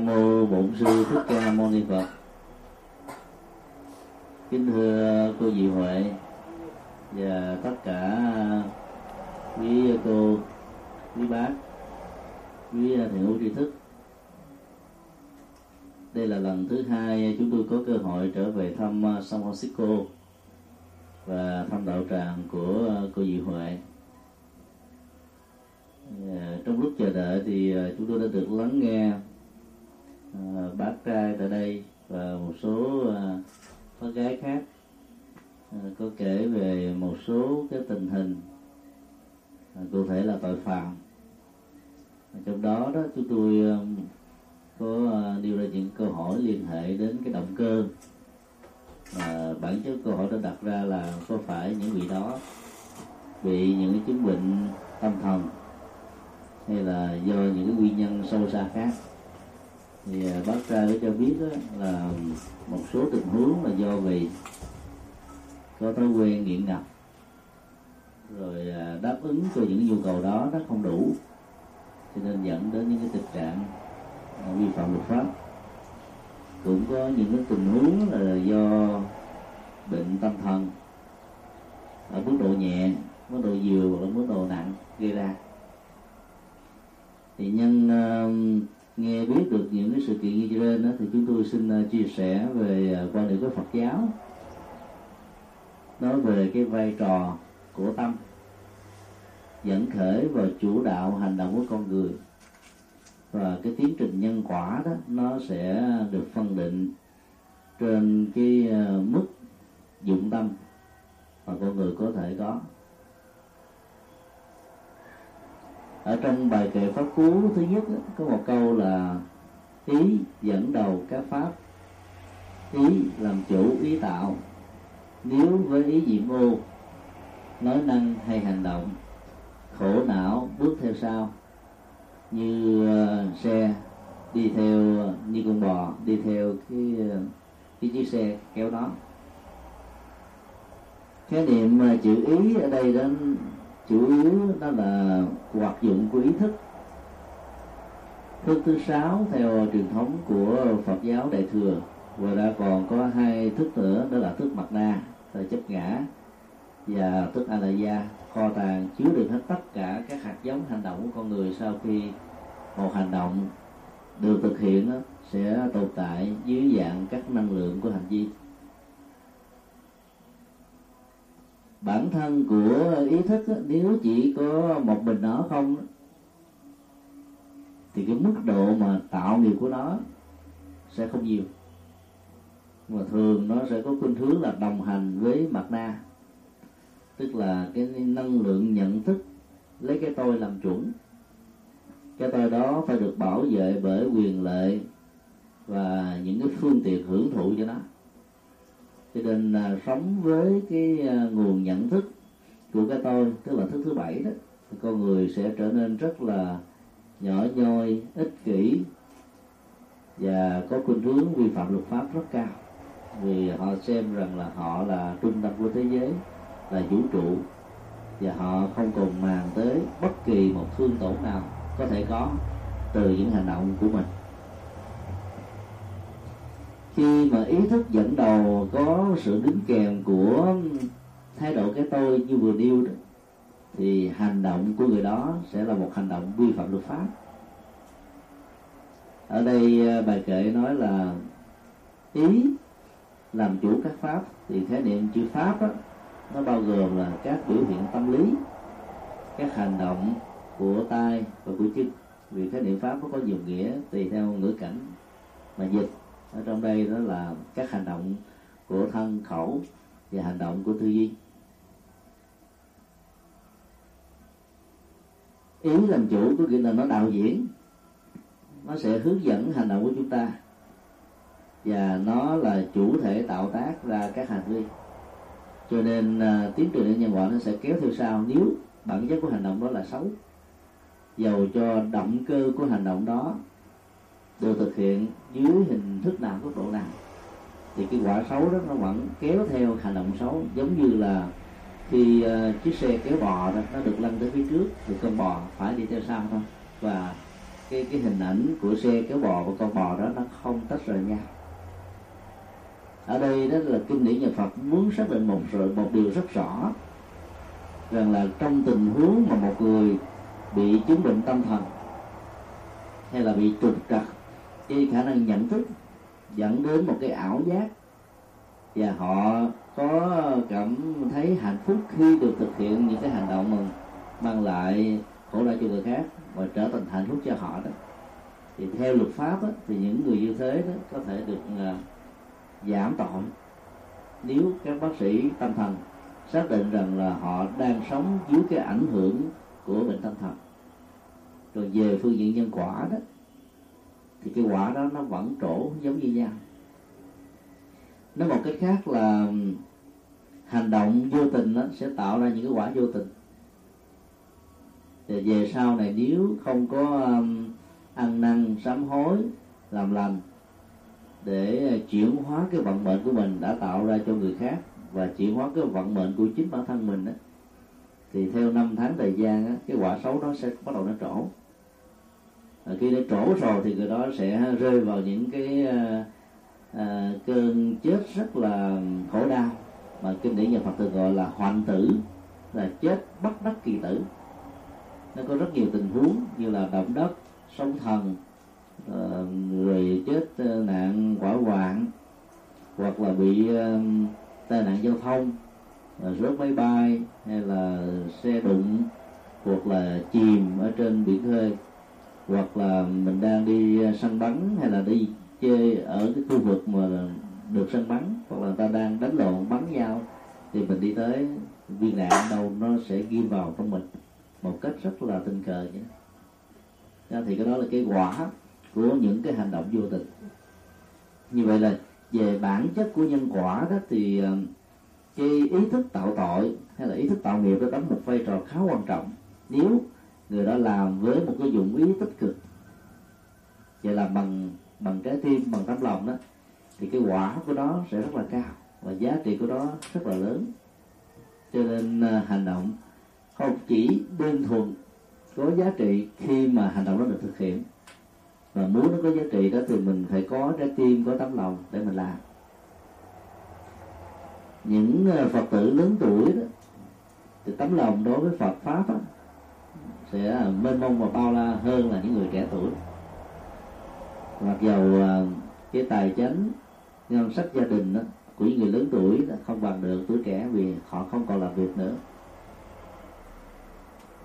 nam mô bổn sư thích ca mâu ni phật. Kính thưa cô dị huệ và tất cả quý cô, quý bác, quý thiện hữu tri thức. Đây là lần thứ hai chúng tôi có cơ hội trở về thăm San Francisco và thăm đạo tràng của cô dị Huệ. Trong lúc chờ đợi thì à, chúng tôi đã được lắng nghe Ờ, bác trai tại đây và một số ờ, bác gái khác ờ, có kể về một số cái tình hình cụ thể là tội phạm. Trong đó đó, chúng tôi có đưa ra những câu hỏi liên hệ đến cái động cơ mà bản chất câu hỏi đã đặt ra là có phải những vị đó bị những cái chứng bệnh tâm thần hay là do những cái nguyên nhân sâu xa khác thì bác trai cho biết đó là một số tình huống là do vì có thói quen nghiện ngập. Rồi à, đáp ứng cho những nhu cầu đó nó không đủ cho nên dẫn đến những cái tình trạng vi phạm luật pháp. Cũng có những cái tình huống là do bệnh tâm thần ở mức độ nhẹ mức độ vừa hoặc là mức độ nặng gây ra. Thì nhân uh, nghe biết được những cái sự kiện như trên đó thì chúng tôi xin ờ, chia sẻ về ờ, quan điểm của Phật giáo. Nói về cái vai trò của tâm, dẫn khởi và chủ đạo hành động của con người. Và cái tiến trình nhân quả đó, nó sẽ được phân định trên cái ờ, mức dụng tâm mà con người có thể có. Ở trong bài kệ pháp cú thứ nhất đó, có một câu là ý dẫn đầu các pháp. Ý làm chủ ý tạo. Nếu với ý diệm ô nói năng hay hành động khổ não bước theo sau. Như ờ, xe đi theo ờ, như con bò đi theo cái ờ, cái chiếc xe kéo nó khái niệm chữ ý ở đây đó chủ yếu đó là hoạt dụng của ý thức. Thức thứ sáu theo truyền thống của Phật giáo Đại thừa và đã còn có hai thức nữa đó là thức mặt na là chấp ngã và thức a la gia kho tàng chứa được hết tất cả các hạt giống hành động của con người sau khi một hành động được thực hiện đó, sẽ tồn tại dưới dạng các năng lượng của hành vi. Bản thân của ý thức đó, nếu chỉ có một mình nó không thì cái mức độ mà tạo nghiệp của nó sẽ không nhiều. Mà thường nó sẽ có khuynh hướng là đồng hành với mặt na. Tức là cái năng lượng nhận thức lấy cái tôi làm chuẩn. Cái tôi đó phải được bảo vệ bởi quyền lợi và những cái phương tiện hưởng thụ cho nó cho nên là sống với cái à, nguồn nhận thức của cái tôi, tức là thức thứ bảy đó, thì con người sẽ trở nên rất là nhỏ nhoi, ích kỷ và có khuynh hướng vi phạm luật pháp rất cao. Vì họ xem rằng là họ là trung tâm của thế giới, là vũ trụ, và họ không còn màng tới bất kỳ một thương tổn nào có thể có từ những hành động của mình khi mà ý thức dẫn đầu có sự đứng kèm của thái độ cái tôi như vừa nêu đó thì hành động của người đó sẽ là một hành động vi phạm luật pháp. Ở đây à, bài kệ nói là ý làm chủ các pháp thì khái niệm chữ pháp đó, nó bao gồm là các biểu hiện tâm lý các hành động của tay và của chân. Vì khái niệm pháp nó có nhiều nghĩa tùy theo ngữ cảnh mà dịch ở trong đây đó là các hành động của thân khẩu và hành động của tư duy. Ý làm chủ có nghĩa là nó đạo diễn nó sẽ hướng dẫn hành động của chúng ta và nó là chủ thể tạo tác ra các hành vi. Cho nên uh, tiến trình nhân quả nó sẽ kéo theo sau nếu bản chất của hành động đó là xấu. Dầu cho động cơ của hành động đó được thực hiện dưới hình thức nào mức độ nào. Thì cái quả xấu đó nó vẫn kéo theo hành động xấu. Giống như là khi uh, chiếc xe kéo bò đó nó được lăn tới phía trước thì con bò phải đi theo sau thôi. Và cái cái hình ảnh của xe kéo bò và con bò đó nó không tách rời nhau. Ở đây đó là kinh điển nhà Phật muốn xác định một rồi một điều rất rõ rằng là trong tình huống mà một người bị chứng bệnh tâm thần hay là bị trục trặc cái khả năng nhận thức dẫn đến một cái ảo giác. Và họ có cảm thấy hạnh phúc khi được thực hiện những cái hành động mà mang lại khổ đau cho người khác và trở thành hạnh phúc cho họ đó. Thì theo luật pháp đó, thì những người như thế đó có thể được uh, giảm tội nếu các bác sĩ tâm thần xác định rằng là họ đang sống dưới cái ảnh hưởng của bệnh tâm thần. Rồi về phương diện nhân quả đó thì cái quả đó nó vẫn trổ giống như nhau. Nói một cách khác là hành động vô tình đó sẽ tạo ra những cái quả vô tình. Thì về sau này nếu không có um, ăn năn sám hối làm lành để chuyển hóa cái vận mệnh của mình đã tạo ra cho người khác và chuyển hóa cái vận mệnh của chính bản thân mình đó, thì theo năm tháng thời gian á, cái quả xấu đó sẽ bắt đầu nó trổ à, khi nó trổ rồi thì người đó sẽ rơi vào những cái à, à, cơn chết rất là khổ đau mà kinh điển nhà Phật thường gọi là hoạn tử là chết bất đắc kỳ tử. Nó có rất nhiều tình huống như là động đất sóng thần người chết nạn quả hoạn hoặc là bị tai nạn giao thông rớt máy bay hay là xe đụng hoặc là chìm ở trên biển khơi hoặc là mình đang đi à, săn bắn hay là đi chơi ở cái khu vực mà được săn bắn, hoặc là người ta đang đánh lộn, bắn nhau, thì mình đi tới viên đạn đâu nó sẽ ghi vào trong mình một cách rất là tình cờ nhé. Thì cái đó là cái quả của những cái hành động vô tình. Như vậy là về bản chất của nhân quả đó thì à, cái ý thức tạo tội hay là ý thức tạo nghiệp nó đóng một vai trò khá quan trọng. Nếu người đó làm với một cái dụng ý tích cực. Vậy làm bằng bằng trái tim bằng tấm lòng đó thì cái quả của nó sẽ rất là cao và giá trị của nó rất là lớn. Cho nên à, hành động không chỉ đơn thuần có giá trị khi mà hành động đó được thực hiện và muốn nó có giá trị đó thì mình phải có trái tim có tấm lòng để mình làm. Những à, phật tử lớn tuổi đó thì tấm lòng đối với phật pháp đó, sẽ mênh mông và bao la hơn là những người trẻ tuổi. Mặc dầu à, cái tài chính, ngân sách gia đình đó, của những người lớn tuổi là không bằng được tuổi trẻ vì họ không còn làm việc nữa.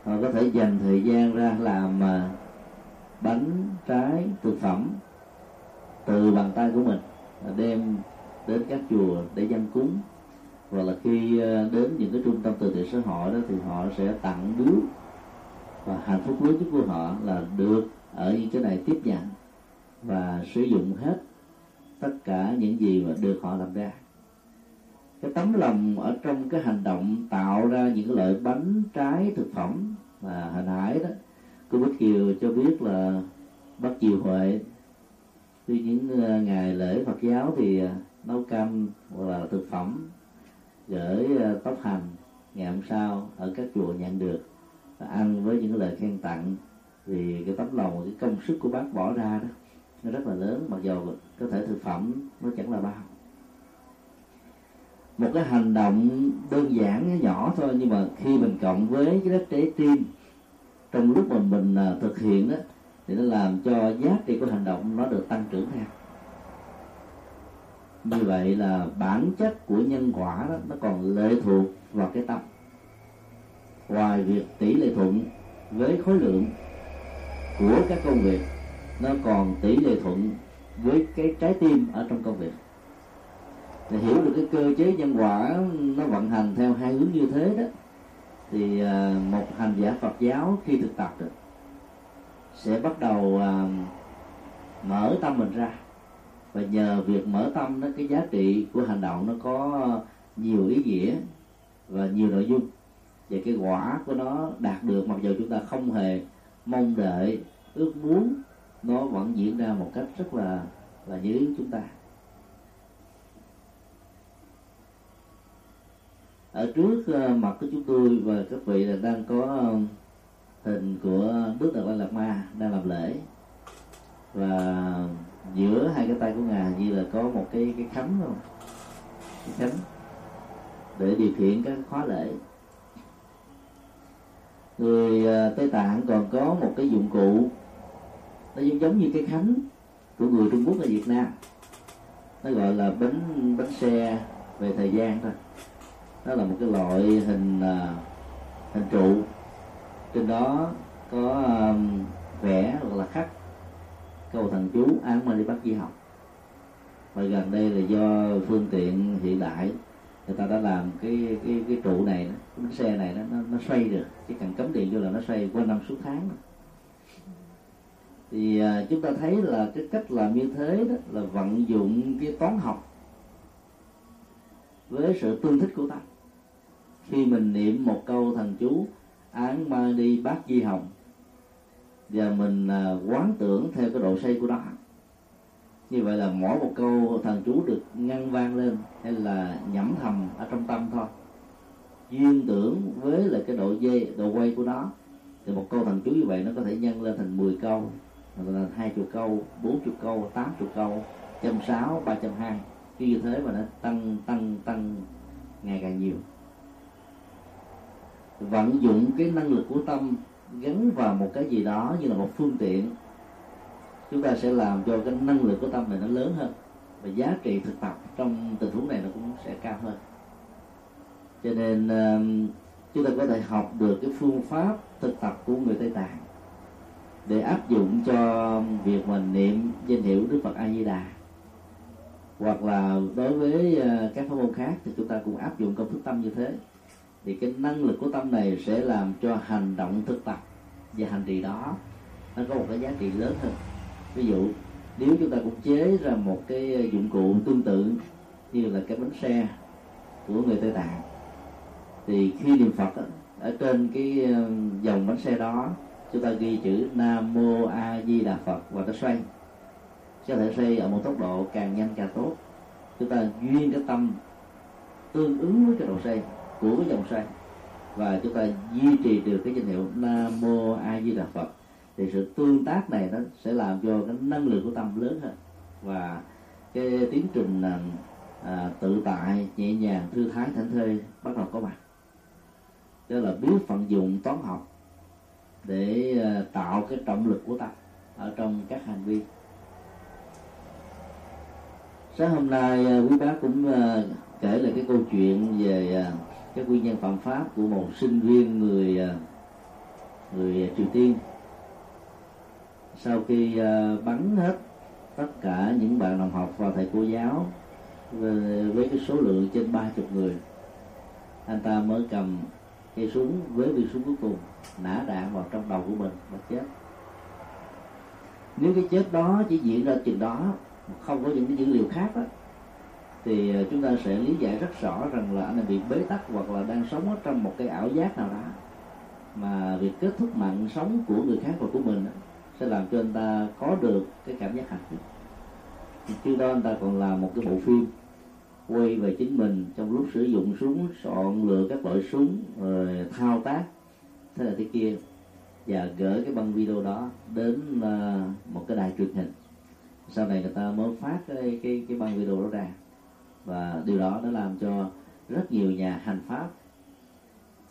Họ có thể dành thời gian ra làm mà bánh trái thực phẩm từ bàn tay của mình à, đem đến các chùa để dân cúng. Hoặc là khi à, đến những cái trung tâm từ thiện xã hội đó thì họ sẽ tặng biếu và hạnh phúc lớn nhất của họ là được ở những cái này tiếp nhận và sử dụng hết tất cả những gì mà được họ làm ra. Cái tấm lòng ở trong cái hành động tạo ra những cái loại bánh trái thực phẩm mà hồi nãy đó, cô Bích Kiều cho biết là bắt chiều huệ. Khi những ờ, ngày lễ Phật giáo thì ờ, nấu canh hoặc là thực phẩm gửi ờ, tóc hành ngày hôm sau ở các chùa nhận được ăn với những lời khen tặng. Vì cái tấm lòng cái công sức của bác bỏ ra đó, nó rất là lớn, mặc dù có thể thực phẩm nó chẳng là bao. Một cái hành động đơn giản nhỏ thôi, nhưng mà khi mình cộng với cái đất trái tim, trong lúc mà mình à, thực hiện đó, thì nó làm cho giá trị của hành động nó được tăng trưởng theo. Như vậy là bản chất của nhân quả đó, nó còn lệ thuộc vào cái tâm ngoài việc tỷ lệ thuận với khối lượng của các công việc, nó còn tỷ lệ thuận với cái trái tim ở trong công việc. Để hiểu được cái cơ chế nhân quả nó vận hành theo hai hướng như thế đó, thì à, một hành giả Phật giáo khi thực tập được sẽ bắt đầu à, mở tâm mình ra. Và nhờ việc mở tâm đó, cái giá trị của hành động nó có nhiều ý nghĩa và nhiều nội dung và cái quả của nó đạt được mặc dù chúng ta không hề mong đợi, ước muốn, nó vẫn diễn ra một cách rất là là dưới chúng ta. Ở trước ờ, mặt của chúng tôi và các vị là đang có ờ, hình của đức đạt lai lạt ma đang làm lễ. Và giữa hai cái tay của ngài như là có một cái cái khánh không? Cái khánh để điều khiển các khóa lễ người à, tây tạng còn có một cái dụng cụ nó giống giống như cái khánh của người trung quốc ở việt nam. Nó gọi là bánh bánh xe về thời gian thôi. Nó là một cái loại hình à, hình trụ. Trên đó có um, vẽ hoặc là khắc câu thần chú án mà đi bắt di học. Và gần đây là do phương tiện hiện đại người ta đã làm cái cái cái trụ này cái bánh xe này đó nó xoay được. Chỉ cần cấm điện vô là nó xoay qua năm suốt tháng. Thì à, chúng ta thấy là cái cách làm như thế đó là vận dụng cái toán học với sự tương thích của ta. Khi mình niệm một câu thần chú án ma đi bát di hồng và mình à, quán tưởng theo cái độ xây của nó. như vậy là mỗi một câu thần chú được ngăn vang lên hay là nhẩm thầm ở trong tâm thôi duyên tưởng với là cái độ dây độ quay của nó. Thì một câu thần chú như vậy nó có thể nhân lên thành 10 câu, hoặc là hai chục câu, bốn chục câu, tám chục câu, trăm sáu, ba trăm hai. Như thế mà nó tăng tăng tăng ngày càng nhiều. Vận dụng cái năng lực của tâm gắn vào một cái gì đó như là một phương tiện, chúng ta sẽ làm cho cái năng lực của tâm này nó lớn hơn và giá trị thực tập trong tình huống này nó cũng sẽ cao hơn cho nên um, chúng ta có thể học được cái phương pháp thực tập của người tây tạng để áp dụng cho việc mình niệm danh hiệu đức phật a di đà hoặc là đối với uh, các pháp môn khác thì chúng ta cũng áp dụng công thức tâm như thế. Thì cái năng lực của tâm này sẽ làm cho hành động thực tập và hành trì đó, nó có một cái giá trị lớn hơn. Ví dụ, nếu chúng ta cũng chế ra một cái dụng cụ tương tự như là cái bánh xe của người tây tạng thì khi niệm phật ở trên cái ờ, dòng bánh xe đó chúng ta ghi chữ nam mô a di đà phật và nó xoay. Có thể xoay ở một tốc độ càng nhanh càng tốt. Chúng ta duyên cái tâm tương ứng với cái độ xoay của cái dòng xoay. Và chúng ta duy trì được cái danh hiệu nam mô a di đà phật. Thì sự tương tác này nó sẽ làm cho cái năng lượng của tâm lớn hơn. Và cái tiến trình ờ, à, tự tại nhẹ nhàng thư thái thảnh thơi bắt đầu có mặt đó là biết vận dụng toán học để ờ, tạo cái trọng lực của tâm ở trong các hành vi. Sáng hôm nay ờ, quý bác cũng ờ, kể lại cái câu chuyện về cái nguyên nhân phạm pháp của một sinh viên người người triều tiên. Sau khi bắn hết tất cả những bạn đồng học và thầy cô giáo với cái số lượng trên ba chục người, anh ta mới cầm cây súng với viên súng cuối cùng nã đạn vào trong đầu của mình và chết. Nếu cái chết đó chỉ diễn ra chừng đó không có những cái dữ liệu khác đó, thì ờ, chúng ta sẽ lý giải rất rõ rằng là anh này bị bế tắc hoặc là đang sống ở trong một cái ảo giác nào đó mà việc kết thúc mạng sống của người khác và của mình sẽ làm cho anh ta có được cái cảm giác hạnh phúc. Chưa đó anh ta còn là một cái bộ phim quay về chính mình trong lúc sử dụng súng chọn lựa các loại súng, rồi thao tác, thế là thế kia. Và gửi cái băng video đó đến ờ, một cái đài truyền hình. Sau này người ta mới phát cái cái cái băng video đó ra. Và điều đó đã làm cho rất nhiều nhà hành pháp,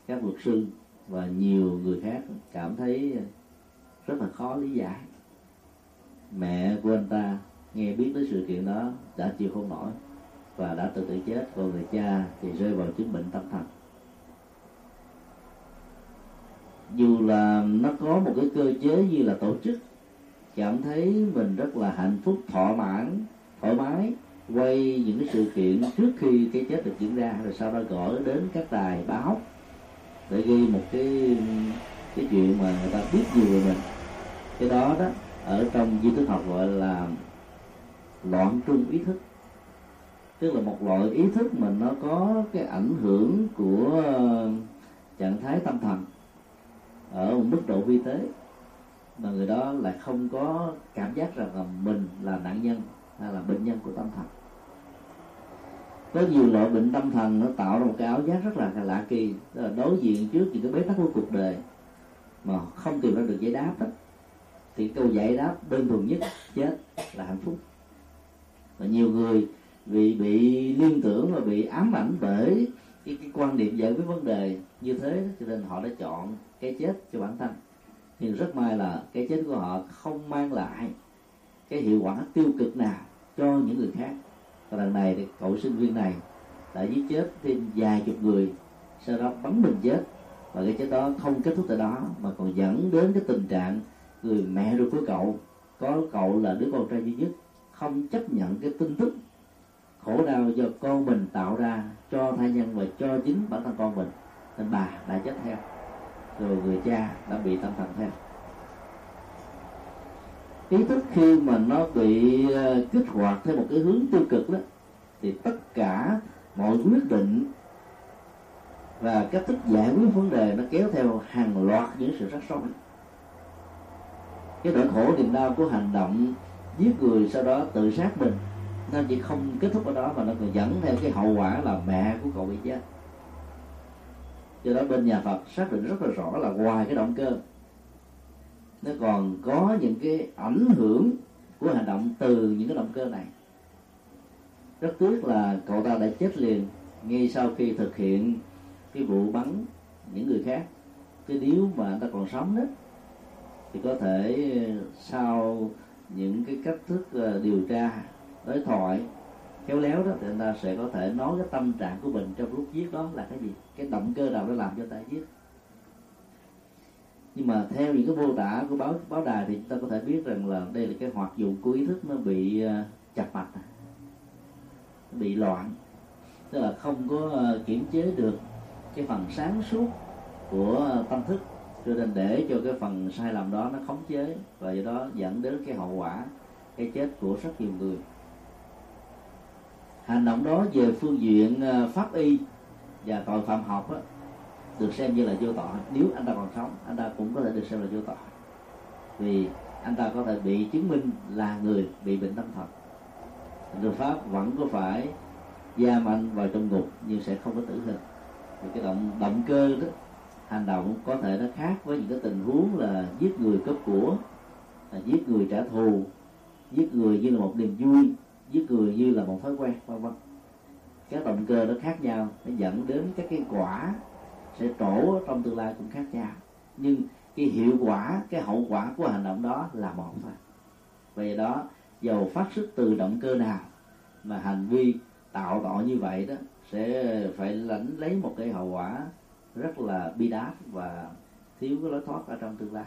các luật sư và nhiều người khác cảm thấy rất là khó lý giải. Mẹ của anh ta nghe biết tới sự kiện đó đã chịu không nổi và đã tự tử chết, còn người cha thì rơi vào chứng bệnh tâm thần. Dù là nó có một cái cơ chế như là tổ chức, cảm thấy mình rất là hạnh phúc, thỏa mãn, thoải mái quay những cái sự kiện trước khi cái chết được diễn ra, rồi sau đó gọi đến các đài báo để ghi một cái cái chuyện mà người ta biết nhiều về mình. Cái đó đó, ở trong di thức học gọi là loạn trung ý thức tức là một loại ý thức mà nó có cái ảnh hưởng của ờ, trạng thái tâm thần ở một mức độ vi tế mà người đó lại không có cảm giác rằng là mình là nạn nhân hay là bệnh nhân của tâm thần. Có nhiều loại bệnh tâm thần nó tạo ra một cái áo giác rất là lạ kỳ, đó là đối diện trước những cái bế tắc của cuộc đời mà không tìm ra được giải đáp đó. Thì câu giải đáp đơn thuần nhất, chết là hạnh phúc. Và nhiều người vì bị liên tưởng và bị ám ảnh bởi cái, cái quan điểm giải quyết vấn đề như thế cho nên họ đã chọn cái chết cho bản thân. Nhưng rất may là cái chết của họ không mang lại cái hiệu quả tiêu cực nào cho những người khác. Và lần này thì cậu sinh viên này đã giết chết thêm vài chục người sau đó bắn mình chết. Và cái chết đó không kết thúc tại đó mà còn dẫn đến cái tình trạng người mẹ ruột của cậu có cậu là đứa con trai duy nhất không chấp nhận cái tin tức khổ đau do con mình tạo ra, cho thai nhân và cho chính bản thân con mình. Nên bà đã chết theo. Rồi người cha đã bị tâm thần theo. Ý thức khi mà nó bị ờ, kích hoạt theo một cái hướng tiêu cực đó, thì tất cả mọi quyết định và cách thức giải quyết vấn đề nó kéo theo hàng loạt những sự rắc rối. Cái nỗi khổ niềm đau của hành động giết người sau đó tự sát mình nó chỉ không kết thúc ở đó mà nó còn dẫn theo cái hậu quả là mẹ của cậu bị chết. Do đó bên nhà Phật xác định rất là rõ là ngoài cái động cơ. Nó còn có những cái ảnh hưởng của hành động từ những cái động cơ này. Rất tiếc là cậu ta đã chết liền ngay sau khi thực hiện cái vụ bắn những người khác. Chứ nếu mà anh ta còn sống đó, thì có thể sau những cái cách thức ờ, điều tra đối thoại, khéo léo đó, thì anh ta sẽ có thể nói cái tâm trạng của mình trong lúc giết đó là cái gì? Cái động cơ nào để làm cho ta giết nhưng mà theo những cái mô tả của báo báo đài thì chúng ta có thể biết rằng là đây là cái hoạt dụng của ý thức nó bị ờ, chặt mạch bị loạn. Tức là không có ờ, kiểm chế được cái phần sáng suốt của tâm thức, cho nên để cho cái phần sai lầm đó nó khống chế và do đó dẫn đến cái hậu quả, cái chết của rất nhiều người hành động đó về phương diện ờ, pháp y và tội phạm học đó, được xem như là vô tội. Nếu anh ta còn sống anh ta cũng có thể được xem là vô tội. Vì anh ta có thể bị chứng minh là người bị bệnh tâm thần. Luật pháp vẫn có phải giam anh vào trong ngục nhưng sẽ không có tử hình. Thì cái động động cơ đó hành động có thể nó khác với những cái tình huống là giết người cấp của là giết người trả thù giết người như là một niềm vui giết người như là một thói quen, vân vân. Các động cơ nó khác nhau, nó dẫn đến các cái quả sẽ trổ trong tương lai cũng khác nhau. Nhưng cái hiệu quả, cái hậu quả của hành động đó là một thôi. Vì đó, dầu phát xuất từ động cơ nào mà hành vi tạo tội như vậy đó sẽ phải lãnh lấy một cái hậu quả rất là bi đát và thiếu cái lối thoát ở trong tương lai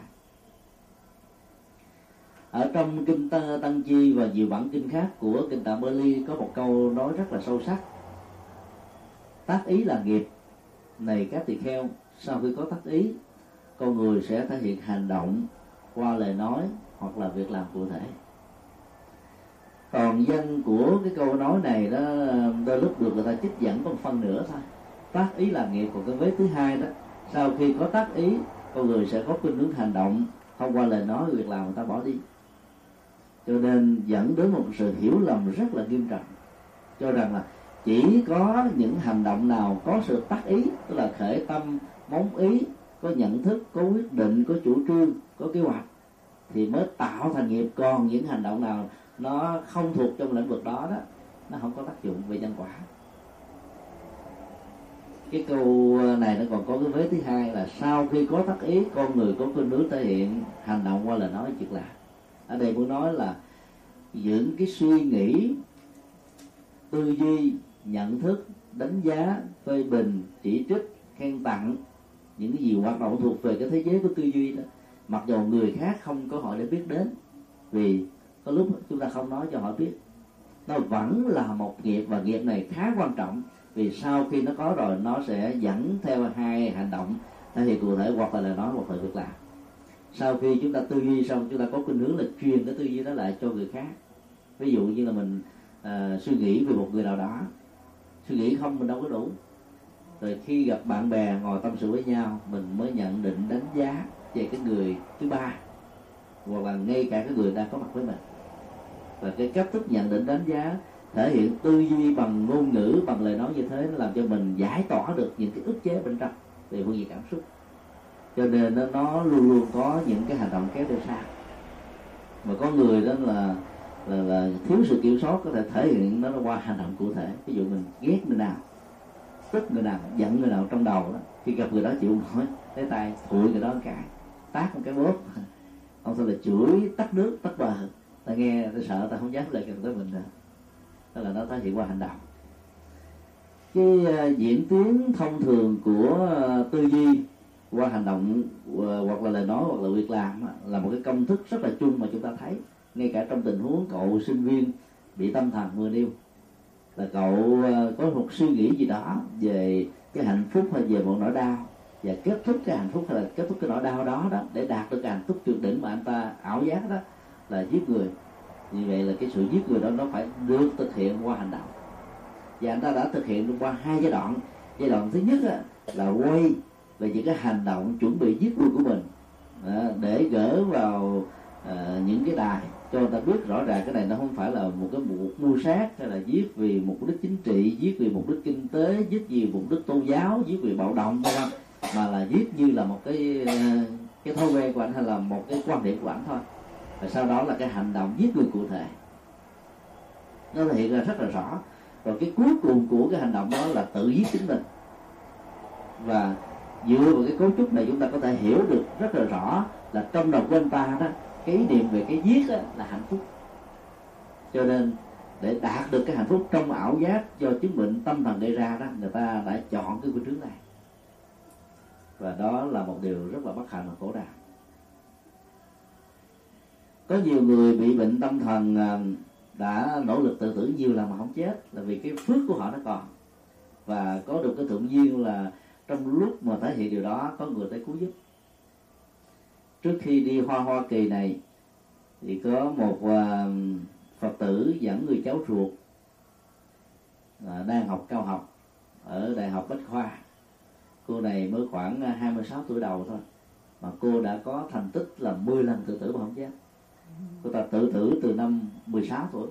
ở trong kinh tăng chi và nhiều bản kinh khác của kinh tạng Bali có một câu nói rất là sâu sắc. Tác ý là nghiệp. Này các tỳ kheo, sau khi có tác ý, con người sẽ thể hiện hành động qua lời nói hoặc là việc làm cụ thể. Còn dân của cái câu nói này đó, đôi lúc được người ta trích dẫn một phân nữa thôi. Tác ý là nghiệp của cái vế thứ hai đó. Sau khi có tác ý, con người sẽ có khuynh hướng hành động thông qua lời nói, việc làm người ta bỏ đi cho nên dẫn đến một sự hiểu lầm rất là nghiêm trọng. Cho rằng là chỉ có những hành động nào có sự tác ý, tức là khởi tâm, móng ý, có nhận thức, có quyết định, có chủ trương, có kế hoạch, thì mới tạo thành nghiệp. Còn những hành động nào nó không thuộc trong lĩnh vực đó đó, nó không có tác dụng về nhân quả. Cái câu này nó còn có cái vế thứ hai là sau khi có tác ý, con người, có khuynh hướng thể hiện hành động qua lời nói việc làm ở đây muốn nói là những cái suy nghĩ, tư duy, nhận thức, đánh giá, phê bình, chỉ trích, khen tặng, những cái gì hoạt động thuộc về cái thế giới của tư duy đó, mặc dù người khác không có hỏi để biết đến, vì có lúc chúng ta không nói cho họ biết. Nó vẫn là một nghiệp và nghiệp này khá quan trọng, vì sau khi nó có rồi, nó sẽ dẫn theo hai hành động thể hiện cụ thể hoặc là lời nói hoặc là việc làm sau khi chúng ta tư duy xong chúng ta có khuynh hướng là truyền cái tư duy đó lại cho người khác. Ví dụ như là mình uh, suy nghĩ về một người nào đó. Suy nghĩ không mình đâu có đủ. Rồi khi gặp bạn bè ngồi tâm sự với nhau mình mới nhận định đánh giá về cái người thứ ba. Hoặc là ngay cả cái người đang có mặt với mình. Và cái cách thức nhận định đánh giá thể hiện tư duy bằng ngôn ngữ bằng lời nói như thế nó làm cho mình giải tỏa được những cái ức chế bên trong về phương diện cảm xúc cho nên nó, nó luôn luôn có những cái hành động kéo theo sau. Mà có người đó là là, là thiếu sự kiểm soát có thể thể hiện nó qua hành động cụ thể. Ví dụ mình ghét người nào tức người nào giận người nào trong đầu đó khi gặp người đó chịu nổi, nói lấy tay thụi người đó một cái tát một cái bóp. Ông ta là chửi tắt nước tắt bờ. Ta nghe ta sợ ta không dám lại gần tới mình nữa. Đó là nó thể hiện qua hành động. Cái uh, diễn tiến thông thường của uh, tư duy qua hành động ờ, hoặc là lời nói, hoặc là việc làm là một cái công thức rất là chung mà chúng ta thấy. Ngay cả trong tình huống cậu sinh viên bị tâm thần vừa nêu là cậu ờ, có một suy nghĩ gì đó về cái hạnh phúc hay về một nỗi đau, và kết thúc cái hạnh phúc hay là kết thúc cái nỗi đau đó đó, để đạt được cái hạnh phúc tuyệt đỉnh mà anh ta ảo giác đó, là giết người. Như vậy là cái sự giết người đó nó phải được thực hiện qua hành động. Và anh ta đã thực hiện qua hai giai đoạn. Giai đoạn thứ nhất là quay về những cái hành động chuẩn bị giết người của mình à, để gỡ vào à, những cái đài. Cho người ta biết rõ ràng cái này nó không phải là một cái vụ mưu sát hay là giết vì mục đích chính trị giết vì mục đích kinh tế giết vì mục đích tôn giáo giết vì bạo động không mà là giết như là một cái à, cái thói quen của anh hay là một cái quan điểm của anh thôi. Và sau đó là cái hành động giết người cụ thể. Nó thể hiện ra rất là rõ. Rồi cái cuối cùng của cái hành động đó là tự giết chính mình. Và dựa vào cái cấu trúc này chúng ta có thể hiểu được rất là rõ là trong đầu của anh ta đó, cái ý niệm về cái giết là hạnh phúc. Cho nên để đạt được cái hạnh phúc trong ảo giác do chứng bệnh tâm thần gây ra đó, người ta đã chọn cái phương trước này. Và đó là một điều rất là bất hạnh và khổ đau. Có nhiều người bị bệnh tâm thần à, đã nỗ lực tự tử nhiều lần mà không chết là vì cái phước của họ nó còn. Và có được cái thượng duyên là trong lúc mà thể hiện điều đó có người tới cứu giúp. Trước khi đi hoa hoa kỳ này thì có một uh, phật tử dẫn người cháu ruột uh, đang học cao học ở đại học bách khoa. Cô này mới khoảng ờ, 26 tuổi đầu thôi mà cô đã có thành tích là 10 lần tự tử mà không chết. Cô ta tự tử từ năm 16 tuổi.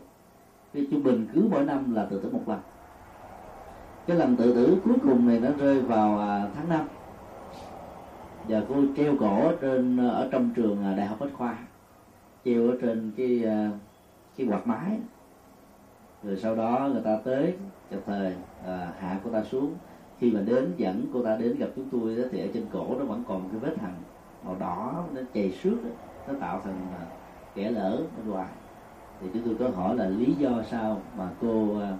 Cái trung bình cứ mỗi năm là tự tử một lần cái lần tự tử cuối cùng này nó rơi vào à, tháng 5 và cô treo cổ trên ở trong trường à, đại học bách khoa. Treo ở trên cái à, cái quạt mái rồi sau đó người ta tới chợt thời à, hạ cô ta xuống. Khi mà đến dẫn cô ta đến gặp chúng tôi đó, thì ở trên cổ nó vẫn còn cái vết hằn màu đỏ nó chảy xước nó tạo thành kẻ lỡ bên ngoài thì chúng tôi có hỏi là lý do sao mà cô à,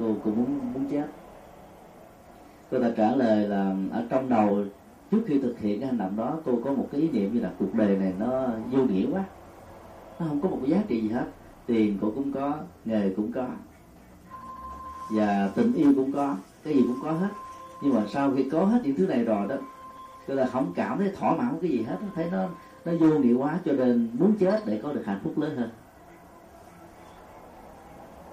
cô cô muốn muốn chết. Cô ta trả lời là ở trong đầu, trước khi thực hiện cái hành động đó, cô có một cái ý niệm như là cuộc đời này nó vô nghĩa quá. Nó không có một cái giá trị gì hết. Tiền cô cũng có, nghề cũng có, và tình yêu cũng có, cái gì cũng có hết. Nhưng mà sau khi có hết những thứ này rồi đó tôi là không cảm thấy thỏa mãn cái gì hết. Thấy nó nó vô nghĩa quá cho nên muốn chết để có được hạnh phúc lớn hơn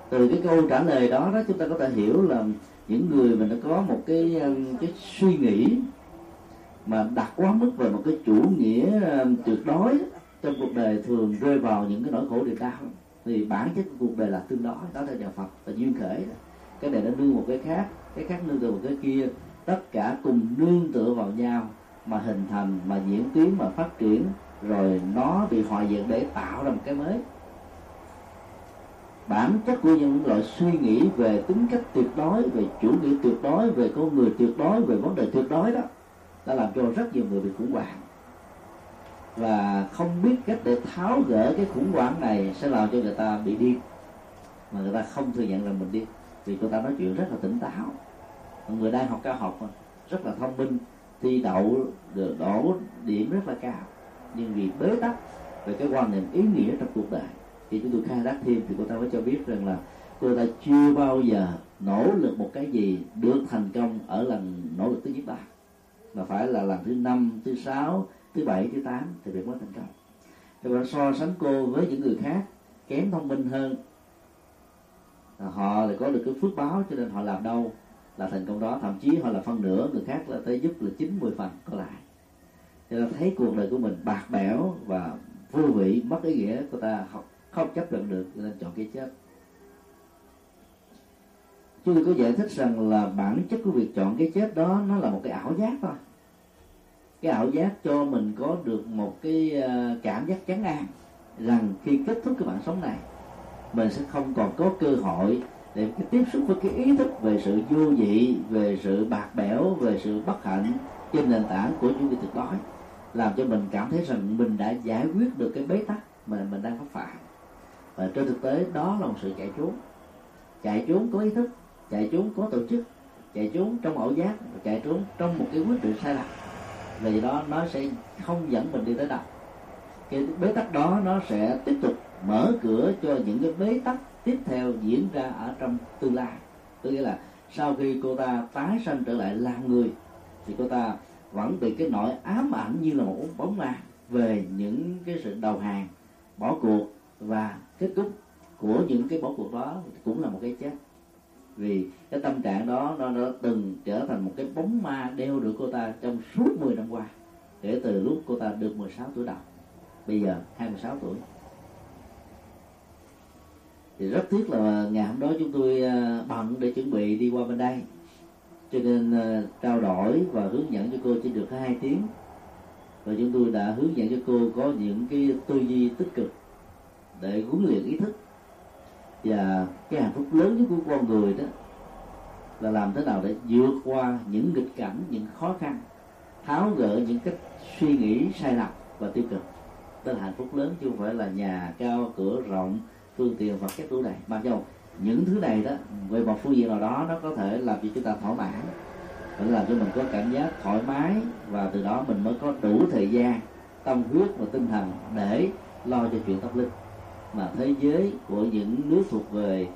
từ cái câu trả lời đó đó, chúng ta có thể hiểu là những người mình nó có một cái um, cái suy nghĩ mà đặt quá mức về một cái chủ nghĩa um, tuyệt đối trong cuộc đời thường rơi vào những cái nỗi khổ niềm đau, thì bản chất của cuộc đời là tương đối, đó là nhà Phật là duyên khởi cái này nó nương một cái khác cái khác nương tựa một cái kia. Tất cả cùng nương tựa vào nhau mà hình thành, mà diễn tiến, mà phát triển, rồi nó bị hòa diện để tạo ra một cái mới bản chất của những loại suy nghĩ về tính cách tuyệt đối, về chủ nghĩa tuyệt đối, về con người tuyệt đối, về vấn đề tuyệt đối đó, đã làm cho rất nhiều người bị khủng hoảng. Và không biết cách để tháo gỡ cái khủng hoảng này sẽ làm cho người ta bị điên, mà người ta không thừa nhận là mình điên, vì người ta nói chuyện rất là tỉnh táo. Người đang học cao học rất là thông minh, thi đậu được đổ điểm rất là cao. Nhưng vì bế tắc về cái quan niệm ý nghĩa trong cuộc đời thì chúng tôi khai thác thêm thì cô ta mới cho biết rằng là cô ta chưa bao giờ nỗ lực một cái gì được thành công ở lần nỗ lực thứ nhất ba, mà phải là lần thứ năm, thứ sáu, thứ bảy, thứ tám thì việc mới thành công. Thì bạn so sánh cô với những người khác kém thông minh hơn à, họ lại có được cái phước báo cho nên họ làm đâu là thành công đó. Thậm chí họ là phân nửa, người khác là tới giúp là chín, mười phần còn lại. Cho nên thấy cuộc đời của mình bạc bẽo và vô vị, mất ý nghĩa của ta học không chấp nhận được nên chọn cái chết. Chúng tôi có giải thích rằng là bản chất của việc chọn cái chết đó, nó là một cái ảo giác thôi. Cái ảo giác cho mình có được một cái ờ, cảm giác chán an rằng khi kết thúc cái mạng sống này, mình sẽ không còn có cơ hội để tiếp xúc với cái ý thức về sự vô vị về sự bạc bẽo, về sự bất hạnh trên nền tảng của những cái thực đói, làm cho mình cảm thấy rằng mình đã giải quyết được cái bế tắc mà mình đang có phải và trên thực tế, đó là một sự chạy trốn. Chạy trốn có ý thức, chạy trốn có tổ chức, chạy trốn trong ảo giác chạy trốn trong một cái quyết định sai lầm. Vì đó, nó sẽ không dẫn mình đi tới đâu. Cái bế tắc đó, nó sẽ tiếp tục mở cửa cho những cái bế tắc tiếp theo diễn ra ở trong tương lai. Tức nghĩa là sau khi cô ta tái sanh trở lại làm người, thì cô ta vẫn bị cái nỗi ám ảnh như là một bóng ma về những cái sự đầu hàng, bỏ cuộc và kết thúc của những cái bỏ cuộc đó cũng là một cái chết. Vì cái tâm trạng đó, nó đã từng trở thành một cái bóng ma đeo được cô ta trong suốt 10 năm qua. Kể từ lúc cô ta được 16 tuổi đầu. Bây giờ 26 tuổi. Thì rất tiếc là ngày hôm đó chúng tôi à, bận để chuẩn bị đi qua bên đây. Cho nên à, trao đổi và hướng dẫn cho cô chỉ được hai tiếng. Và chúng tôi đã hướng dẫn cho cô có những cái tư duy tích cực để huấn luyện ý thức. Và cái hạnh phúc lớn nhất của con người đó là làm thế nào để vượt qua những nghịch cảnh, những khó khăn, tháo gỡ những cách suy nghĩ sai lầm và tiêu cực. Đó là hạnh phúc lớn chứ không phải là nhà cao, cửa rộng, phương tiện và các thứ này. mặc dù những thứ này đó, về một phương diện nào đó, nó có thể làm cho chúng ta thỏa mãn để làm cho mình có cảm giác thoải mái và từ đó mình mới có đủ thời gian, tâm huyết và tinh thần để lo cho chuyện tâm linh mà thế giới của những nước thuộc về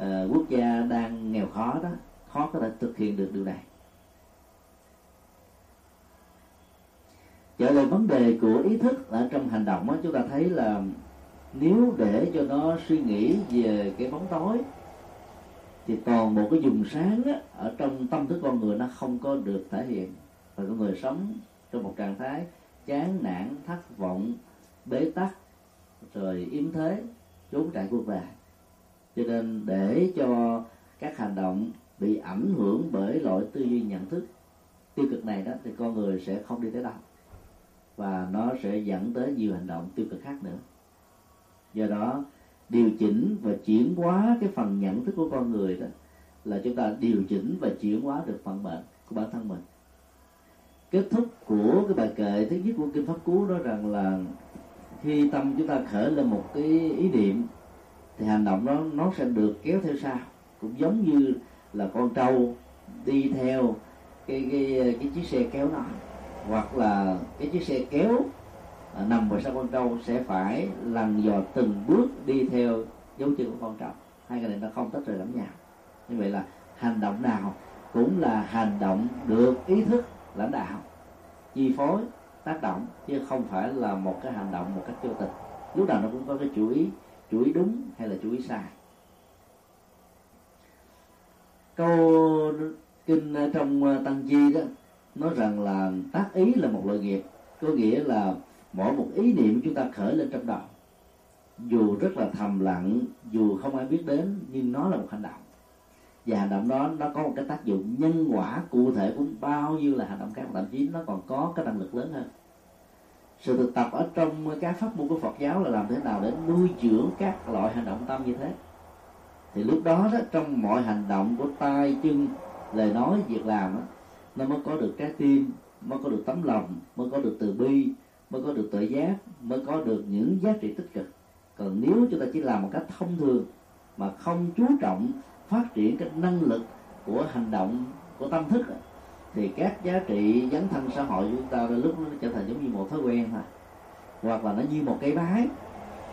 uh, quốc gia đang nghèo khó đó khó có thể thực hiện được điều này. Trở lại vấn đề của ý thức ở trong hành động đó, chúng ta thấy là nếu để cho nó suy nghĩ về cái bóng tối thì toàn bộ cái dùng sáng á, ở trong tâm thức con người nó không có được thể hiện. Và con người sống trong một trạng thái chán nản thất vọng bế tắc rồi yếm thế trốn chạy quân về. Cho nên để cho các hành động bị ảnh hưởng bởi loại tư duy nhận thức tiêu cực này đó, thì con người sẽ không đi tới đâu. Và nó sẽ dẫn tới nhiều hành động tiêu cực khác nữa. Do đó, điều chỉnh và chuyển hóa cái phần nhận thức của con người đó là chúng ta điều chỉnh và chuyển hóa được phần bệnh của bản thân mình. Kết thúc của cái bài kệ thứ nhất của kinh pháp cú đó rằng là khi tâm chúng ta khởi lên một cái ý niệm thì hành động đó nó sẽ được kéo theo sau. Cũng giống như là con trâu đi theo cái cái cái chiếc xe kéo nó. Hoặc là cái chiếc xe kéo à, nằm vào sau con trâu sẽ phải lần dò từng bước đi theo dấu chân của con trâu. Hai cái này nó không tách rời lẫn nhau. Như vậy là hành động nào cũng là hành động được ý thức lãnh đạo. Chi phối tác động, chứ không phải là một cái hành động, một cách vô tình. Lúc nào nó cũng có cái chủ ý chủ ý đúng hay là chủ ý sai. Câu kinh trong tăng chi đó, nói rằng là tác ý là một loại nghiệp, có nghĩa là mỗi một ý niệm chúng ta khởi lên trong đầu, dù rất là thầm lặng, dù không ai biết đến, nhưng nó là một hành động và hành động đó nó có một cái tác dụng nhân quả cụ thể cũng bao nhiêu là hành động khác. Thậm chí nó còn có cái năng lực lớn hơn. Sự thực tập ở trong các pháp môn của Phật giáo là làm thế nào để nuôi dưỡng các loại hành động tâm như thế? Thì lúc đó đó trong mọi hành động của tay chân lời nói việc làm đó, nó mới có được trái tim mới có được tấm lòng mới có được từ bi mới có được tự giác mới có được những giá trị tích cực. Còn nếu chúng ta chỉ làm một cách thông thường mà không chú trọng phát triển cái năng lực của hành động, của tâm thức thì các giá trị dấn thân xã hội của chúng ta đôi lúc nó trở thành giống như một thói quen thôi. Hoặc là nó như một cái bái,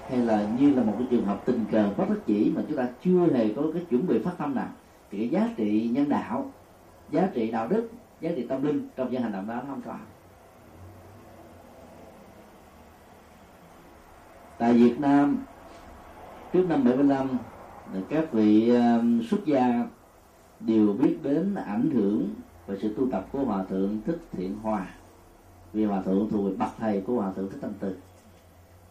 hay là như là một cái trường hợp tình cờ bất đắc chỉ mà chúng ta chưa hề có cái chuẩn bị phát tâm nào. Thì cái giá trị nhân đạo, giá trị đạo đức, giá trị tâm linh trong những hành động đó nó không có. Tại Việt Nam, trước năm 75 các vị um, xuất gia đều biết đến ảnh hưởng và sự tu tập của hòa thượng thích thiện hòa vì hòa thượng thuộc về bậc thầy của hòa thượng thích tâm từ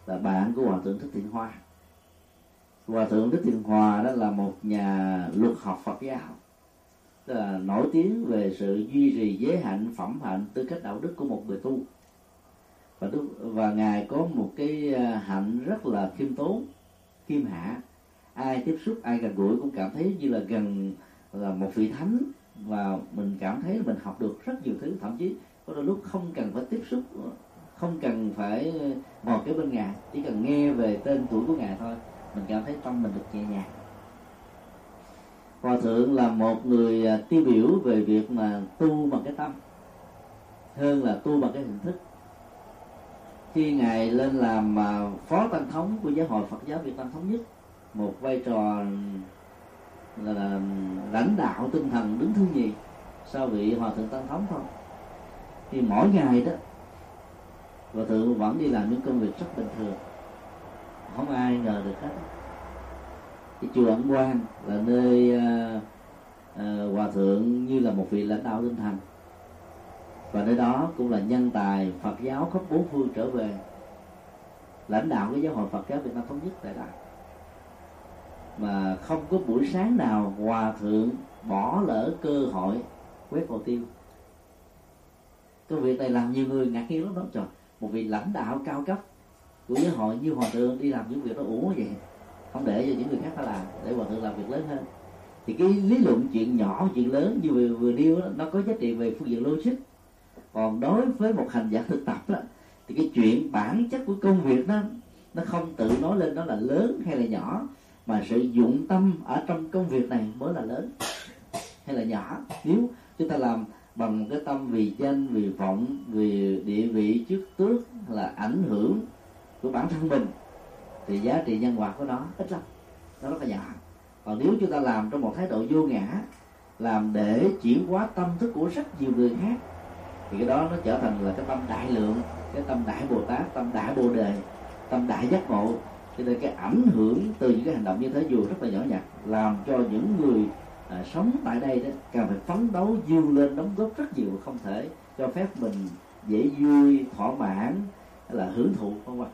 là bạn của hòa thượng thích thiện hoa. Hòa thượng thích thiện hòa đó là một nhà luật học phật giáo là nổi tiếng về sự duy trì giới hạnh, phẩm hạnh tư cách đạo đức của một người tu. Và đức và ngài có một cái uh, hạnh rất là khiêm tốn, khiêm hạ ai tiếp xúc, ai gần gũi cũng cảm thấy như là gần là một vị thánh. Và mình cảm thấy là mình học được rất nhiều thứ, thậm chí có đôi lúc không cần phải tiếp xúc, không cần phải ngồi kế bên ngài, chỉ cần nghe về tên tuổi của ngài thôi, mình cảm thấy tâm mình được nhẹ nhàng. Hòa thượng là một người à, tiêu biểu về việc mà tu bằng cái tâm hơn là tu bằng cái hình thức. Khi ngài lên làm à, phó tăng thống của giáo hội Phật giáo Việt Nam thống nhất một vai trò là, lãnh đạo tinh thần đứng thứ nhì sau vị hòa thượng tăng thống thôi. Thì mỗi ngày đó hòa thượng vẫn đi làm những công việc rất bình thường. Không ai ngờ được hết. Cái chùa ẩn quan là nơi uh, uh, hòa thượng như là một vị lãnh đạo tinh thần. Và nơi đó cũng là nhân tài Phật giáo khắp bốn phương trở về. Lãnh đạo cái giáo hội Phật giáo Việt Nam thống nhất tại đó mà không có buổi sáng nào hòa thượng bỏ lỡ cơ hội quét hồ tiêu. Cái việc này làm nhiều người ngạc nhiên lắm đó trời. Một vị lãnh đạo cao cấp của giáo hội như hòa thượng đi làm những việc đó ủ vậy? Không để cho những người khác phải làm để hòa thượng làm việc lớn hơn. Thì cái lý luận chuyện nhỏ chuyện lớn như vừa, vừa điêu đó, nó có giá trị về phương diện logic. Còn đối với một hành giả thực tập đó thì cái chuyện bản chất của công việc đó nó không tự nói lên nó là lớn hay là nhỏ mà sự dụng tâm ở trong công việc này mới là lớn. Hay là nhỏ. Nếu chúng ta làm bằng cái tâm vì danh, vì vọng, vì địa vị trước tước là ảnh hưởng của bản thân mình, thì giá trị nhân quả của nó ít lắm. Nó rất là nhỏ. Còn nếu chúng ta làm trong một thái độ vô ngã, làm để chuyển hóa tâm thức của rất nhiều người khác, thì cái đó nó trở thành là cái tâm đại lượng, cái tâm đại bồ tát, tâm đại bồ đề, tâm đại giác ngộ cho nên cái ảnh hưởng từ những cái hành động như thế dù rất là nhỏ nhặt làm cho những người à, sống tại đây đó càng phải phấn đấu vươn lên đóng góp rất nhiều không thể cho phép mình dễ vui thỏa mãn hay là hưởng thụ không ạ?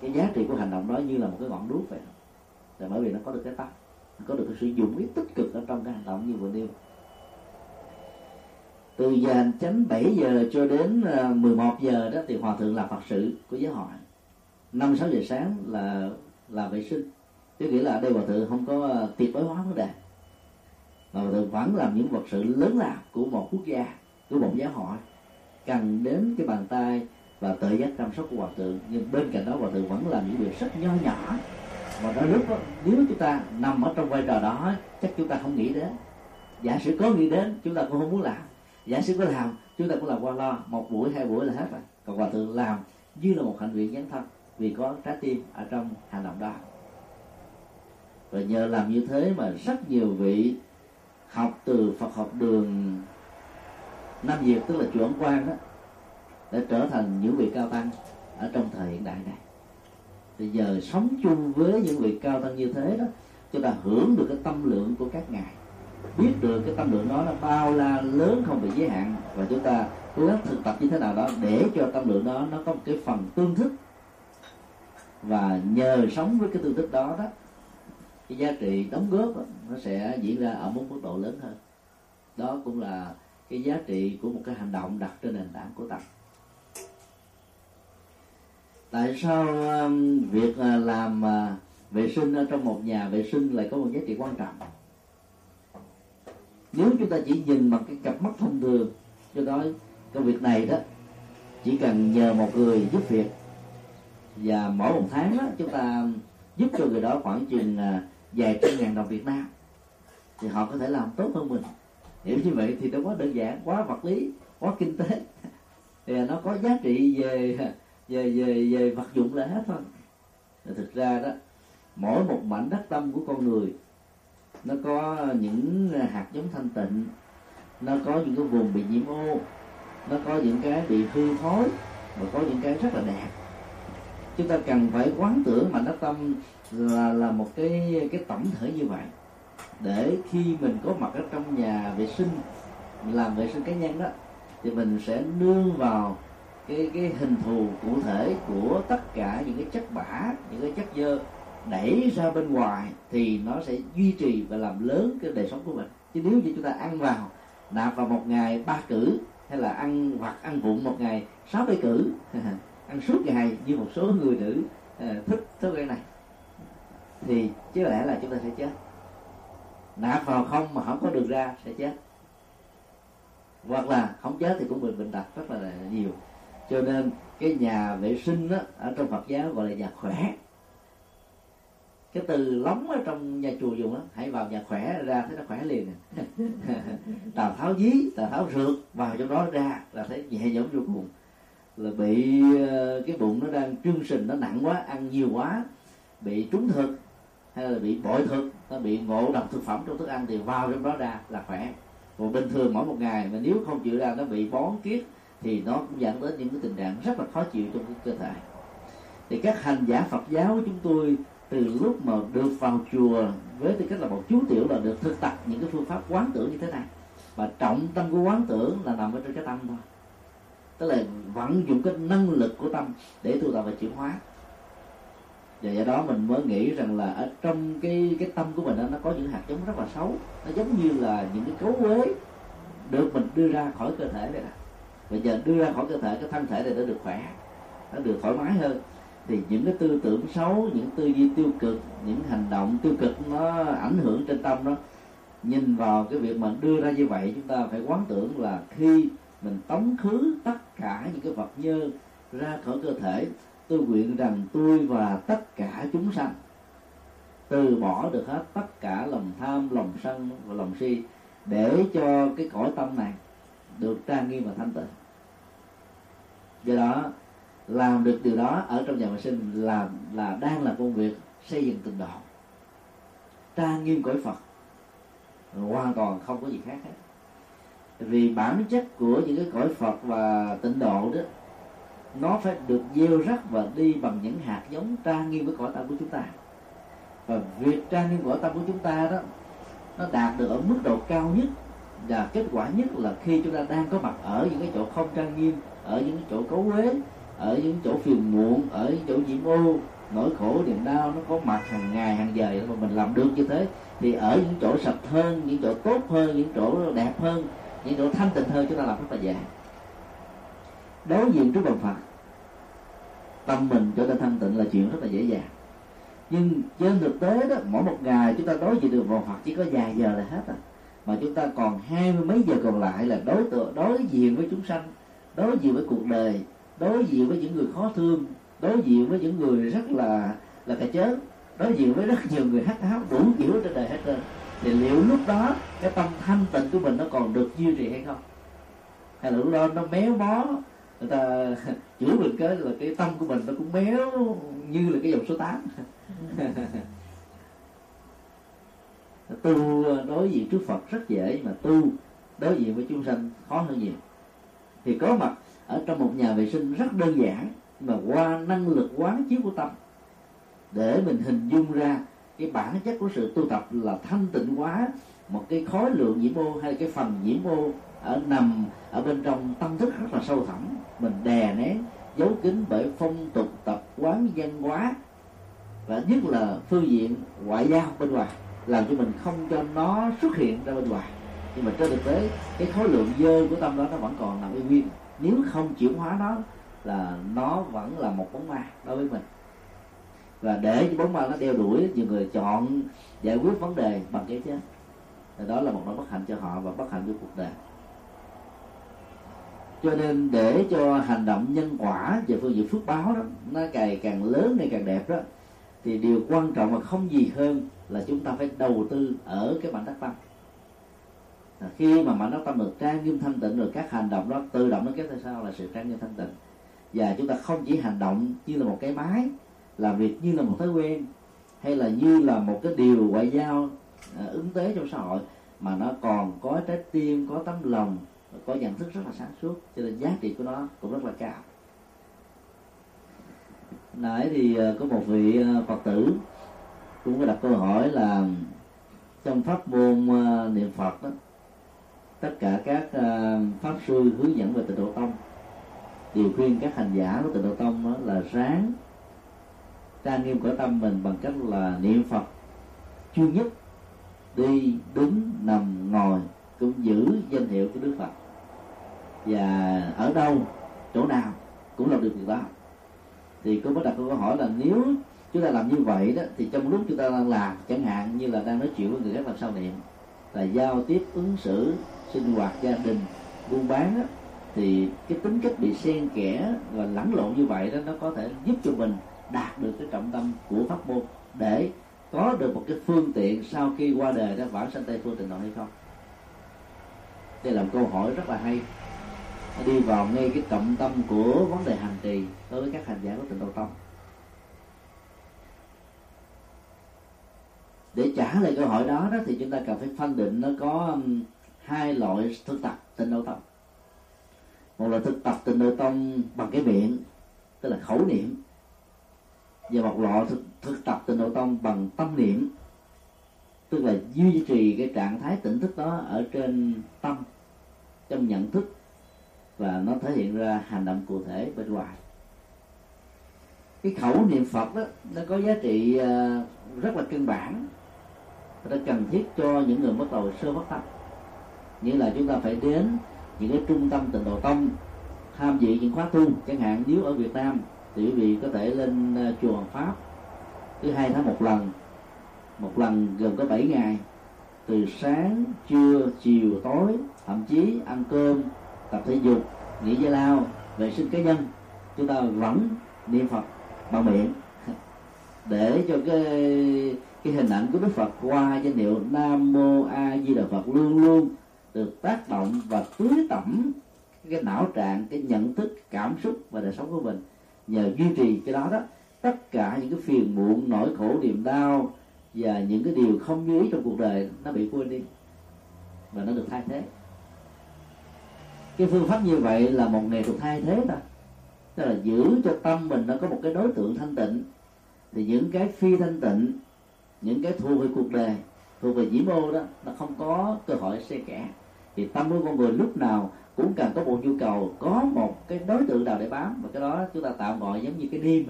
Cái giá trị của hành động đó như là một cái ngọn đuốc vậy là bởi vì nó có được cái tâm có được cái sử dụng ý tích cực ở trong cái hành động như vừa nêu. Từ giờ chánh 7 giờ cho đến à, 11 giờ đó thì hòa thượng là phật sự của giáo hội năm sáu giờ sáng là là vệ sinh. Có nghĩa là đây hòa thượng không có à, tiệc bói hóa vấn đề. Mà hòa thượng vẫn làm những vật sự lớn lao của một quốc gia của một giáo hội cần đến cái bàn tay và tự giác chăm sóc của hòa thượng. Nhưng bên cạnh đó hòa thượng vẫn làm những việc rất nho nhỏ. Mà đôi lúc đó, nếu chúng ta nằm ở trong vai trò đó chắc chúng ta không nghĩ đến. Giả sử có nghĩ đến chúng ta cũng không muốn làm. Giả sử có làm chúng ta cũng làm qua lo một buổi hai buổi là hết rồi. Còn hòa thượng làm như là một hạnh nguyện dấn thân vì có trái tim ở trong hành động đó. Và nhờ làm như thế mà rất nhiều vị học từ Phật học đường Nam Việt, tức là chuẩn quan Quang đó để trở thành những vị cao tăng ở trong thời hiện đại này. Thì giờ sống chung với những vị cao tăng như thế đó, chúng ta hưởng được cái tâm lượng của các ngài. Biết được cái tâm lượng đó nó bao la lớn không bị giới hạn, và chúng ta cố gắng thực tập như thế nào đó để cho tâm lượng đó nó có một cái phần tương thích và nhờ sống với cái tương thức đó đó cái giá trị đóng góp đó, nó sẽ diễn ra ở một mức độ lớn hơn. Đó cũng là cái giá trị của một cái hành động đặt trên nền tảng của tập. Tại sao um, việc à, làm à, vệ sinh ở trong một nhà vệ sinh lại có một giá trị quan trọng? Nếu chúng ta chỉ nhìn bằng cái cặp mắt thông thường cho đó công việc này đó chỉ cần nhờ một người giúp việc và mỗi một tháng đó chúng ta giúp cho người đó khoảng chừng à, vài trăm ngàn đồng Việt Nam. Thì họ có thể làm tốt hơn mình. Hiểu như vậy thì nó quá đơn giản, quá vật lý, quá kinh tế. Thì nó có giá trị về về về về vật dụng là hết thôi. Thực ra đó, mỗi một mảnh đất tâm của con người, nó có những hạt giống thanh tịnh, nó có những cái vùng bị nhiễm ô, nó có những cái bị hư thối, và có những cái rất là đẹp chúng ta cần phải quán tưởng mà nó tâm là là một cái cái tổng thể như vậy. Để khi mình có mặt ở trong nhà vệ sinh làm vệ sinh cá nhân đó, thì mình sẽ nương vào cái cái hình thù cụ thể của tất cả những cái chất bã, những cái chất dơ đẩy ra bên ngoài thì nó sẽ duy trì và làm lớn cái đời sống của mình. Chứ nếu như chúng ta ăn vào, nạp vào một ngày ba cử, hay là ăn hoặc ăn vụng một ngày sáu bảy cử ăn suốt ngày như một số người nữ ờ, uh, thích thói quen này. Thì chứ lẽ là chúng ta sẽ chết. Nạp vào không mà không có đường ra sẽ chết. Hoặc là không chết thì cũng bị bệnh tật rất là nhiều. Cho nên cái nhà vệ sinh đó, ở trong Phật giáo gọi là nhà khỏe. Cái từ lóng ở trong nhà chùa dùng đó hãy vào nhà khỏe ra thấy nó khỏe liền tào tháo dí tào tháo rượt vào trong đó ra là thấy nhẹ nhõm vô cùng là bị ờ, cái bụng nó đang trương sình, nó nặng quá, ăn nhiều quá, bị trúng thực, hay là bị bội thực, nó bị ngộ độc thực phẩm trong thức ăn thì vào trong đó ra là khỏe. Còn bình thường mỗi một ngày mà nếu không chịu ra nó bị bón kiết thì nó cũng dẫn đến những cái tình trạng rất là khó chịu trong cái cơ thể. Thì các hành giả Phật giáo của chúng tôi từ lúc mà được vào chùa với tư cách là một chú tiểu là được thực tập những cái phương pháp quán tưởng như thế này. Và trọng tâm của quán tưởng là nằm ở trên cái tâm thôi tức là vận dụng cái năng lực của tâm để tu tập và chuyển hóa. Và do đó mình mới nghĩ rằng là ở trong cái cái tâm của mình đó, nó có những hạt giống rất là xấu. Nó giống như là những cái cấu quế được mình đưa ra khỏi cơ thể này nè. Bây giờ đưa ra khỏi cơ thể cái thân thể này nó được khỏe nó được thoải mái hơn. Thì những cái tư tưởng xấu những tư duy tiêu cực những hành động tiêu cực nó ảnh hưởng trên tâm đó. Nhìn vào cái việc mà đưa ra như vậy chúng ta phải quán tưởng là khi mình tống khứ tất cả những cái vật nhơ ra khỏi cơ thể. Tôi nguyện rằng tôi và tất cả chúng sanh từ bỏ được hết tất cả lòng tham, lòng sân và lòng si để cho cái cõi tâm này được trang nghiêm và thanh tịnh. Do đó, làm được điều đó ở trong nhà vệ sinh là là đang là công việc xây dựng tình độ trang nghiêm cõi phật hoàn toàn không có gì khác hết vì bản chất của những cái cõi phật và tịnh độ đó, nó phải được gieo rắc và đi bằng những hạt giống trang nghiêm với cõi tâm của chúng ta. Và việc trang nghiêm cõi tâm của chúng ta đó, nó đạt được ở mức độ cao nhất và kết quả nhất là khi chúng ta đang có mặt ở những cái chỗ không trang nghiêm, ở những cái chỗ cấu quế ở những chỗ phiền muộn, ở những chỗ nhiễm ô, nỗi khổ, niềm đau nó có mặt hàng ngày, hàng giờ. Mà mình làm được như thế thì ở những chỗ sạch hơn, những chỗ tốt hơn, những chỗ đẹp hơn những chỗ thanh tịnh hơn chúng ta làm rất là dễ. Đối diện trước bằng phật, tâm mình trở nên thanh tịnh là chuyện rất là dễ dàng. Nhưng trên thực tế đó, mỗi một ngày chúng ta đối diện được bàn phật chỉ có vài giờ là hết à. Mà chúng ta còn hai mươi mấy giờ còn lại là đối tượng, đối diện với chúng sanh, đối diện với cuộc đời, đối diện với những người khó thương, đối diện với những người rất là là cà chớn đối diện với rất nhiều người hắc áo đủ kiểu trên đời hết trơn thì liệu lúc đó cái tâm thanh tịnh của mình nó còn được duy trì hay không? Hay là lúc đó nó méo mó, người ta chửi mình cái là cái tâm của mình nó cũng méo như là cái dòng số 8 tu đối diện trước Phật rất dễ mà tu đối diện với chúng sanh khó hơn nhiều. Thì có mặt ở trong một nhà vệ sinh rất đơn giản mà qua năng lực quán chiếu của tâm để mình hình dung ra cái bản chất của sự tu tập là thanh tịnh hóa một cái khối lượng nhiễm ô hay cái phần nhiễm ô ở nằm ở bên trong tâm thức rất là sâu thẳm. Mình đè nén, giấu kín bởi phong tục tập quán văn hóa. Và nhất là phương diện ngoại giao bên ngoài, làm cho mình không cho nó xuất hiện ra bên ngoài. Nhưng mà trên thực tế, cái khối lượng dơ của tâm đó nó vẫn còn nằm yên nguyên. Nếu không chuyển hóa nó là nó vẫn là một bóng ma đối với mình và để cái bóng ma nó đeo đuổi nhiều người chọn giải quyết vấn đề bằng cái chết. Thì đó là một nỗi bất hạnh cho họ và bất hạnh cho cuộc đời. Cho nên để cho hành động nhân quả về phương diện phước báo đó nó càng càng lớn ngày càng đẹp đó thì điều quan trọng và không gì hơn là chúng ta phải đầu tư ở cái mảnh đất tâm. À, khi mà mảnh đất tâm được trang nghiêm thanh tịnh rồi các hành động đó tự động nó kéo theo sau là sự trang nghiêm thanh tịnh. Và chúng ta không chỉ hành động như là một cái máy làm việc như là một thói quen hay là như là một cái điều ngoại giao à, ứng tế trong xã hội mà nó còn có trái tim có tấm lòng có nhận thức rất là sáng suốt cho nên giá trị của nó cũng rất là cao. Nãy thì à, có một vị à, phật tử cũng có đặt câu hỏi là trong pháp môn à, niệm phật đó tất cả các pháp sư hướng dẫn về tịnh độ tông điều khuyên các hành giả của tịnh độ tông đó là ráng trang nghiêm của tâm mình bằng cách là niệm phật. Chuyên nhất đi đứng nằm ngồi cũng giữ danh hiệu của đức phật. Và ở đâu chỗ nào cũng làm được việc đó. Thì cô mới đặt câu hỏi là nếu chúng ta làm như vậy đó thì trong lúc chúng ta đang làm chẳng hạn như là đang nói chuyện với người khác làm sao niệm là giao tiếp ứng xử sinh hoạt gia đình buôn bán đó, thì cái tính cách bị xen kẽ và lẫn lộn như vậy đó nó có thể giúp cho mình đạt được cái trọng tâm của pháp môn để có được một cái phương tiện sau khi qua đời ra vãng sanh tây phương tịnh độ hay không? Đây là một câu hỏi rất là hay. Đi vào ngay cái trọng tâm của vấn đề hành trì đối với các hành giả của tịnh độ tông. Để trả lời câu hỏi đó, đó thì chúng ta cần phải phân định nó có um, hai loại thực tập tịnh độ tông. Một là thực tập tịnh độ tông bằng cái miệng tức là khẩu niệm và một loại thực, thực tập tịnh độ tông bằng tâm niệm. Tức là duy trì cái trạng thái tỉnh thức đó ở trên tâm trong nhận thức và nó thể hiện ra hành động cụ thể bên ngoài. Cái khẩu niệm phật đó nó có giá trị ờ, rất là căn bản. Nó cần thiết cho những người bắt đầu sơ phát tâm như là chúng ta phải đến những cái trung tâm tịnh độ tông tham dự những khóa tu chẳng hạn nếu ở Việt Nam thì quý vị có thể lên ờ, chùa Hoàng Pháp thứ hai tháng một lần một lần gồm có 7 ngày. Từ sáng, trưa, chiều, tối, thậm chí ăn cơm, tập thể dục, nghỉ giải lao, vệ sinh cá nhân, chúng ta vẫn niệm phật bằng miệng. Để cho cái cái hình ảnh của đức phật qua danh hiệu nam mô a di đà phật luôn luôn được tác động và tưới tẩm cái não trạng, cái nhận thức, cảm xúc và đời sống của mình nhờ duy trì cái đó đó, tất cả những cái phiền muộn, nỗi khổ, niềm đau và những cái điều không như ý trong cuộc đời nó bị quên đi. Và nó được thay thế. Cái phương pháp như vậy là một nghệ thuật thay thế ta. Tức là giữ cho tâm mình nó có một cái đối tượng thanh tịnh. Thì những cái phi thanh tịnh, những cái thuộc về cuộc đời, thuộc về dĩ mô đó, nó không có cơ hội xe kẻ thì tâm của con người lúc nào cũng cần có một nhu cầu có một cái đối tượng nào để bám. Và cái đó chúng ta tạm gọi giống như cái niêm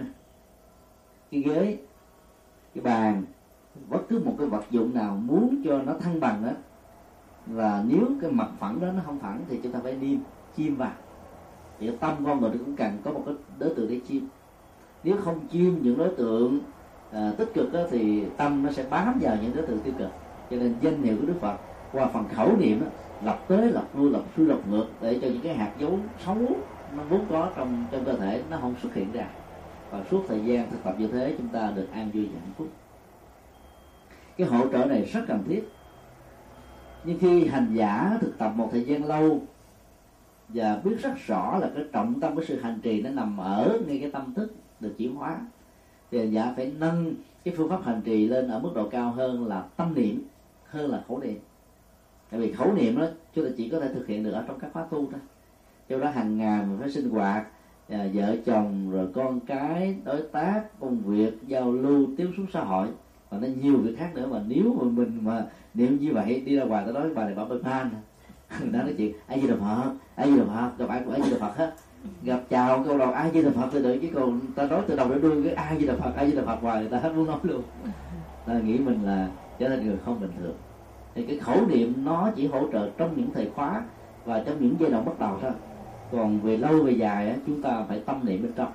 cái ghế cái bàn bất cứ một cái vật dụng nào muốn cho nó thăng bằng đó là nếu cái mặt phẳng đó nó không phẳng thì chúng ta phải niêm chim vào. Thì tâm con người cũng cần có một cái đối tượng để chim. Nếu không chim những đối tượng à, tích cực đó, thì tâm nó sẽ bám vào những đối tượng tiêu cực. Cho nên danh hiệu của đức phật qua phần khẩu niệm đó, lập tới lập lui lập xuôi lập ngược để cho những cái hạt dấu xấu nó vốn có trong trong cơ thể nó không xuất hiện ra. Và suốt thời gian thực tập như thế chúng ta được an vui và hạnh phúc. Cái hỗ trợ này rất cần thiết. Nhưng khi hành giả thực tập một thời gian lâu và biết rất rõ là cái trọng tâm của sự hành trì nó nằm ở ngay cái tâm thức được chuyển hóa thì hành giả phải nâng cái phương pháp hành trì lên ở mức độ cao hơn là tâm niệm hơn là khẩu niệm tại vì khẩu niệm đó chúng ta chỉ có thể thực hiện được ở trong các khóa tu thôi. Cho đó hàng ngày mình phải sinh hoạt à, vợ chồng rồi con cái đối tác công việc giao lưu tiếp xúc xã hội. Và nó nhiều việc khác nữa mà nếu mà mình mà niệm như vậy đi ra ngoài ta nói bà này bảo bên man đó nói chuyện ai gì đồng phật? Ai gì đồng phật? Gặp ai cũng ai gì đồng phật hết. Gặp chào câu đầu ai gì đồng phật? Thì được chứ còn ta nói từ đầu đến đuôi cái ai gì đồng phật? Ai gì đồng phật? hoài người ta hết muốn nói luôn. Ta nghĩ mình là trở thành người không bình thường thì cái khẩu niệm nó chỉ hỗ trợ trong những thời khóa và trong những giai đoạn bắt đầu thôi. Còn về lâu về dài chúng ta phải tâm niệm bên trong.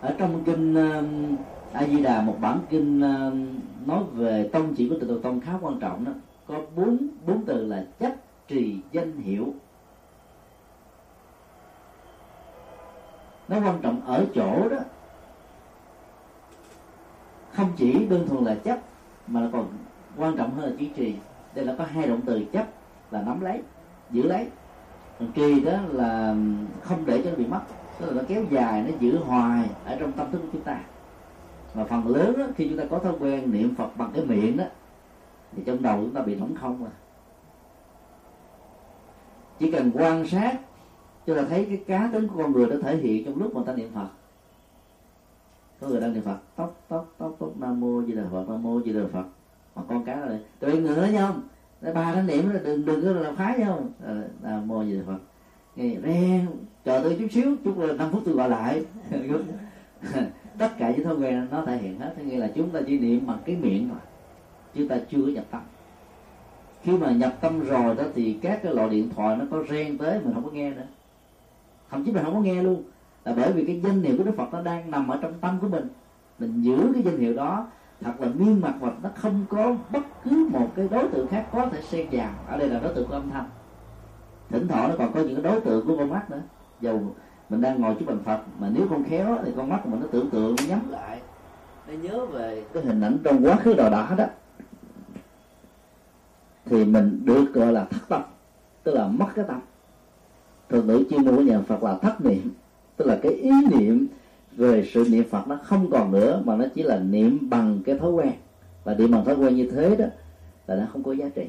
Ở trong kinh um, a di đà một bản kinh um, nói về tông chỉ của tịnh độ tông khá quan trọng đó. Có bốn bốn từ là chấp, trì, danh hiệu nó quan trọng ở chỗ đó. Không chỉ đơn thuần là chấp, mà là còn quan trọng hơn là duy trì. Đây là có hai động từ chấp là nắm lấy giữ lấy. Còn trì đó là không để cho nó bị mất tức là nó kéo dài nó giữ hoài ở trong tâm thức của chúng ta. Mà phần lớn đó, khi chúng ta có thói quen niệm phật bằng cái miệng đó thì trong đầu chúng ta bị trống không à. Chỉ cần quan sát chúng ta thấy cái cá tính của con người nó thể hiện trong lúc mà ta niệm phật. Có người đang niệm phật tóc tóc tóc tóc nam mô di đà phật nam mô di đà phật mà con cá rồi tụi ngựa ngửa nhau để ba cái niệm là đừng đừng có làm phái nhau, không mô gì phật. Nghe chờ tôi chút xíu chút là năm phút tôi gọi lại. Tất cả những thói quen nó thể hiện hết. Nghĩa là chúng ta chỉ niệm bằng cái miệng mà chúng ta chưa có nhập tâm. Khi mà nhập tâm rồi đó thì các cái loại điện thoại nó có ren tới mình không có nghe nữa. Thậm chí mình không có nghe luôn. Là bởi vì cái danh hiệu của đức phật nó đang nằm ở trong tâm của mình. Mình giữ cái danh hiệu đó thật là miên mặt và nó không có bất cứ một cái đối tượng khác có thể xen vào. Ở đây là đối tượng của âm thanh. Thỉnh thoảng nó còn có những cái đối tượng của con mắt nữa. Dầu mình đang ngồi trước bàn phật, mà nếu không khéo thì con mắt của mình nó tưởng tượng, nó nhắm lại. Để nhớ về cái hình ảnh trong quá khứ đỏ đỏ đó. Thì mình được gọi là thất tâm, tức là mất cái tâm. Thường ngữ chuyên môn của nhà phật là thất niệm, tức là cái ý niệm về sự niệm phật nó không còn nữa, mà nó chỉ là niệm bằng cái thói quen. Và niệm bằng thói quen như thế đó là nó không có giá trị.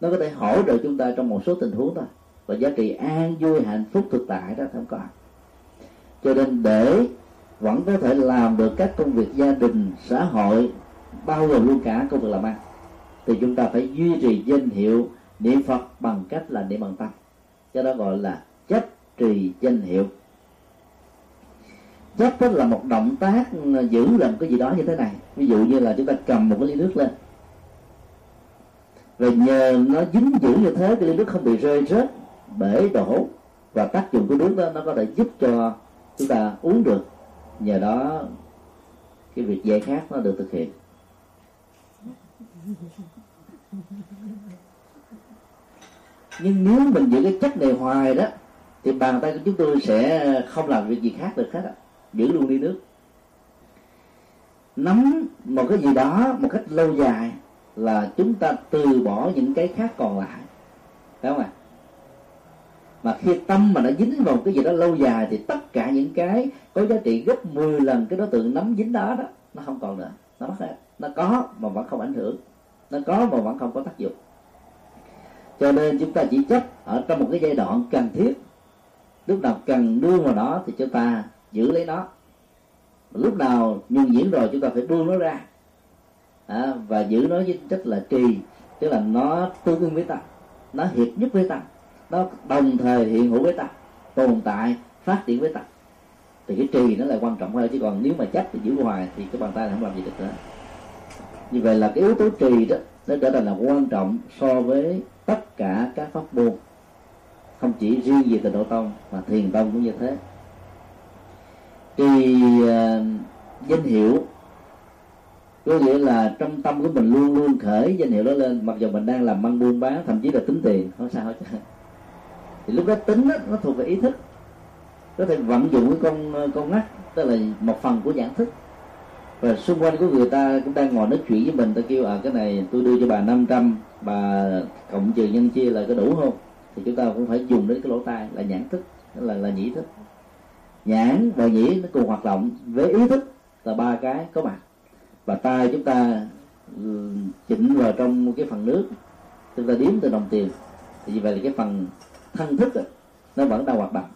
Nó có thể hỗ trợ chúng ta trong một số tình huống thôi. Và giá trị an vui, hạnh phúc thực tại đó không có. Cho nên để vẫn có thể làm được các công việc gia đình, xã hội, bao gồm luôn cả công việc làm ăn, thì chúng ta phải duy trì danh hiệu niệm phật bằng cách là niệm bằng tâm. Cho đó gọi là chấp trì danh hiệu chấp đó là một động tác giữ làm cái gì đó như thế này. Ví dụ như là chúng ta cầm một cái ly nước lên. Rồi nhờ nó dính giữ như thế, cái ly nước không bị rơi rớt, bể đổ, và tác dụng của nước đó nó có thể giúp cho chúng ta uống được. Nhờ đó, cái việc dạy khác nó được thực hiện. Nhưng nếu mình giữ cái chất này hoài đó, thì bàn tay của chúng tôi sẽ không làm việc gì khác được hết á giữ luôn đi nước. Nắm một cái gì đó một cách lâu dài là chúng ta từ bỏ những cái khác còn lại. Phải không ạ? Mà khi tâm mà nó dính vào cái gì đó lâu dài thì tất cả những cái có giá trị gấp 10 lần cái đối tượng nắm dính đó đó, nó không còn nữa. Nó mất hết. Nó có mà vẫn không ảnh hưởng. Nó có mà vẫn không có tác dụng. Cho nên chúng ta chỉ chấp ở trong một cái giai đoạn cần thiết. Lúc nào cần đưa vào đó thì chúng ta giữ lấy nó. Lúc nào nhân diễn rồi chúng ta phải buông nó ra. À, và giữ nó với chất là trì tức là nó tương ứng với ta nó hiệp nhất với ta nó đồng thời hiện hữu với ta tồn tại phát triển với ta. Thì cái trì nó là quan trọng hơn chứ còn nếu mà chấp thì giữ hoài thì cái bàn tay không làm gì được nữa. Như vậy là cái yếu tố trì đó nó trở thành là quan trọng so với tất cả các pháp môn. Không chỉ riêng về tịnh độ tông mà thiền tông cũng như thế cái uh, ờ, danh hiệu có nghĩa là trong tâm của mình luôn luôn khởi danh hiệu đó lên mặc dù mình đang làm ăn buôn bán thậm chí là tính tiền không sao hết. Thì lúc đó tính đó, nó thuộc về ý thức. Có thể vận dụng cái con ờ, con mắt tức là một phần của nhãn thức. Và xung quanh của người ta cũng đang ngồi nói chuyện với mình ta kêu à cái này tôi đưa cho bà 500 bà cộng trừ nhân chia là có đủ không? Thì chúng ta cũng phải dùng đến cái lỗ tai là nhãn thức là là nhĩ thức nhãn và nhĩ nó cùng hoạt động với ý thức là ba cái có mặt. Và tay chúng ta chỉnh vào trong cái phần nước. Chúng ta đếm từ đồng tiền. Thì như vậy là cái phần thân thức đó, nó vẫn đang hoạt động.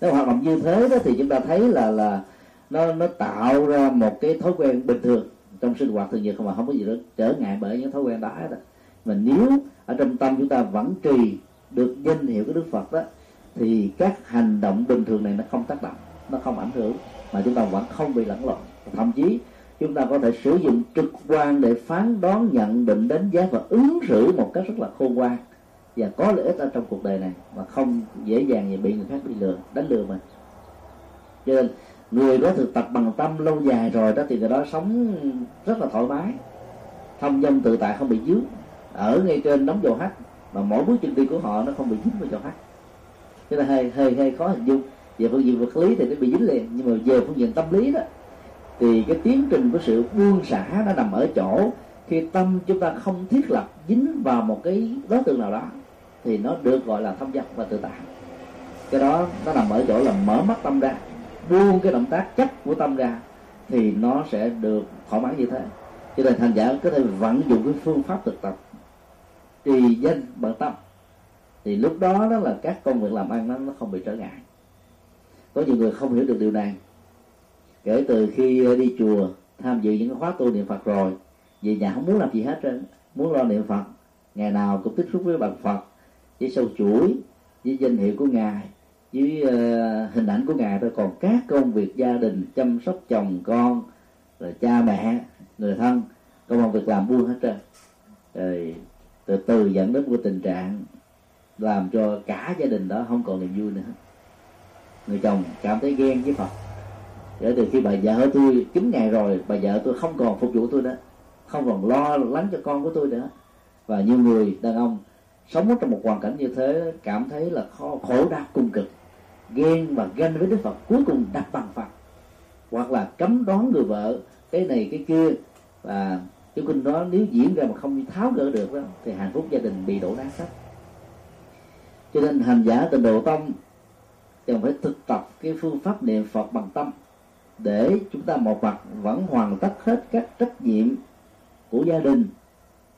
Nếu hoạt động như thế đó thì chúng ta thấy là là nó nó tạo ra một cái thói quen bình thường trong sinh hoạt thường nhật không mà không có gì đó trở ngại bởi những thói quen đó hết mà nếu ở trong tâm chúng ta vẫn trì được danh hiệu của đức phật đó thì các hành động bình thường này nó không tác động, nó không ảnh hưởng, mà chúng ta vẫn không bị lẫn lộn. Thậm chí, chúng ta có thể sử dụng trực quan để phán đoán, nhận định, đánh giá và ứng xử một cách rất là khôn ngoan. Và có lợi ích ở trong cuộc đời này, mà không dễ dàng gì bị người khác bị lừa, đánh lừa mình. Cho nên, người có thực tập bằng tâm lâu dài rồi đó thì người đó sống rất là thoải mái. Thông dong tự tại không bị dướng. Ở ngay trên đống dầu hắt mà mỗi bước chân đi của họ nó không bị dính vào dầu hắt cái này hơi hơi hơi khó hình dung. Về phương diện vật lý thì nó bị dính liền, nhưng mà về phương diện tâm lý đó, thì cái tiến trình của sự buông xả nó nằm ở chỗ khi tâm chúng ta không thiết lập dính vào một cái đối tượng nào đó, thì nó được gọi là thông dong và tự tại. Cái đó nó nằm ở chỗ là mở mắt tâm ra, buông cái động tác chấp của tâm ra, thì nó sẽ được thoải mái như thế. Cho nên thành giả có thể vận dụng cái phương pháp thực tập trì danh bằng tâm thì lúc đó đó là các công việc làm ăn nó, nó không bị trở ngại. Có nhiều người không hiểu được điều này. Kể từ khi đi chùa tham dự những cái khóa tu niệm phật rồi về nhà không muốn làm gì hết trơn muốn lo niệm phật. Ngày nào cũng tiếp xúc với bằng phật với sâu chuỗi với danh hiệu của ngài với uh, hình ảnh của ngài thôi. Còn các công việc gia đình chăm sóc chồng con rồi cha mẹ người thân công việc làm buông hết trơn. Rồi từ từ dẫn đến một tình trạng làm cho cả gia đình đó không còn niềm vui nữa. Người chồng cảm thấy ghen với phật. Kể từ khi bà vợ tôi chín ngày rồi bà vợ tôi không còn phục vụ tôi nữa. Không còn lo lắng cho con của tôi nữa. Và nhiều người đàn ông sống trong một hoàn cảnh như thế cảm thấy là khó, khổ đau cùng cực. Ghen và ganh với đức phật cuối cùng đặt bằng phật. Hoặc là cấm đoán người vợ cái này cái kia. Và cái kinh đó nếu diễn ra mà không tháo gỡ được đó thì hạnh phúc gia đình bị đổ nát hết cho nên hành giả tịnh độ tông cần phải thực tập cái phương pháp niệm phật bằng tâm để chúng ta một mặt vẫn hoàn tất hết các trách nhiệm của gia đình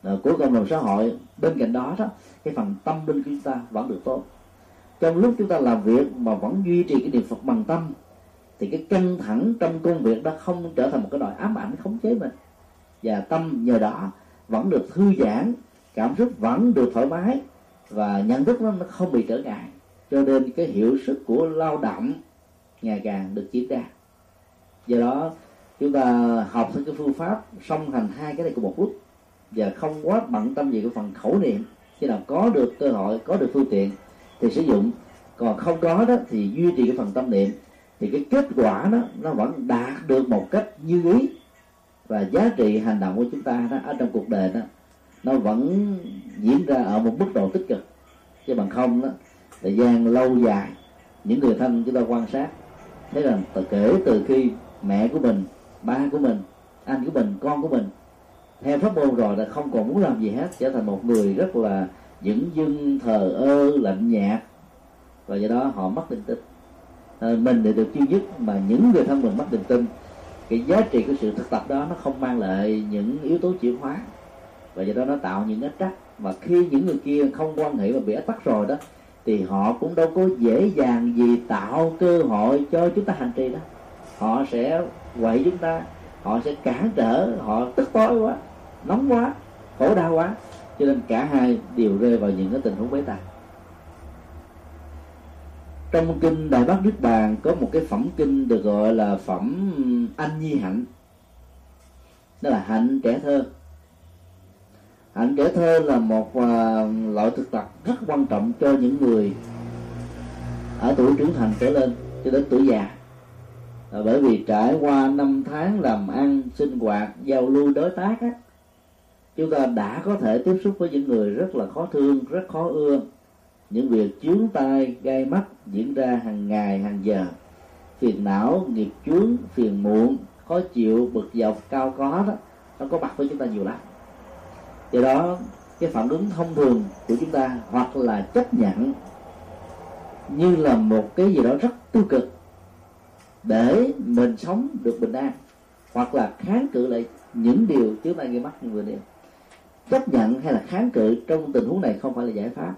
à, của cộng đồng xã hội. Bên cạnh đó đó, cái phần tâm linh của chúng ta vẫn được tốt. Trong lúc chúng ta làm việc mà vẫn duy trì cái niệm phật bằng tâm, thì cái căng thẳng trong công việc đó không trở thành một cái nỗi ám ảnh khống chế mình. Và tâm nhờ đó vẫn được thư giãn, cảm xúc vẫn được thoải mái và nhận thức nó, nó không bị trở ngại. Cho nên cái hiệu suất của lao động ngày càng được chiếm đa do đó chúng ta học theo cái phương pháp song hành hai cái này cùng một lúc. Và không quá bận tâm về cái phần khẩu niệm. Khi nào có được cơ hội có được phương tiện thì sử dụng. Còn không có đó thì duy trì cái phần tâm niệm. Thì cái kết quả đó nó vẫn đạt được một cách như ý. Và giá trị hành động của chúng ta đó ở trong cuộc đời đó nó vẫn diễn ra ở một mức độ tích cực. Chứ bằng không đó thời gian lâu dài những người thân chúng ta quan sát thấy rằng từ kể từ khi mẹ của mình ba của mình anh của mình con của mình theo pháp môn rồi là không còn muốn làm gì hết trở thành một người rất là dững dưng thờ ơ lạnh nhạt. Và do đó họ mất niềm tin. À, mình thì được duy nhất mà những người thân mình mất niềm tin. Cái giá trị của sự thực tập đó nó không mang lại những yếu tố chuyển hóa và do đó nó tạo những ách trắc và khi những người kia không quan hệ và bị ách tắc rồi đó, thì họ cũng đâu có dễ dàng gì tạo cơ hội cho chúng ta hành trì đó. Họ sẽ quậy chúng ta, họ sẽ cản trở, họ tức tối quá, nóng quá, khổ đau quá. Cho nên cả hai đều rơi vào những cái tình huống bế tắc. Trong kinh đại bác đức bàn có một cái phẩm kinh được gọi là phẩm anh nhi hạnh. Đó là hạnh trẻ thơ hạnh kể thơ là một à, loại thực tập rất quan trọng cho những người ở tuổi trưởng thành trở lên cho đến tuổi già. À, bởi vì trải qua năm tháng làm ăn sinh hoạt giao lưu đối tác á, chúng ta đã có thể tiếp xúc với những người rất là khó thương rất khó ưa. Những việc chướng tai gai mắt diễn ra hàng ngày hàng giờ. Phiền não nghiệp chướng phiền muộn khó chịu bực dọc cao có đó nó có mặt với chúng ta nhiều lắm do đó, cái phản ứng thông thường của chúng ta hoặc là chấp nhận như là một cái gì đó rất tiêu cực để mình sống được bình an hoặc là kháng cự lại những điều trước ta gây mắt vừa nêu. Chấp nhận hay là kháng cự trong tình huống này không phải là giải pháp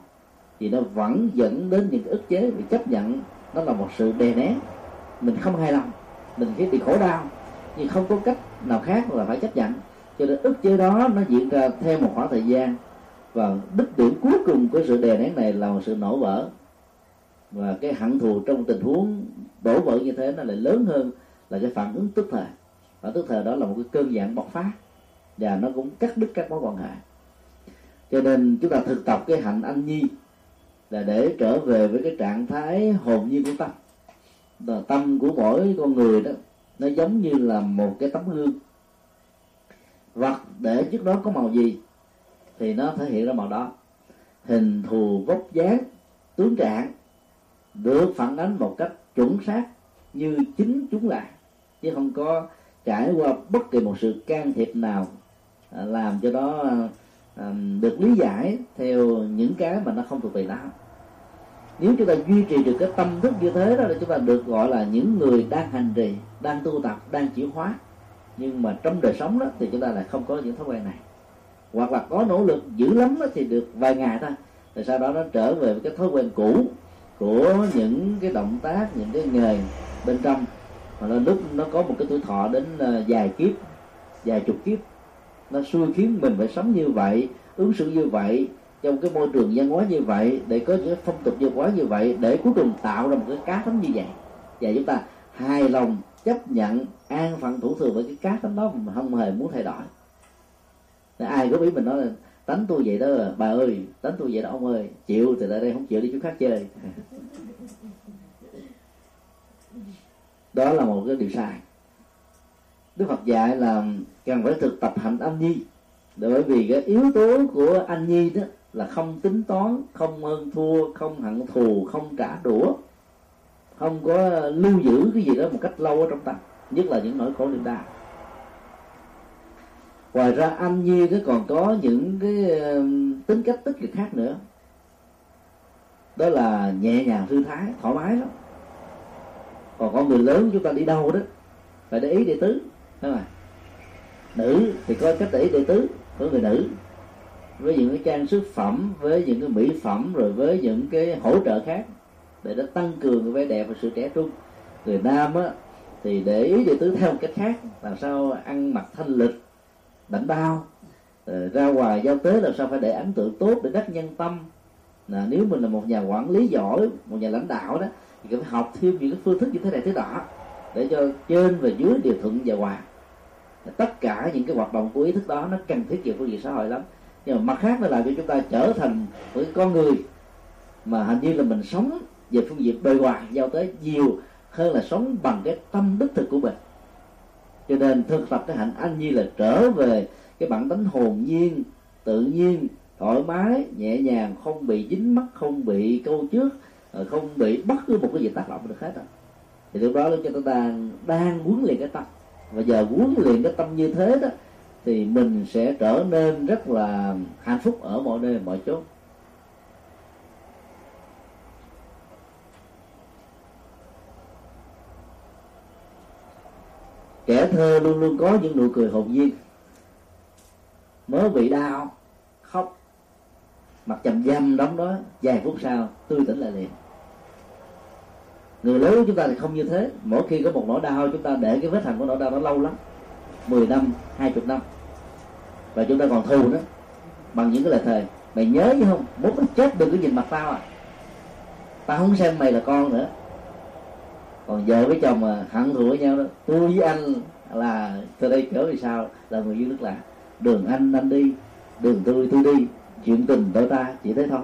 thì nó vẫn dẫn đến những ức chế vì chấp nhận. Nó là một sự đè nén. Mình không hài lòng, mình thấy bị khổ đau, nhưng không có cách nào khác là phải chấp nhận cho nên ức chế đó nó diễn ra theo một khoảng thời gian. Và đích điểm cuối cùng của sự đè nén này là một sự nổ vỡ. Và cái hận thù trong tình huống đổ vỡ như thế nó lại lớn hơn là cái phản ứng tức thời. Và tức thời đó là một cái cơn dạng bộc phát. Và nó cũng cắt đứt các mối quan hệ. Cho nên chúng ta thực tập cái hạnh anh nhi là để trở về với cái trạng thái hồn nhiên của tâm. Tâm của mỗi con người đó, nó giống như là một cái tấm gương vật để trước đó có màu gì, thì nó thể hiện ra màu đó. Hình thù vóc dáng, tướng trạng, được phản ánh một cách chuẩn xác như chính chúng là chứ không có trải qua bất kỳ một sự can thiệp nào à, làm cho đó à, được lý giải theo những cái mà nó không thuộc về nó. Nếu chúng ta duy trì được cái tâm thức như thế đó là chúng ta được gọi là những người đang hành trì, đang tu tập, đang chuyển hóa nhưng mà trong đời sống đó thì chúng ta lại không có những thói quen này. Hoặc là có nỗ lực dữ lắm đó thì được vài ngày thôi. Rồi sau đó nó trở về với cái thói quen cũ của những cái động tác, những cái nghề bên trong. Mà nó lúc nó có một cái tuổi thọ đến dài vài kiếp, vài chục kiếp, nó xui khiến mình phải sống như vậy, ứng xử như vậy, trong cái môi trường văn hóa như vậy, để có những phong tục văn hóa như vậy, để cuối cùng tạo ra một cái cá tính như vậy. Và chúng ta hài lòng chấp nhận an phận thủ thường với cái cá tánh đó mà không hề muốn thay đổi. Nên ai có biết mình nói là, tánh tôi vậy đó, bà ơi, tánh tôi vậy đó, ông ơi, chịu thì lại đây, không chịu đi chỗ khác chơi. Đó là một cái điều sai. Đức phật dạy là cần phải thực tập hạnh anh nhi. Bởi vì cái yếu tố của anh nhi đó là không tính toán, không hơn thua, không hận thù, không trả đũa không có lưu giữ cái gì đó một cách lâu ở trong tâm, nhất là những nỗi khổ niềm đau. Ngoài ra, anh như nó còn có những cái um, tính cách tích cực khác nữa. Đó là nhẹ nhàng thư thái, thoải mái lắm. Còn con người lớn chúng ta đi đâu đó, phải để ý đệ tứ thấy không nữ thì có cách để ý đệ tứ của người nữ. Với những cái trang sức phẩm, với những cái mỹ phẩm, rồi với những cái hỗ trợ khác để nó tăng cường cái vẻ đẹp và sự trẻ trung. Người nam á thì để ý về tứ theo một cách khác làm sao ăn mặc thanh lịch đảnh bao rồi ra ngoài giao tế làm sao phải để ấn tượng tốt để đắc nhân tâm. Là nếu mình là một nhà quản lý giỏi một nhà lãnh đạo đó thì phải học thêm những cái phương thức như thế này thế đó, để cho trên và dưới đều thuận và hòa. Tất cả những cái hoạt động của ý thức đó nó cần thiết về phương diện xã hội lắm. Nhưng mà mặt khác nó làm cho chúng ta trở thành một con người mà hình như là mình sống về phương diện bề ngoài giao tới nhiều hơn là sống bằng cái tâm đích thực của mình. Cho nên thực tập cái hạnh anh như là trở về cái bản tính hồn nhiên, tự nhiên, thoải mái, nhẹ nhàng, không bị dính mắc, không bị câu trước ờ, không bị bất cứ một cái gì tác động được hết rồi thì lúc đó cho chúng ta đang huấn luyện cái tâm. Và giờ huấn luyện cái tâm như thế đó, thì mình sẽ trở nên rất là hạnh phúc ở mọi nơi, mọi chốn. Kẻ thơ luôn luôn có những nụ cười hồn nhiên. Mới bị đau, khóc. Mặt chầm dâm đóng đó, vài phút sau, tươi tỉnh lại liền. Người lớn của chúng ta thì không như thế. Mỗi khi có một nỗi đau, chúng ta để cái vết hành của nỗi đau nó lâu lắm. 10 năm 20 năm. Và chúng ta còn thù nữa. Bằng những cái lời thề. Mày nhớ chứ không? Muốn chết đừng có nhìn mặt tao à. Tao không xem mày là con nữa còn vợ với chồng mà hận thù với nhau đó, tôi với anh là từ đây trở về sau là người yêu nước lạ. Đường anh anh đi, đường tôi tôi đi, chuyện tình đôi ta chỉ thế thôi.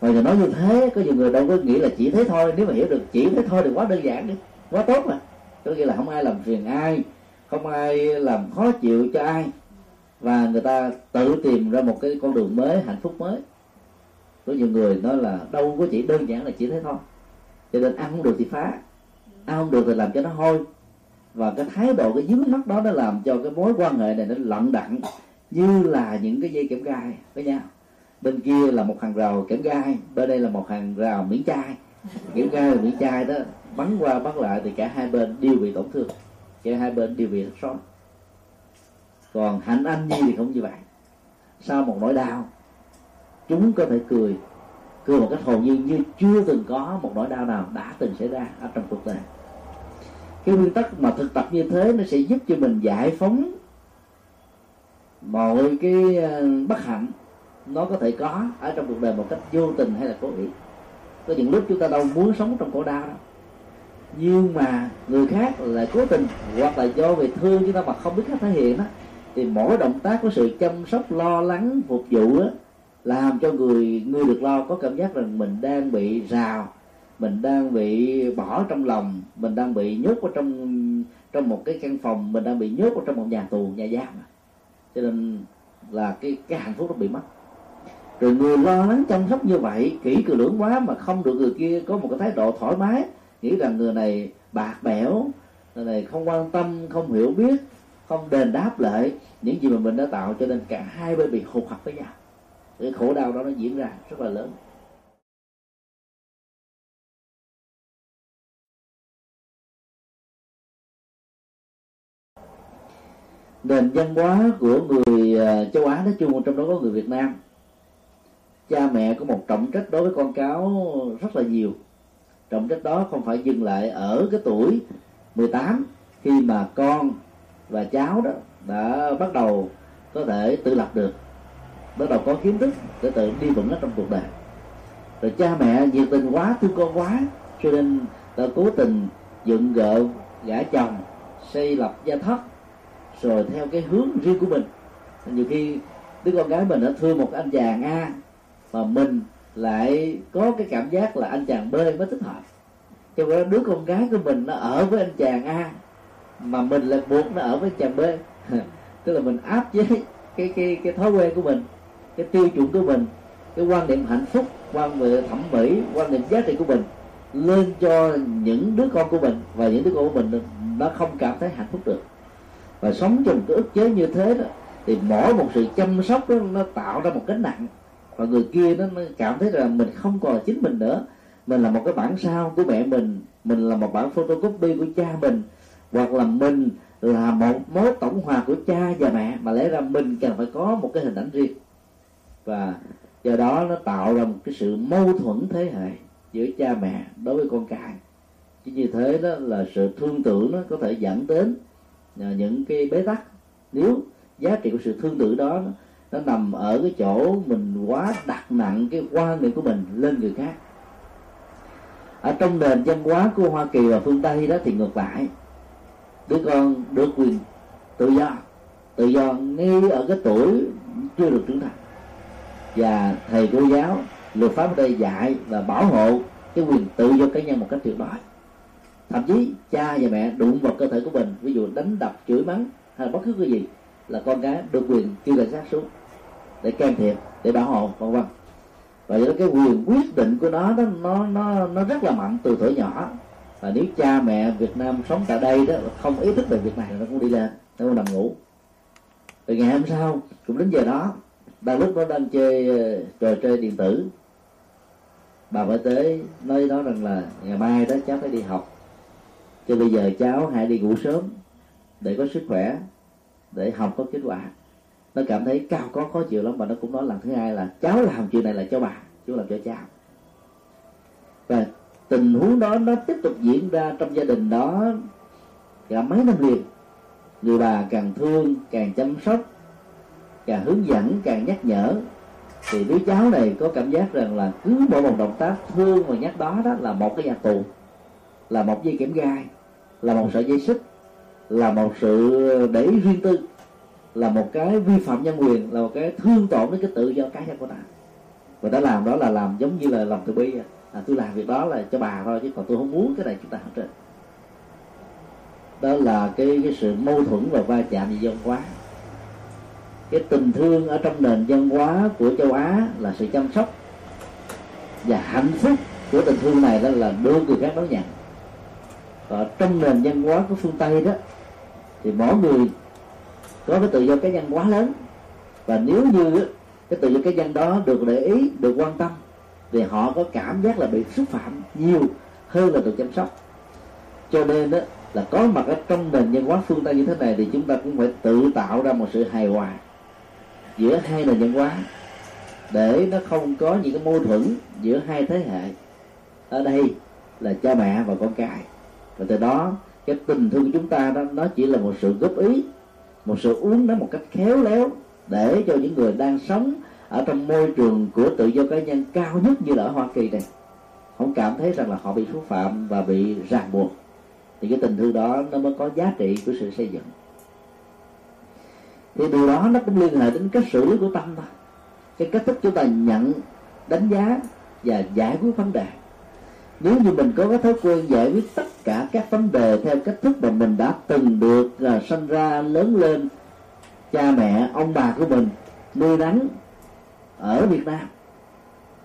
Và giờ nói như thế, có nhiều người đâu có nghĩ là chỉ thế thôi. Nếu mà hiểu được chỉ thế thôi thì quá đơn giản đi, quá tốt mà. Có nghĩa là không ai làm phiền ai, không ai làm khó chịu cho ai. Và người ta tự tìm ra một cái con đường mới, hạnh phúc mới. Có nhiều người nói là đâu có chỉ đơn giản là chỉ thế thôi. Cho nên ăn không được thì phá ăn không được thì làm cho nó hôi. Và cái thái độ, cái dướng mắt đó nó làm cho cái mối quan hệ này nó lận đặng như là những cái dây kẽm gai với nhau bên kia là một hàng rào kẽm gai, bên đây là một hàng rào miễn chai. Kẽm gai và miễn chai đó, bắn qua bắn lại thì cả hai bên đều bị tổn thương. Cả hai bên đều bị thất sót còn hạnh anh nhi thì không như vậy. Sau một nỗi đau, chúng có thể cười cười một cách hồn nhiên như chưa từng có một nỗi đau nào đã từng xảy ra ở trong cuộc đời. Cái nguyên tắc mà thực tập như thế nó sẽ giúp cho mình giải phóng mọi cái ờ, bất hạnh nó có thể có ở trong cuộc đời một cách vô tình hay là cố ý. Có những lúc chúng ta đâu muốn sống trong khổ đau đâu nhưng mà người khác lại cố tình hoặc là do về thương chúng ta mà không biết cách thể hiện đó thì mỗi động tác của sự chăm sóc lo lắng phục vụ đó, làm cho người người được lo có cảm giác rằng mình đang bị rào, mình đang bị bỏ trong lòng, mình đang bị nhốt ở trong trong một cái căn phòng, mình đang bị nhốt ở trong một nhà tù, nhà giam à. cho nên là cái cái hạnh phúc nó bị mất. Rồi người lo lắng chăm sóc như vậy, kỹ cử lưỡng quá mà không được người kia có một cái thái độ thoải mái, nghĩ rằng người này bạc bẽo, người này không quan tâm, không hiểu biết, không đền đáp lại những gì mà mình đã tạo, cho nên cả hai bên bị hụt hẫng với nhau cái khổ đau đó nó diễn ra rất là lớn. Nền văn hóa của người à, châu Á nói chung, trong đó có người Việt Nam. Cha mẹ có một trọng trách đối với con cháu rất là nhiều. Trọng trách đó không phải dừng lại ở cái tuổi 18 khi mà con và cháu đó đã bắt đầu có thể tự lập được bắt đầu có kiến thức để tự đi vững nó trong cuộc đời. Rồi cha mẹ nhiệt tình quá, thương con quá, cho nên đã cố tình dựng gợ gả chồng, xây lập gia thất, rồi theo cái hướng riêng của mình. Nhiều khi đứa con gái mình đã thương một anh chàng a, mà mình lại có cái cảm giác là anh chàng b mới thích hợp. Cho nên đứa con gái của mình nó ở với anh chàng a, mà mình lại buộc nó ở với chàng b. Tức là mình áp chế cái cái cái thói quen của mình cái tiêu chuẩn của mình cái quan niệm hạnh phúc quan niệm thẩm mỹ quan niệm giá trị của mình lên cho những đứa con của mình và những đứa con của mình nó không cảm thấy hạnh phúc được. Và sống trong cái ức chế như thế đó thì mỗi một sự chăm sóc đó, nó tạo ra một gánh nặng. Và người kia nó, nó cảm thấy là mình không còn là chính mình nữa. Mình là một cái bản sao của mẹ mình mình là một bản photocopy của cha mình hoặc là mình là một mối tổng hòa của cha và mẹ. Mà lẽ ra mình cần phải có một cái hình ảnh riêng và do đó nó tạo ra một cái sự mâu thuẫn thế hệ giữa cha mẹ đối với con cái. Chứ như thế đó là sự thương tưởng nó có thể dẫn đến à, những cái bế tắc. Nếu giá trị của sự thương tưởng đó nó nằm ở cái chỗ mình quá đặt nặng cái quan niệm của mình lên người khác. Ở trong nền văn hóa của hoa kỳ và phương tây đó thì ngược lại. Đứa con được quyền tự do tự do ngay ở cái tuổi chưa được trưởng thành và thầy cô giáo luật pháp ở đây dạy và bảo hộ cái quyền tự do cá nhân một cách tuyệt đối. Thậm chí cha và mẹ đụng vào cơ thể của mình, ví dụ đánh đập, chửi mắng hay là bất cứ cái gì là con cái được quyền kêu cảnh sát xuống để can thiệp, để bảo hộ, vân vân. Và do đó cái quyền quyết định của nó, đó, nó nó nó rất là mạnh từ tuổi nhỏ. Và nếu cha mẹ Việt Nam sống tại đây đó, không ý thức về việc này, nó cũng đi lên, nó cũng nằm ngủ. Rồi ngày hôm sau, cũng đến giờ đó đang lúc nó đang chơi ờ, trò chơi điện tử. Bà phải tới nói đó rằng là ngày mai đó cháu phải đi học. Cho bây giờ cháu hãy đi ngủ sớm để có sức khỏe, để học có kết quả. Nó cảm thấy cao có, khó chịu lắm, mà nó cũng nói lần thứ hai là cháu làm chuyện này là cho bà chứ làm cho cháu. Và tình huống đó nó tiếp tục diễn ra trong gia đình đó cả mấy năm liền. Người bà càng thương, càng chăm sóc càng hướng dẫn càng nhắc nhở. Thì đứa cháu này có cảm giác rằng là cứ mỗi một động tác thương và nhắc đó đó là một cái nhà tù là một dây kẽm gai là một sợi dây xích là một sự để riêng tư là một cái vi phạm nhân quyền là một cái thương tổn đến cái tự do cá nhân của ta. Và đã làm đó là làm giống như là lòng từ bi à. à, tôi làm việc đó là cho bà thôi chứ còn tôi không muốn cái này chúng ta học trên. Đó là cái, cái sự mâu thuẫn và va chạm gì văn quá cái tình thương ở trong nền văn hóa của châu Á là sự chăm sóc và hạnh phúc của tình thương này đó là đưa người khác đón nhận. Và trong nền văn hóa của phương Tây đó, thì mỗi người có cái tự do cá nhân quá lớn. Và nếu như cái tự do cá nhân đó được để ý, được quan tâm, thì họ có cảm giác là bị xúc phạm nhiều hơn là được chăm sóc. Cho nên đó là có mặt ở trong nền văn hóa phương tây như thế này thì chúng ta cũng phải tự tạo ra một sự hài hòa giữa hai nền văn hóa để nó không có những cái mâu thuẫn giữa hai thế hệ. Ở đây là cha mẹ và con cái. Và từ đó, cái tình thương của chúng ta đó, nó chỉ là một sự góp ý, một sự uống nó một cách khéo léo để cho những người đang sống ở trong môi trường của tự do cá nhân cao nhất như là ở Hoa Kỳ này. Không cảm thấy rằng là họ bị xúc phạm và bị ràng buộc. Thì cái tình thương đó nó mới có giá trị của sự xây dựng thì điều đó nó cũng liên hệ đến cách xử lý của tâm thôi. Cái cách thức chúng ta nhận, đánh giá và giải quyết vấn đề. Nếu như mình có cái thói quen giải quyết tất cả các vấn đề theo cách thức mà mình đã từng được là sinh ra, lớn lên, cha mẹ, ông bà của mình nuôi nắng ở Việt Nam,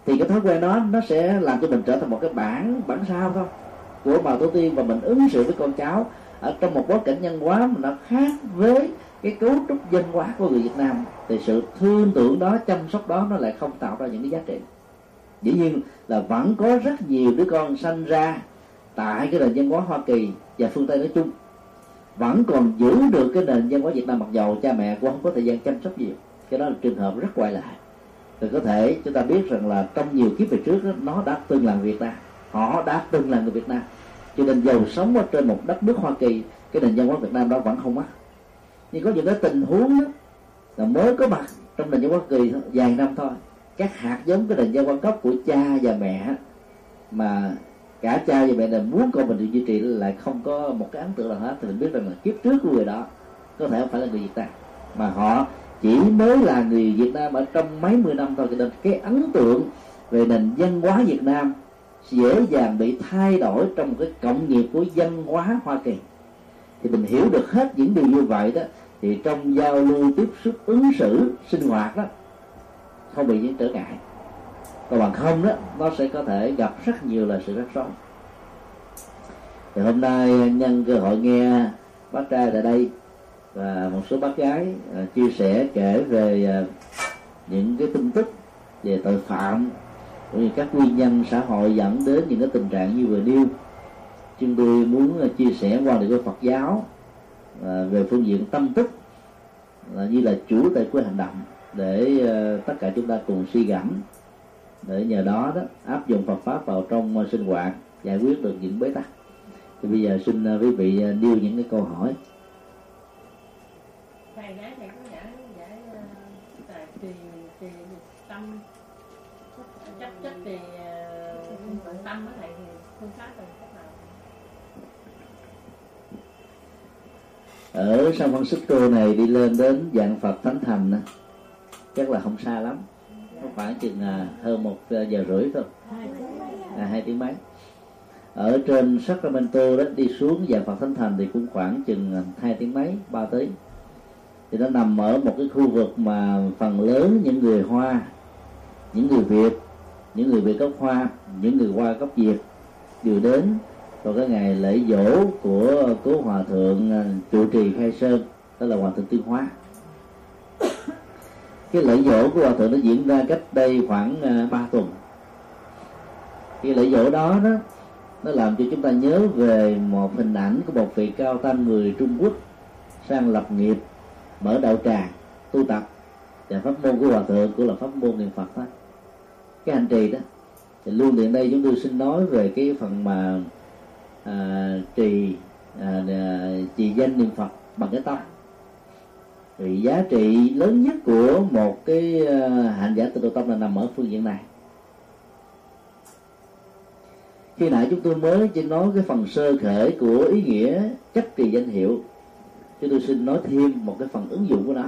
thì cái thói quen đó nó sẽ làm cho mình trở thành một cái bản bản sao thôi. Của bà tổ tiên và mình ứng xử với con cháu ở trong một bối cảnh nhân hóa mà nó khác với cái cấu trúc dân hóa của người Việt Nam thì sự thương tưởng đó chăm sóc đó nó lại không tạo ra những cái giá trị. Dĩ nhiên là vẫn có rất nhiều đứa con sanh ra tại cái nền văn hóa Hoa Kỳ và phương Tây nói chung. Vẫn còn giữ được cái nền văn hóa Việt Nam mặc dầu cha mẹ cũng không có thời gian chăm sóc nhiều. Cái đó là trường hợp rất quay lại. Thì có thể chúng ta biết rằng là trong nhiều kiếp về trước đó, nó đã từng là Việt Nam. Họ đã từng là người Việt Nam. Cho nên giàu sống ở trên một đất nước Hoa Kỳ cái nền văn hóa Việt Nam đó vẫn không mất nhưng có những cái tình huống đó là mới có mặt trong nền văn hóa Kỳ vài năm thôi. Các hạt giống cái nền văn hóa gốc của cha và mẹ mà cả cha và mẹ đều muốn con mình được duy trì lại không có một cái ấn tượng nào hết. Thì mình biết rằng là kiếp trước của người đó có thể không phải là người Việt Nam, mà họ chỉ mới là người Việt Nam ở trong mấy mươi năm thôi. Cho nên cái ấn tượng về nền văn hóa Việt Nam dễ dàng bị thay đổi trong cái cộng nghiệp của văn hóa Hoa Kỳ thì mình hiểu được hết những điều như vậy đó thì trong giao lưu tiếp xúc ứng xử sinh hoạt đó không bị những trở ngại. Còn bằng không đó nó sẽ có thể gặp rất nhiều là sự rắc rối. Thì hôm nay nhân cơ hội nghe bác trai tại đây và một số bác gái uh, chia sẻ kể về uh, những cái tin tức về tội phạm cũng như các nguyên nhân xã hội dẫn đến những cái tình trạng như vừa nêu chúng tôi muốn à, chia sẻ quan điểm của Phật giáo à, về phương diện tâm thức là như là chủ tại của hành động để à, tất cả chúng ta cùng suy gẫm để nhờ đó đó áp dụng Phật pháp vào trong sinh hoạt giải quyết được những bế tắc. Thì bây giờ xin quý vị uh, nêu những cái câu hỏi. Thầy gái thầy có giải giải tại trì trì tâm chấp chấp thì tâm với thầy thì phương pháp là cách nào ở San Francisco này đi lên đến dạng Phật Thánh Thành đó, chắc là không xa lắm. Có khoảng chừng à, hơn một à, giờ rưỡi thôi. À, hai tiếng mấy. Ở trên Sacramento đó đi xuống dạng Phật Thánh Thành thì cũng khoảng chừng à, hai tiếng mấy ba tiếng. Thì nó nằm ở một cái khu vực mà phần lớn những người Hoa những người Việt những người Việt gốc Hoa những người Hoa gốc Việt đều đến rồi cái ngày lễ dỗ của cố hòa thượng à, trụ trì khai sơn đó là hòa thượng tuyên hóa. Cái lễ dỗ của hòa thượng nó diễn ra cách đây khoảng à, ba tuần. Cái lễ dỗ đó đó nó làm cho chúng ta nhớ về một hình ảnh của một vị cao tăng người Trung Quốc sang lập nghiệp mở đạo tràng tu tập. Và pháp môn của hòa thượng cũng là pháp môn niệm phật đó. Cái hành trì đó thì luôn tiện đây chúng tôi xin nói về cái phần mà à, trì à, à, trì danh niệm phật bằng cái tâm thì giá trị lớn nhất của một cái à, hành giả tự độ tâm là nằm ở phương diện này. Khi nãy chúng tôi mới chỉ nói cái phần sơ khởi của ý nghĩa chấp trì danh hiệu chúng tôi xin nói thêm một cái phần ứng dụng của nó.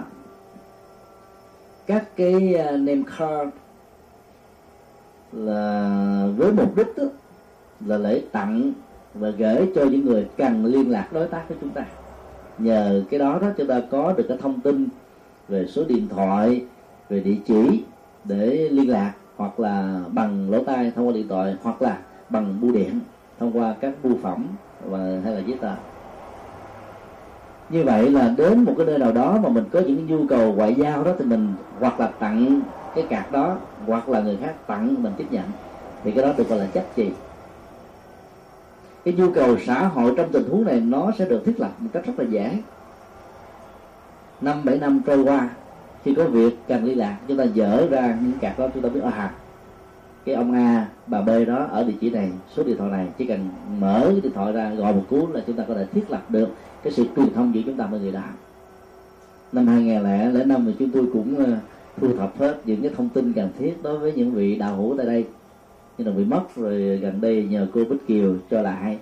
Các cái name card là với mục đích đó, là lễ tặng và gửi cho những người cần liên lạc đối tác với chúng ta. Nhờ cái đó đó, chúng ta có được cái thông tin về số điện thoại, về địa chỉ để liên lạc, hoặc là bằng lỗ tai thông qua điện thoại, hoặc là bằng bưu điện thông qua các bưu phẩm và, hay là giấy tờ. Như vậy là đến một cái nơi nào đó mà mình có những nhu cầu ngoại giao đó, thì mình hoặc là tặng cái card đó, hoặc là người khác tặng, mình tiếp nhận. Thì cái đó được gọi là chấp trì cái nhu cầu xã hội trong tình huống này nó sẽ được thiết lập một cách rất là dễ. Năm, bảy năm trôi qua, khi có việc cần liên lạc, chúng ta dỡ ra những cạc đó, chúng ta biết à cái ông A, bà B đó ở địa chỉ này, số điện thoại này, chỉ cần mở cái điện thoại ra, gọi một cú là chúng ta có thể thiết lập được cái sự truyền thông giữa chúng ta với người đó. Năm 2005 thì chúng tôi cũng ờ, thu thập hết những cái thông tin cần thiết đối với những vị đạo hữu tại đây nhưng là bị mất, rồi gần đây nhờ cô Bích Kiều cho lại.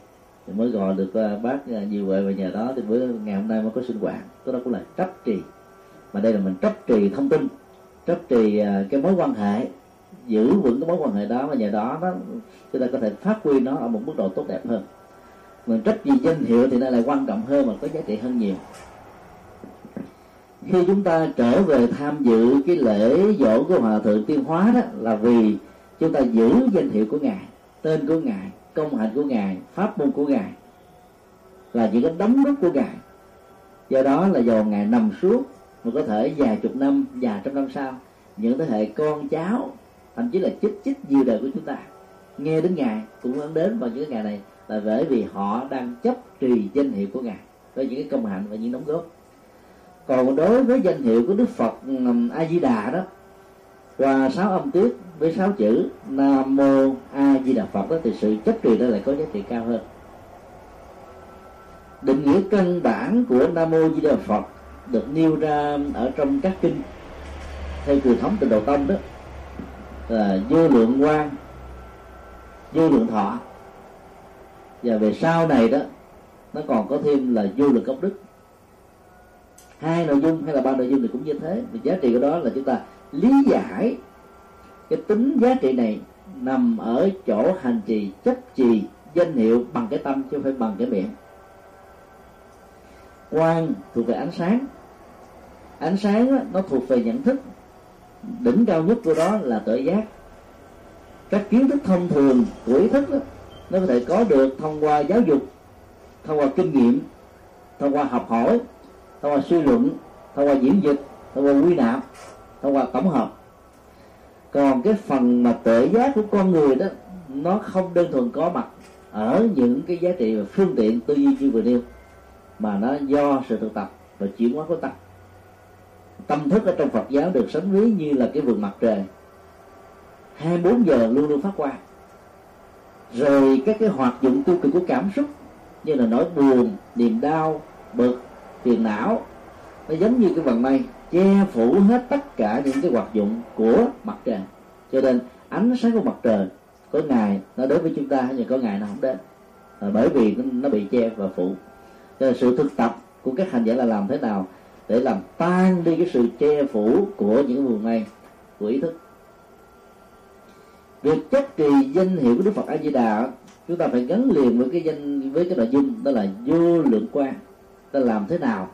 Thì mới gọi được ờ, bác ờ, nhiều huệ và nhờ đó thì bữa ngày hôm nay mới có sinh hoạt. Cái đó cũng là trách trì. Mà đây là mình trách trì thông tin, trách trì ờ, cái mối quan hệ, giữ vững cái mối quan hệ đó và nhờ đó đó chúng ta có thể phát huy nó ở một mức độ tốt đẹp hơn. Mình trách gì danh hiệu thì nó lại quan trọng hơn mà có giá trị hơn nhiều. Khi chúng ta trở về tham dự cái lễ dỗ của hòa thượng tiên hóa đó là vì chúng ta giữ danh hiệu của ngài, tên của ngài, công hạnh của ngài, pháp môn của ngài là những cái đóng góp của ngài. Do đó là dầu ngài nằm suốt mà có thể vài chục năm, vài trăm năm sau, những thế hệ con cháu, thậm chí là chích chích nhiều đời của chúng ta, nghe đến ngài cũng vẫn đến vào những cái ngày này là bởi vì họ đang chấp trì danh hiệu của ngài với những cái công hạnh và những đóng góp. Còn đối với danh hiệu của đức phật a di đà đó và sáu âm tiết với sáu chữ nam mô a di đà phật đó, thì sự chấp trì đó lại có giá trị cao hơn. Định nghĩa căn bản của nam mô di đà phật được nêu ra ở trong các kinh theo truyền thống từ đầu tâm đó, là vô lượng quan vô lượng thọ. Và về sau này đó, nó còn có thêm là vô lượng công đức. Hai nội dung hay là ba nội dung thì cũng như thế. Và giá trị của đó là chúng ta lý giải. Cái tính giá trị này nằm ở chỗ hành trì chấp trì danh hiệu bằng cái tâm chứ không phải bằng cái miệng. Quang thuộc về ánh sáng. Ánh sáng đó, nó thuộc về nhận thức. Đỉnh cao nhất của đó là tự giác. Các kiến thức thông thường của ý thức đó, nó có thể có được thông qua giáo dục thông qua kinh nghiệm thông qua học hỏi thông qua suy luận thông qua diễn dịch thông qua quy nạp thông qua tổng hợp. Còn cái phần mà tự giác của con người đó, nó không đơn thuần có mặt ở những cái giá trị và phương tiện tư duy như vừa nêu, mà nó do sự thực tập và chuyển hóa của tâm tâm thức ở trong Phật giáo được sánh ví như là cái vườn mặt trời. 24 giờ luôn luôn phát quang rồi các cái hoạt dụng tiêu cực của cảm xúc, như là nỗi buồn, niềm đau, bực, phiền não, nó giống như cái vầng mây che phủ hết tất cả những cái hoạt dụng của mặt trời. Cho nên ánh sáng của mặt trời có ngày nó đến với chúng ta nhưng có ngày nó không đến. À, bởi vì nó bị che và phủ. Cho nên sự thực tập của các hành giả là làm thế nào để làm tan đi cái sự che phủ của những vùng này của ý thức? Việc chất trì danh hiệu của đức phật a di đà chúng ta phải gắn liền với cái danh với cái nội dung đó là vô lượng quan ta làm thế nào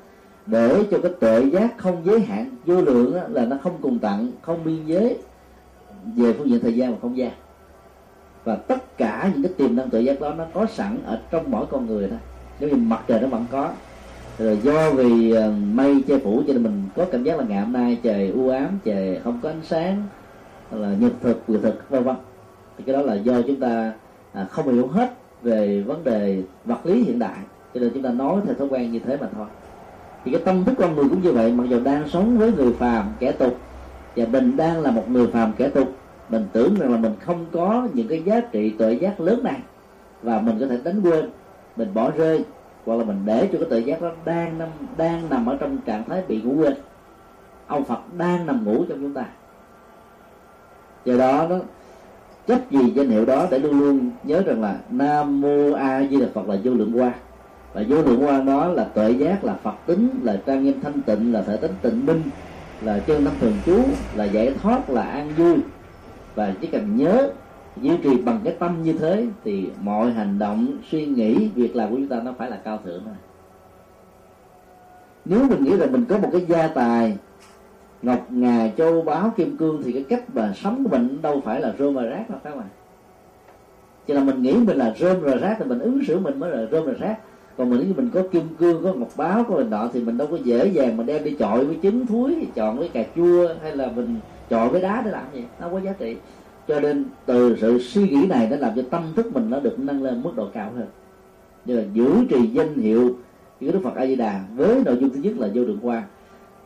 để cho cái tuệ giác không giới hạn, vô lượng là nó không cùng tặng, không biên giới về phương diện thời gian và không gian. Và tất cả những cái tiềm năng tuệ giác đó nó có sẵn ở trong mỗi con người thôi. Giống như mặt trời nó vẫn có. Rồi do vì ờ, mây che phủ cho nên mình có cảm giác là ngày hôm nay trời u ám, trời không có ánh sáng, là nhật thực quỷ thực, vân vân. Thì cái đó là do chúng ta à, không hiểu hết về vấn đề vật lý hiện đại. Cho nên chúng ta nói theo thói quen như thế mà thôi thì cái tâm thức con người cũng như vậy, mặc dù đang sống với người phàm kẻ tục, và mình đang là một người phàm kẻ tục, mình tưởng rằng là mình không có những cái giá trị tuệ giác lớn này, và mình có thể đánh quên, mình bỏ rơi, hoặc là mình để cho cái tự giác đó đang nằm đang nằm ở trong trạng thái bị ngủ quên. Ông Phật đang nằm ngủ trong chúng ta. Do đó nó chấp gì danh hiệu đó để luôn luôn nhớ rằng là nam mô a di đà phật là vô lượng quan và vô lượng quan đó là tuệ giác, là phật tính, là trang nghiêm thanh tịnh, là thể tính tịnh minh, là chân tâm thường trú, là giải thoát, là an vui. Và chỉ cần nhớ, duy trì bằng cái tâm như thế thì mọi hành động, suy nghĩ, việc làm của chúng ta nó phải là cao thượng thôi nếu mình nghĩ rằng mình có một cái gia tài, ngọc ngà, châu báu, kim cương thì cái cách mà sống của mình đâu phải là rơm và rác đâu các bạn chỉ là mình nghĩ mình là rơm và rác thì mình ứng xử mình mới là rơm và rác còn mình nghĩ mình có kim cương, có ngọc báo, có mình nọ thì mình đâu có dễ dàng mà đem đi chọi với trứng, thúi, chọn với cà chua hay là mình chọi với đá để làm gì. Nó có giá trị. Cho nên từ sự suy nghĩ này nó làm cho tâm thức mình nó được nâng lên mức độ cao hơn. Như là giữ trì danh hiệu của Đức Phật A Di Đà với nội dung thứ nhất là vô lượng quan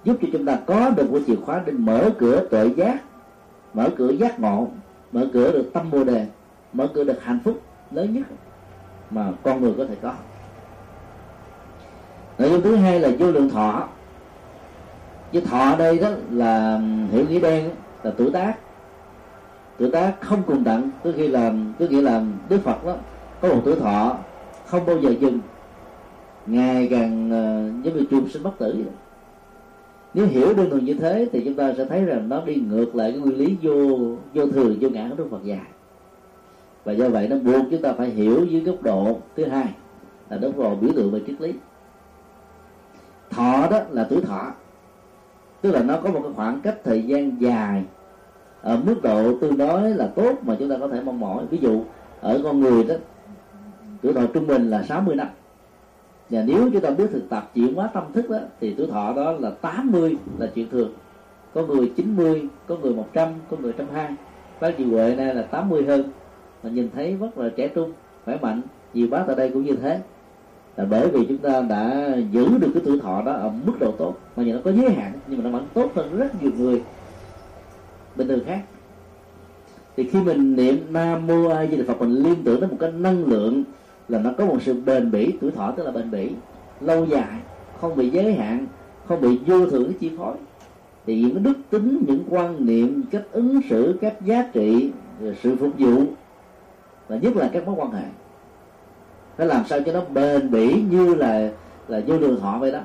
giúp cho chúng ta có được một chìa khóa để mở cửa tuệ giác, mở cửa giác ngộ, mở cửa được tâm bồ đề, mở cửa được hạnh phúc lớn nhất mà con người có thể có nội dung thứ hai là vô lượng thọ. Chứ thọ đây đó là hiểu nghĩa đen là tuổi tác. Tuổi tác không cùng tận có khi là có nghĩa là đức phật đó có một tuổi thọ không bao giờ dừng. Ngày càng uh, giống như chuông sinh bất tử vậy. Nếu hiểu đơn thuần như thế thì chúng ta sẽ thấy rằng nó đi ngược lại cái nguyên lý vô vô thường vô ngã của đức phật dạy và do vậy nó buộc chúng ta phải hiểu dưới góc độ thứ hai là góc độ biểu tượng về triết lý thọ đó là tuổi thọ. Tức là nó có một cái khoảng cách thời gian dài. Ở mức độ tương đối là tốt mà chúng ta có thể mong mỏi. Ví dụ, ở con người đó, tuổi thọ trung bình là 60 năm. Và nếu chúng ta biết thực tập, chuyển hóa tâm thức đó, thì tuổi thọ đó là 80 là chuyện thường. Có người 90 có người 100 có người 120 bác chị Huệ này là 80 hơn. Mà nhìn thấy rất là trẻ trung, khỏe mạnh, nhiều bác ở đây cũng như thế là bởi vì chúng ta đã giữ được cái tuổi thọ đó ở mức độ tốt. Mà giờ nó có giới hạn, nhưng mà nó vẫn tốt hơn rất nhiều người. Bình thường khác. Thì khi mình niệm nam mô a di đà phật, mình liên tưởng đến một cái năng lượng là nó có một sự bền bỉ, tuổi thọ tức là bền bỉ, lâu dài, không bị giới hạn, không bị vô thường chi phối. Thì những cái đức tính những quan niệm, cách ứng xử, các giá trị sự phục vụ, và nhất là các mối quan hệ phải làm sao cho nó bền bỉ như là là vô đường thọ vậy đó?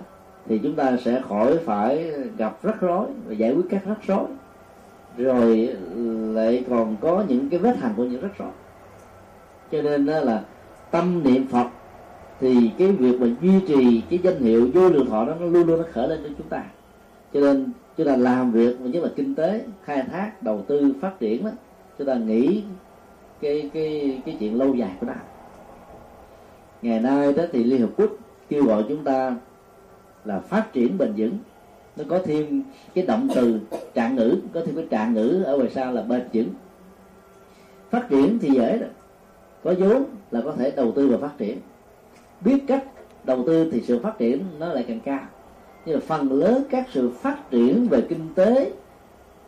Thì chúng ta sẽ khỏi phải gặp rắc rối và giải quyết các rắc rối. Rồi lại còn có những cái vết hằn của những rắc rối. Cho nên đó là tâm niệm phật thì cái việc mà duy trì cái danh hiệu vô lượng thọ đó nó luôn luôn nó khởi lên cho chúng ta. Cho nên chúng ta làm việc nhất là kinh tế, khai thác, đầu tư, phát triển đó, chúng ta nghĩ cái cái cái chuyện lâu dài của nó ngày nay đó thì liên hợp quốc kêu gọi chúng ta là phát triển bền vững. Nó có thêm cái động từ trạng ngữ, có thêm cái trạng ngữ ở ngoài sau là bền vững. Phát triển thì dễ đó có vốn là có thể đầu tư và phát triển. Biết cách đầu tư thì sự phát triển nó lại càng cao. Nhưng mà phần lớn các sự phát triển về kinh tế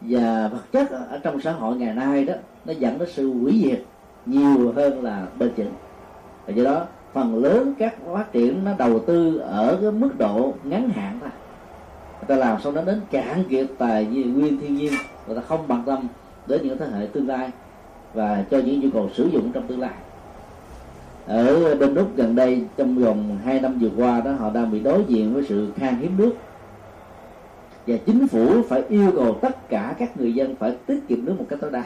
và vật chất ở trong xã hội ngày nay đó, nó dẫn đến sự hủy diệt nhiều hơn là bền vững. Và do đó phần lớn các phát triển nó đầu tư ở cái mức độ ngắn hạn thôi. Người ta làm xong nó đến cạn kiệt tài nguyên thiên nhiên, người ta không bằng tâm đến những thế hệ tương lai và cho những nhu cầu sử dụng trong tương lai. Ở bên úc gần đây, trong vòng 2 năm vừa qua đó, họ đang bị đối diện với sự khan hiếm nước. Và chính phủ phải yêu cầu tất cả các người dân phải tiết kiệm nước một cách tối đa.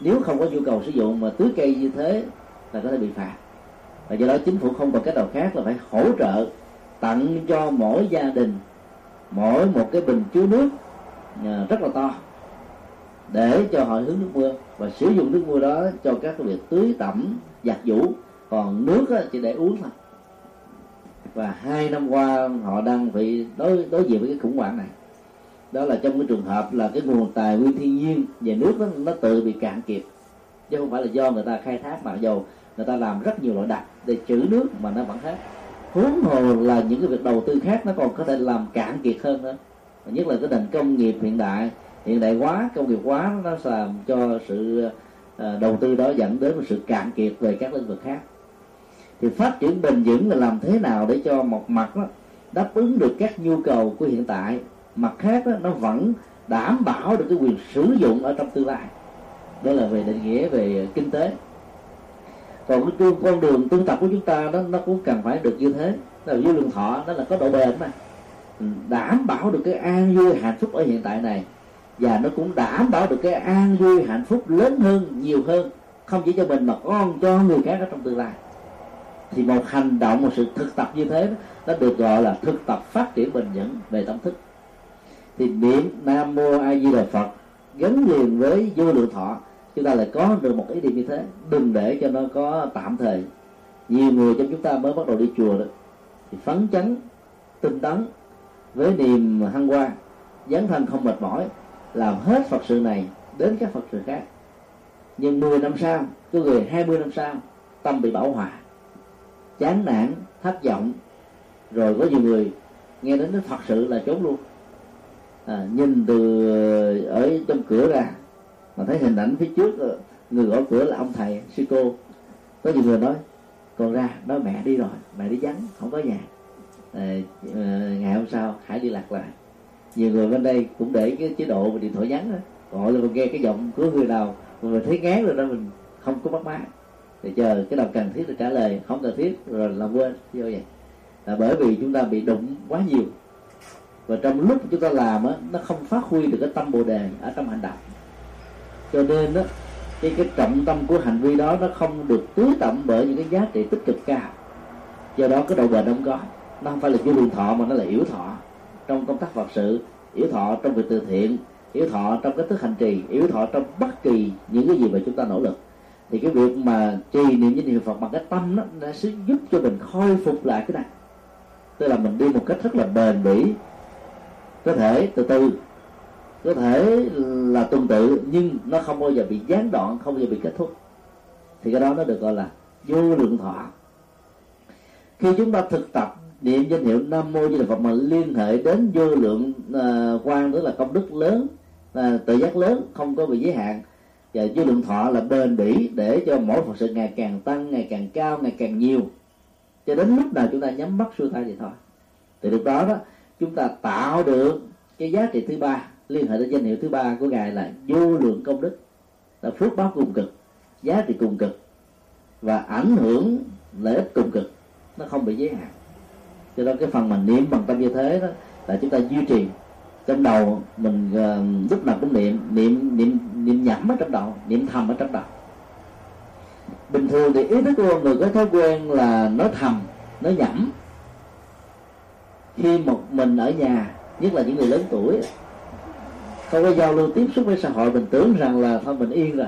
Nếu không có nhu cầu sử dụng mà tưới cây như thế là có thể bị phạt và do đó chính phủ không còn cách nào khác là phải hỗ trợ tặng cho mỗi gia đình mỗi một cái bình chứa nước à, rất là to để cho họ hướng nước mưa. Và sử dụng nước mưa đó cho các cái việc tưới tẩm giặt giũ. Còn nước chỉ để uống thôi. Và hai năm qua họ đang bị đối đối diện với cái khủng hoảng này. Đó là trong cái trường hợp là cái nguồn tài nguyên thiên nhiên về nước đó, nó tự bị cạn kiệt. Chứ không phải là do người ta khai thác mà dầu người ta làm rất nhiều loại đặc để trữ nước mà nó vẫn hết huống hồ là những cái việc đầu tư khác nó còn có thể làm cạn kiệt hơn nữa. Nhất là cái nền công nghiệp hiện đại hiện đại quá công nghiệp quá nó làm cho sự ờ, đầu tư đó dẫn đến một sự cạn kiệt về các lĩnh vực khác. Thì phát triển bền vững là làm thế nào để cho một mặt đó, đáp ứng được các nhu cầu của hiện tại mặt khác đó, nó vẫn đảm bảo được cái quyền sử dụng ở trong tương lai. Đó là về định nghĩa về kinh tế còn cái con đường tu tập của chúng ta đó, nó cũng cần phải được như thế. Là vô lượng thọ, đó là có độ bền mà. Ừ, đảm bảo được cái an vui hạnh phúc ở hiện tại này. Và nó cũng đảm bảo được cái an vui hạnh phúc lớn hơn, nhiều hơn. Không chỉ cho mình mà còn cho người khác ở trong tương lai. Thì một hành động, một sự thực tập như thế nó được gọi là thực tập phát triển bền vững về tâm thức. Thì niệm nam mô a di đà phật gắn liền với vô lượng thọ chúng ta lại có được một ý niệm như thế. Đừng để cho nó có tạm thời. Nhiều người trong chúng ta mới bắt đầu đi chùa đó. Thì phấn chấn tinh tấn với niềm hăng hoa dấn thân không mệt mỏi làm hết phật sự này đến các phật sự khác. Nhưng 10 năm sau có người 20 năm sau tâm bị bảo hòa chán nản thất vọng. Rồi có nhiều người nghe đến cái phật sự là trốn luôn. À, nhìn từ ở trong cửa ra mà thấy hình ảnh phía trước ờ, người gõ cửa là ông thầy sư cô. Có nhiều người nói con ra nói mẹ đi rồi mẹ đi vắng không có nhà. À, ngày hôm sau hãy đi lạc lại. Nhiều người bên đây cũng để cái chế độ điện thoại nhắn đó. Gọi là mình nghe cái giọng của người nào mà mình thấy ngán rồi đó mình không có bắt máy. Thì chờ cái nào cần thiết thì trả lời không cần thiết rồi làm quên vô vậy. Là bởi vì chúng ta bị đụng quá nhiều. Và trong lúc chúng ta làm á nó không phát huy được cái tâm bồ đề ở trong hành động cho nên đó cái cái trọng tâm của hành vi đó nó không được tưới tẩm bởi những cái giá trị tích cực cao. Do đó cái độ bền không có nó không phải là vô lượng thọ mà nó là yếu thọ. Trong công tác phật sự yếu thọ trong việc từ thiện yếu thọ trong cái thức hành trì yếu thọ trong bất kỳ những cái gì mà chúng ta nỗ lực. Thì cái việc mà trì niệm danh hiệu phật bằng cái tâm đó nó sẽ giúp cho mình khôi phục lại cái này. Tức là mình đi một cách rất là bền bỉ. Có thể từ từ có thể là tuần tự nhưng nó không bao giờ bị gián đoạn không bao giờ bị kết thúc. Thì cái đó nó được gọi là vô lượng thọ. Khi chúng ta thực tập niệm danh hiệu nam mô di đà phật mà liên hệ đến vô lượng uh, quan tức là công đức lớn uh, tự giác lớn không có bị giới hạn và vô lượng thọ là bền bỉ để cho mỗi phật sự ngày càng tăng ngày càng cao ngày càng nhiều. Cho đến lúc nào chúng ta nhắm mắt xuôi tay thì thôi. Từ lúc đó đó chúng ta tạo được cái giá trị thứ ba liên hệ đến danh hiệu thứ ba của ngài là vô lượng công đức. Là phước báo cùng cực giá trị cùng cực và ảnh hưởng lợi ích cùng cực. Nó không bị giới hạn. Cho nên cái phần mà niệm bằng tâm như thế đó là chúng ta duy trì trong đầu mình uh, lúc nào cũng niệm niệm niệm niệm nhẩm ở trong đầu niệm thầm ở trong đầu. Bình thường thì ý thức của con người có thói quen là nói thầm nói nhẩm. Khi một mình ở nhà nhất là những người lớn tuổi không có giao lưu tiếp xúc với xã hội mình tưởng rằng là thôi mình yên rồi.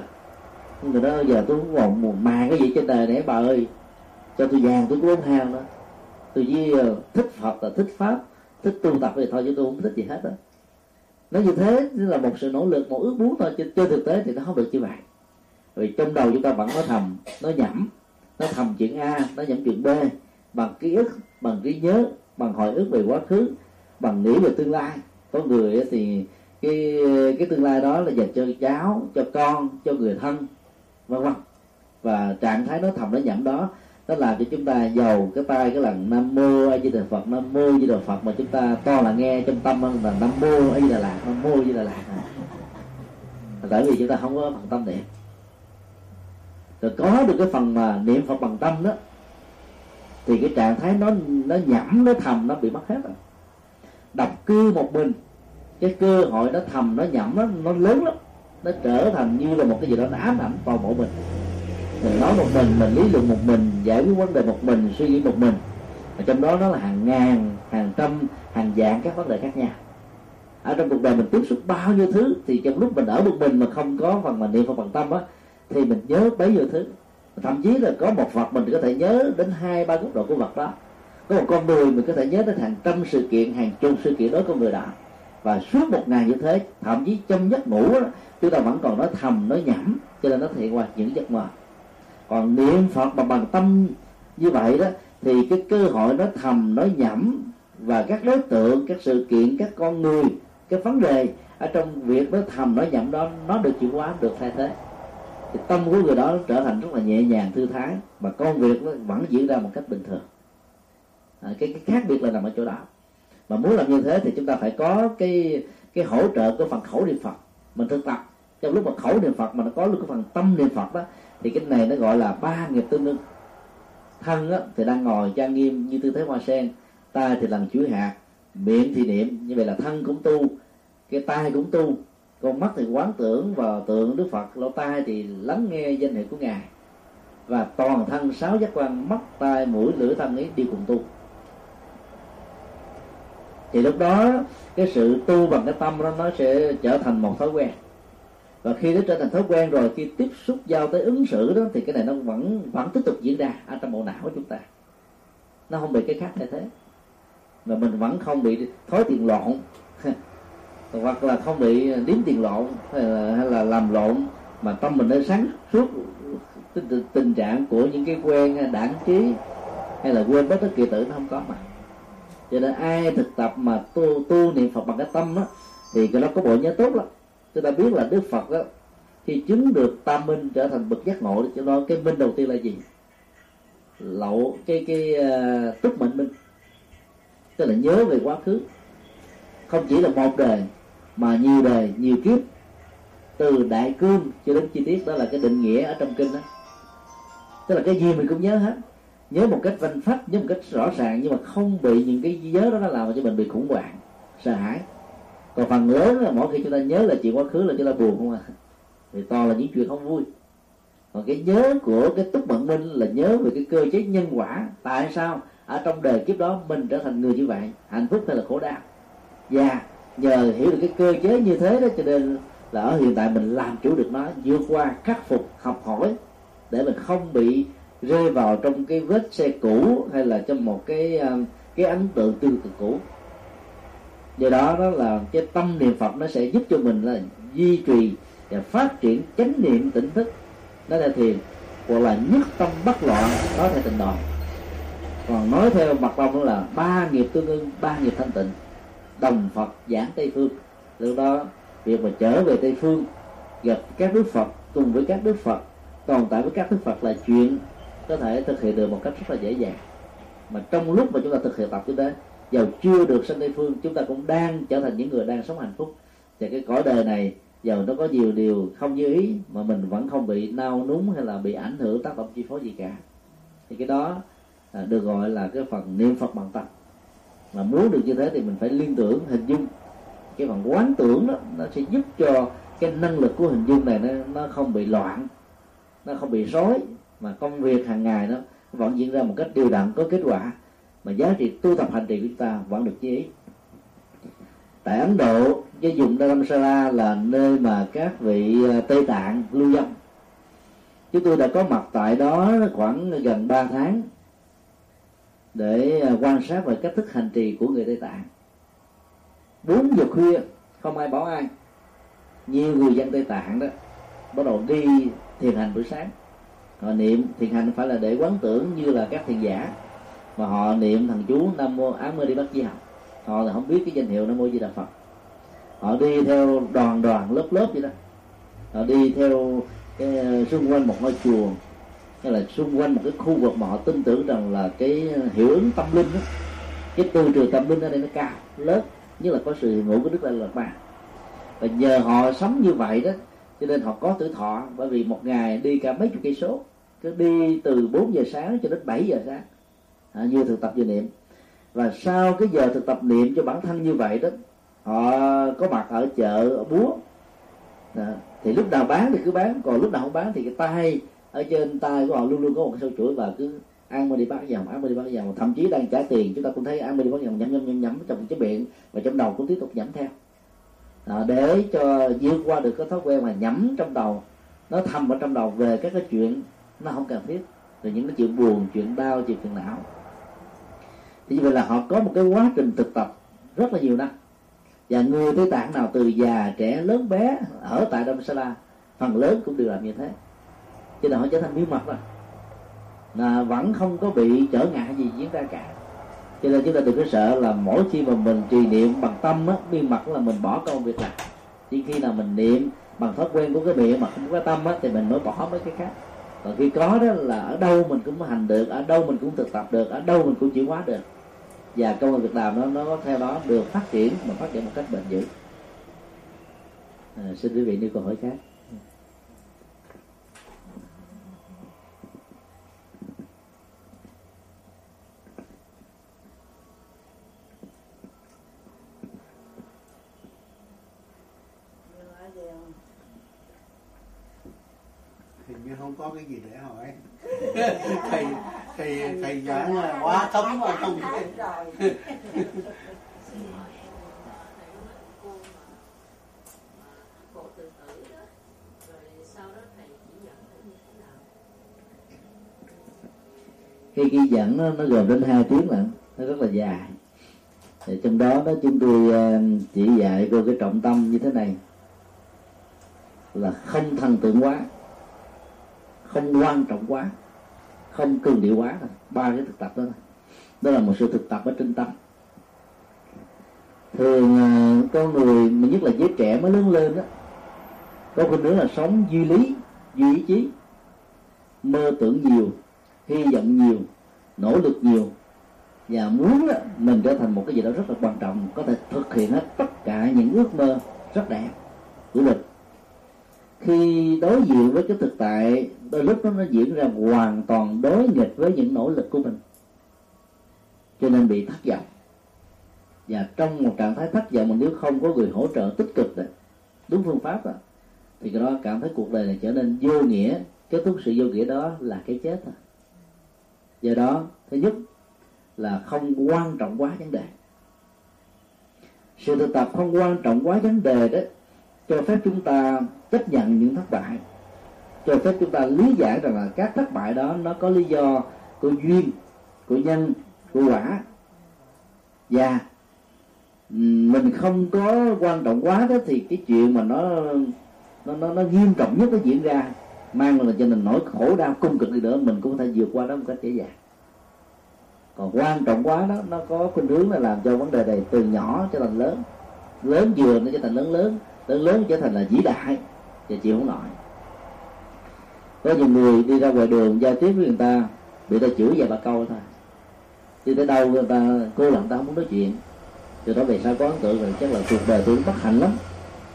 Người đó giờ tôi cũng còn một màng cái gì trên đời để bà ơi. Cho tôi vàng tôi cũng không ham nữa tôi chỉ ờ, thích phật là thích pháp thích tu tập thì thôi chứ tôi không thích gì hết đó nói như thế là một sự nỗ lực một ước muốn thôi trên, trên thực tế thì nó không được như vậy. Vì trong đầu chúng ta vẫn nó thầm nó nhẩm nó thầm chuyện a nó nhẩm chuyện b bằng ký ức bằng trí nhớ bằng hồi ức về quá khứ bằng nghĩ về tương lai. Có người thì cái cái tương lai đó là dành cho cháu, cho con, cho người thân, vân vân. Và trạng thái nó thầm nó nhẩm đó, nó làm cho chúng ta giàu cái tay cái lần nam mô a di đà phật, nam mô a di đà phật mà chúng ta to là nghe trong tâm là nam mô a di đà lạt, nam mô a di đà lạt. Tại vì chúng ta không có bằng tâm niệm. Rồi có được cái phần mà niệm phật bằng tâm đó, thì cái trạng thái nó nó nhẩm, nó thầm, nó bị mất hết rồi. Đọc cư một mình cái cơ hội nó thầm, nó nhẩm, nó nó lớn lắm. Nó trở thành như là một cái gì đó nó ám ảnh toàn bộ mình. Mình nói một mình mình lý luận một mình, giải quyết vấn đề một mình, suy nghĩ một mình. Và trong đó nó là hàng ngàn, hàng trăm, hàng vạn các vấn đề khác nhau. Ở trong cuộc đời mình tiếp xúc bao nhiêu thứ, thì trong lúc mình ở một mình mà không có phần mà niệm phật bằng tâm á, thì mình nhớ bấy nhiêu thứ. Thậm chí là có một vật mình có thể nhớ đến hai, ba góc độ của vật đó. Có một con người mình có thể nhớ đến hàng trăm sự kiện, hàng chục sự kiện đối con người đó và suốt một ngày như thế thậm chí trong giấc ngủ đó, chúng ta vẫn còn nói thầm nói nhảm cho nên nó hiện qua những giấc mơ. Còn niệm phật bằng bằng tâm như vậy đó thì cái cơ hội nó thầm nói nhẩm và các đối tượng các sự kiện các con người cái vấn đề ở trong việc nó thầm nói nhẩm đó nó được chuyển hóa được thay thế. Thì tâm của người đó trở thành rất là nhẹ nhàng thư thái và công việc nó vẫn diễn ra một cách bình thường. À, cái, cái khác biệt là nằm ở chỗ đó mà muốn làm như thế thì chúng ta phải có cái cái hỗ trợ của phần khẩu niệm phật. Mình thực tập. Trong lúc mà khẩu niệm phật mà nó có được cái phần tâm niệm phật đó thì cái này nó gọi là ba nghiệp tương ưng. Thân á, thì đang ngồi trang nghiêm như tư thế hoa sen tay thì làm chuỗi hạt miệng thì niệm như vậy là thân cũng tu cái tai cũng tu. Con mắt thì quán tưởng vào tượng đức phật lỗ tai thì lắng nghe danh hiệu của ngài. Và toàn thân sáu giác quan mắt tai mũi lưỡi thân ấy đi cùng tu thì lúc đó cái sự tu bằng cái tâm đó nó sẽ trở thành một thói quen. Và khi nó trở thành thói quen rồi khi tiếp xúc giao tới ứng xử đó thì cái này nó vẫn vẫn tiếp tục diễn ra ở trong bộ não của chúng ta. Nó không bị cái khác thay thế. Mà mình vẫn không bị thói tiền lộn. Hoặc là không bị điếm tiền lộn hay là, hay là làm lộn. Mà tâm mình nó sáng suốt tình, tình trạng của những cái quen đảng trí hay là quên bất cứ kỳ tử nó không có mà cho nên ai thực tập mà tu tu niệm phật bằng cái tâm đó thì cái đó có bộ nhớ tốt lắm. Chúng ta biết là đức phật đó khi chứng được tam minh trở thành bậc giác ngộ cho nó cái minh đầu tiên là gì? Lậu cái cái ờ, uh, túc mệnh minh. Tức là nhớ về quá khứ. Không chỉ là một đời mà nhiều đời nhiều kiếp. Từ đại cương cho đến chi tiết đó là cái định nghĩa ở trong kinh đó. Tức là cái gì mình cũng nhớ hết nhớ một cách vanh phách nhớ một cách rõ ràng, nhưng mà không bị những cái nhớ đó nó làm cho mình bị khủng hoảng, sợ hãi. Còn phần lớn là mỗi khi chúng ta nhớ là chuyện quá khứ là chúng ta buồn không à. Thì to là những chuyện không vui. Còn cái nhớ của cái túc mận minh là nhớ về cái cơ chế nhân quả. Tại sao? Ở trong đời kiếp đó mình trở thành người như vậy, hạnh phúc hay là khổ đau? Và nhờ hiểu được cái cơ chế như thế đó cho nên là ở hiện tại mình làm chủ được nó, vượt qua khắc phục, học hỏi, để mình không bị rơi vào trong cái vết xe cũ hay là trong một cái à, cái ấn tượng tương tự cũ. Do đó đó là cái tâm niệm phật nó sẽ giúp cho mình là duy trì và phát triển chánh niệm tỉnh thức. Đó là thiền, hoặc là nhất tâm bất loạn đó là tịnh độ. Còn nói theo mặt tông đó là ba nghiệp tương ưng, ba nghiệp thanh tịnh. Đồng phật giảng tây phương. Từ đó, việc mà trở về tây phương, gặp các đức phật, cùng với các đức phật, tồn tại với các đức phật là chuyện có thể thực hiện được một cách rất là dễ dàng. Mà trong lúc mà chúng ta thực hiện tập như thế giàu chưa được sanh tây phương chúng ta cũng đang trở thành những người đang sống hạnh phúc. Và cái cõi đời này giàu nó có nhiều điều không như ý mà mình vẫn không bị nao núng hay là bị ảnh hưởng tác động chi phối gì cả. Thì cái đó à, được gọi là cái phần niệm phật bằng tâm mà muốn được như thế thì mình phải liên tưởng hình dung. Cái phần quán tưởng đó nó sẽ giúp cho cái năng lực của hình dung này nó, nó không bị loạn nó không bị rối mà công việc hàng ngày nó vẫn diễn ra một cách đều đặn, có kết quả. Mà giá trị tu tập hành trì của chúng ta vẫn được chú ý. Tại ấn độ cái vùng dharamsala là nơi mà các vị ờ, tây tạng lưu vong chúng tôi đã có mặt tại đó khoảng gần 3 tháng để ờ, quan sát về cách thức hành trì của người tây tạng. Bốn giờ khuya, không ai bảo ai. Nhiều người dân tây tạng đó bắt đầu đi thiền hành buổi sáng họ niệm thiền hành phải là để quán tưởng như là các thiền giả. Mà họ niệm thằng chú nam mô á mơ đi bắt di học họ là không biết cái danh hiệu nam mô di đà phật. Họ đi theo đoàn đoàn, lớp lớp vậy đó. Họ đi theo cái ờ, xung quanh một ngôi chùa. Hay là xung quanh một cái khu vực mà họ tin tưởng rằng là cái ờ, hiệu ứng tâm linh đó. Cái tư trường tâm linh ở đây nó cao, lớn. Như là có sự ngủ của đức lạt ma và nhờ họ sống như vậy đó, cho nên họ có tuổi thọ. Bởi vì một ngày đi cả mấy chục cây số cứ đi từ 4 giờ sáng cho đến 7 giờ sáng. À, như thực tập vừa niệm. Và sau cái giờ thực tập niệm cho bản thân như vậy đó họ có mặt ở chợ ở búa. À, thì lúc nào bán thì cứ bán còn lúc nào không bán thì cái tay ở trên tay của họ luôn luôn có một sâu chuỗi và cứ ăn mà đi bắt dòng ăn mà đi bắt dòng thậm chí đang trả tiền chúng ta cũng thấy ăn mà đi bắt dòng nhắm nhắm nhắm nhắm trong cái miệng và trong đầu cũng tiếp tục nhắm theo. À, để cho vượt qua được cái thói quen mà nhắm trong đầu nó thầm ở trong đầu về các cái chuyện nó không cần thiết rồi những cái chuyện buồn, chuyện đau, chuyện phiền não. Thì như vậy là họ có một cái quá trình thực tập rất là nhiều năm. Và người tây tạng nào từ già, trẻ, lớn bé, ở tại Dharamsala phần lớn cũng đều làm như thế. Cho nên họ trở thành bí mật rồi. Là vẫn không có bị trở ngại gì diễn ra cả. Cho nên chúng ta đừng có sợ là mỗi khi mà mình trì niệm bằng tâm á, bí mật là mình bỏ công việc làm chỉ khi nào mình niệm bằng thói quen của cái miệng mà không có tâm á, thì mình mới bỏ mấy cái khác còn khi có đó là ở đâu mình cũng hành được ở đâu mình cũng thực tập được ở đâu mình cũng chuyển hóa được. Và công an việc làm nó nó theo đó được phát triển mà phát triển một cách bền vững à, xin quý vị nêu câu hỏi khác. Như không có cái gì để hỏi. Thầy thầy thầy giảng là quá thấm vào trong cái khi ghi dẫn nó, nó gồm đến hai tiếng lận nó rất là dài. Thì trong đó đó chúng tôi ờ, chỉ dạy cô cái trọng tâm như thế này. Là không thần tượng quá không quan trọng quá không cường điệu quá thôi. Ba cái thực tập đó thôi. Đó là một sự thực tập ở trên tâm. Thường à, con người mà nhất là giới trẻ mới lớn lên đó có khuynh hướng là sống duy lý duy ý chí mơ tưởng nhiều hy vọng nhiều nỗ lực nhiều. Và muốn đó, mình trở thành một cái gì đó rất là quan trọng có thể thực hiện hết tất cả những ước mơ rất đẹp của mình khi đối diện với cái thực tại đôi lúc nó nó diễn ra hoàn toàn đối nghịch với những nỗ lực của mình. Cho nên bị thất vọng. Và trong một trạng thái thất vọng mà nếu không có người hỗ trợ tích cực đó, đúng phương pháp đó, thì cái đó cảm thấy cuộc đời này trở nên vô nghĩa. Kết thúc sự vô nghĩa đó là cái chết thôi. Do đó thứ nhất là không quan trọng quá vấn đề. Sự thực tập không quan trọng quá vấn đề đó cho phép chúng ta chấp nhận những thất bại. Cho phép chúng ta lý giải rằng là các thất bại đó nó có lý do của duyên của nhân của quả. Và mình không có quan trọng quá đó thì cái chuyện mà nó nó nó, nó nghiêm trọng nhất nó diễn ra mang là cho mình nỗi khổ đau cung cực đi nữa mình cũng có thể vượt qua đó một cách dễ dàng. Còn quan trọng quá đó nó có khuynh hướng là làm cho vấn đề này từ nhỏ cho thành lớn lớn vừa nó cho thành lớn lớn lớn lớn trở thành là vĩ đại và chịu không nổi. Có nhiều người đi ra ngoài đường giao tiếp với người ta bị ta chửi vài ba câu thôi. Đi tới đâu người ta cô làm ta không muốn nói chuyện. Từ đó về sau có ấn tượng rồi chắc là cuộc đời tôi bất hạnh lắm.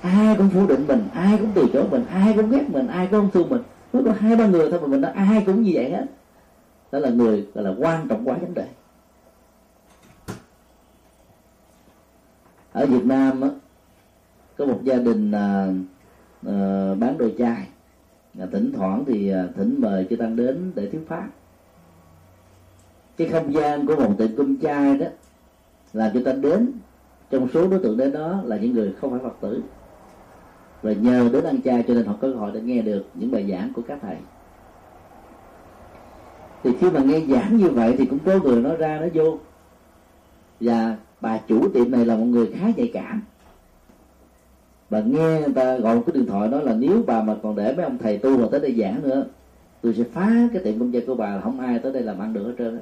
Ai cũng phủ định mình ai cũng từ chối mình ai cũng ghét mình ai cũng không thương mình. Mới có hai ba người thôi mà mình nói ai cũng như vậy hết. Đó là người gọi là quan trọng quá vấn đề. Ở Việt Nam á, có một gia đình à, à, bán đồ chai. À, thỉnh thoảng thì à, thỉnh mời cho tăng đến để thuyết pháp. Cái không gian của một tiệm cung chai đó là cho ta đến. Trong số đối tượng đến đó là những người không phải phật tử. Và nhờ đến ăn chay cho nên họ có cơ hội để nghe được những bài giảng của các thầy. Thì khi mà nghe giảng như vậy thì cũng có người nói ra nói vô và bà chủ tiệm này là một người khá nhạy cảm và nghe người ta gọi một cái điện thoại đó là nếu bà mà còn để mấy ông thầy tu mà tới đây giảng nữa, tôi sẽ phá cái tiệm công gia của bà là không ai tới đây làm ăn được hết trơn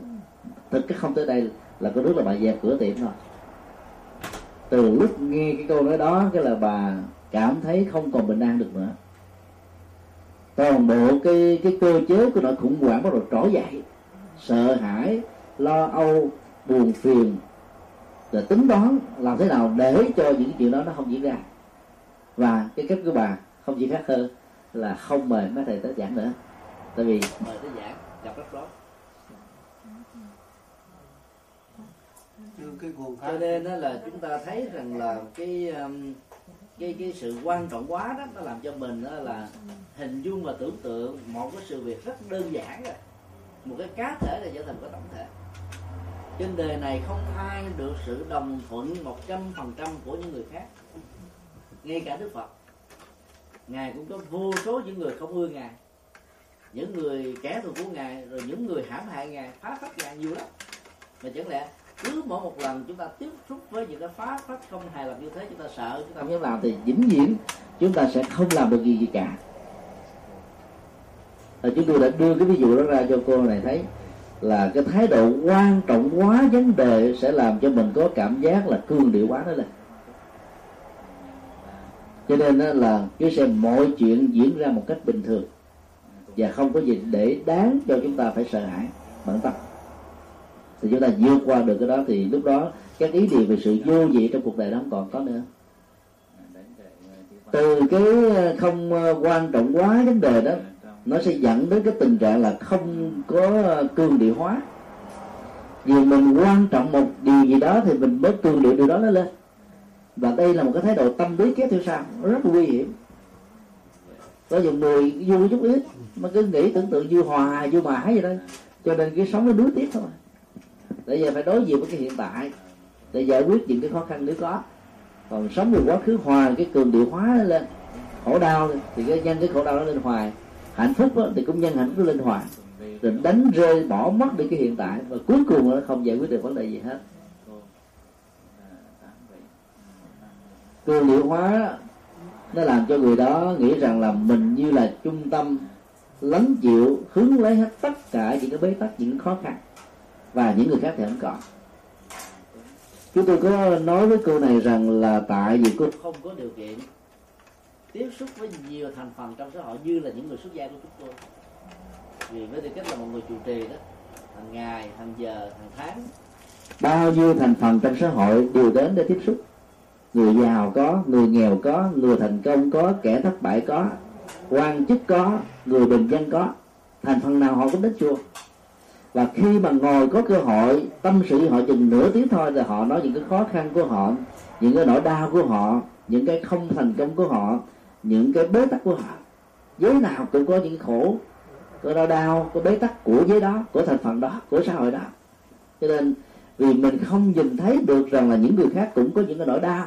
thực cái không tới đây là có nước là bà dẹp cửa tiệm thôi. Từ lúc nghe cái câu nói đó, cái là bà cảm thấy không còn bình an được nữa. Toàn bộ cái cái cơ chế của nỗi khủng hoảng bắt đầu trỗi dậy. Sợ hãi, lo âu, buồn phiền. Rồi tính toán làm thế nào để cho những chuyện đó nó không diễn ra và cái cách của bà không chỉ khác hơn là không mời mấy thầy tới giảng nữa. Tại vì mời tới giảng gặp rất rối cái nguồn cho nên đó là chúng ta thấy rằng là cái um, cái cái sự quan trọng quá đó nó làm cho mình đó là hình dung và tưởng tượng một cái sự việc rất đơn giản rồi một cái cá thể là trở thành cái tổng thể. Trên đời này không ai được sự đồng thuận một trăm phần trăm của những người khác ngay cả đức phật. Ngài cũng có vô số những người không ưa ngài. Những người kẻ thù của ngài, rồi những người hãm hại ngài, phá phách ngài nhiều lắm. Mà chẳng lẽ cứ mỗi một lần chúng ta tiếp xúc với những cái phá phách không hài lòng như thế, chúng ta sợ, chúng ta không dám làm thì vĩnh viễn chúng ta sẽ không làm được gì gì cả. Và chúng tôi đã đưa cái ví dụ đó ra cho cô này thấy là cái thái độ quan trọng quá vấn đề sẽ làm cho mình có cảm giác là cương điệu quá đó lên cho nên là cứ xem mọi chuyện diễn ra một cách bình thường. Và không có gì để đáng cho chúng ta phải sợ hãi bản tâm. Thì chúng ta vượt qua được cái đó thì lúc đó các ý niệm về sự vô vị trong cuộc đời đó không còn có nữa. Từ cái không quan trọng quá vấn đề đó, nó sẽ dẫn đến cái tình trạng là không có cương địa hóa. Vì mình quan trọng một điều gì đó thì mình bớt cương địa điều đó nó lên và đây là một cái thái độ tâm lý kéo theo sau rất nguy hiểm. Có dùng người vui chút ít mà cứ nghĩ tưởng tượng vui hòa vui mãi vậy đó cho nên cái sống nó đuối tiếc thôi. Bây giờ phải đối diện với cái hiện tại để giải quyết những cái khó khăn nếu có. Còn sống về quá khứ hòa cái cường điệu hóa nó lên khổ đau thì cái nhân cái khổ đau nó lên hoài. Hạnh phúc đó, thì cũng nhân hạnh phúc lên hoài. Rồi đánh rơi bỏ mất đi cái hiện tại và cuối cùng nó không giải quyết được vấn đề gì hết. Cơ liệu hóa nó làm cho người đó nghĩ rằng là mình như là trung tâm lắng chịu hứng lấy hết tất cả những cái bế tắc, những khó khăn. Và những người khác thì không còn. Chúng tôi có nói với cô này rằng là tại vì cô không có điều kiện tiếp xúc với nhiều thành phần trong xã hội như là những người xuất gia của chúng tôi. Vì với tư cách là một người chủ trì đó, hàng ngày, hàng giờ, hàng tháng, bao nhiêu thành phần trong xã hội đều đến để tiếp xúc người giàu có, người nghèo có, người thành công có, kẻ thất bại có, quan chức có, người bình dân có. Thành phần nào họ cũng đến chùa. Và khi mà ngồi có cơ hội, tâm sự họ chừng nửa tiếng thôi là họ nói những cái khó khăn của họ, những cái nỗi đau của họ, những cái không thành công của họ, những cái bế tắc của họ. Giới nào cũng có những khổ, có đau đau, có bế tắc của giới đó, của thành phần đó, của xã hội đó. Cho nên vì mình không nhìn thấy được rằng là những người khác cũng có những cái nỗi đau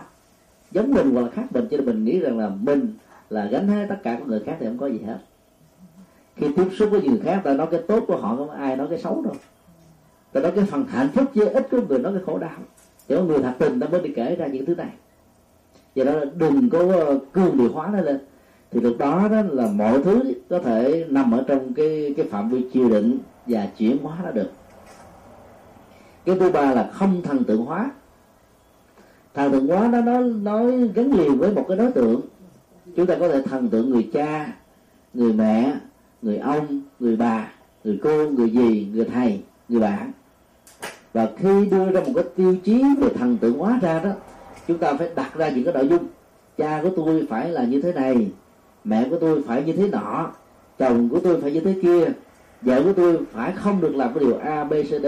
giống mình hoặc là khác mình, cho nên mình nghĩ rằng là mình là gánh hết tất cả của người khác thì không có gì hết. Khi tiếp xúc với người khác ta nói cái tốt của họ, không ai nói cái xấu đâu. Ta nói cái phần hạnh phúc chứ ít của người nói cái khổ đau. Chỉ có người thật tình ta mới đi kể ra những thứ này. Do đó đừng có ờ, cương điều hóa nó lên. Thì lúc đó đó là mọi thứ có thể nằm ở trong cái cái phạm vi chịu định và chuyển hóa nó được. Cái thứ ba là không thần tượng hóa thần tượng hóa đó nó nói gắn liền với một cái đối tượng. Chúng ta có thể thần tượng người cha người mẹ người ông người bà người cô người dì người thầy người bạn. Và khi đưa ra một cái tiêu chí về thần tượng hóa ra đó chúng ta phải đặt ra những cái nội dung. Cha của tôi phải là như thế này mẹ của tôi phải như thế nọ chồng của tôi phải như thế kia vợ của tôi phải không được làm cái điều a b c d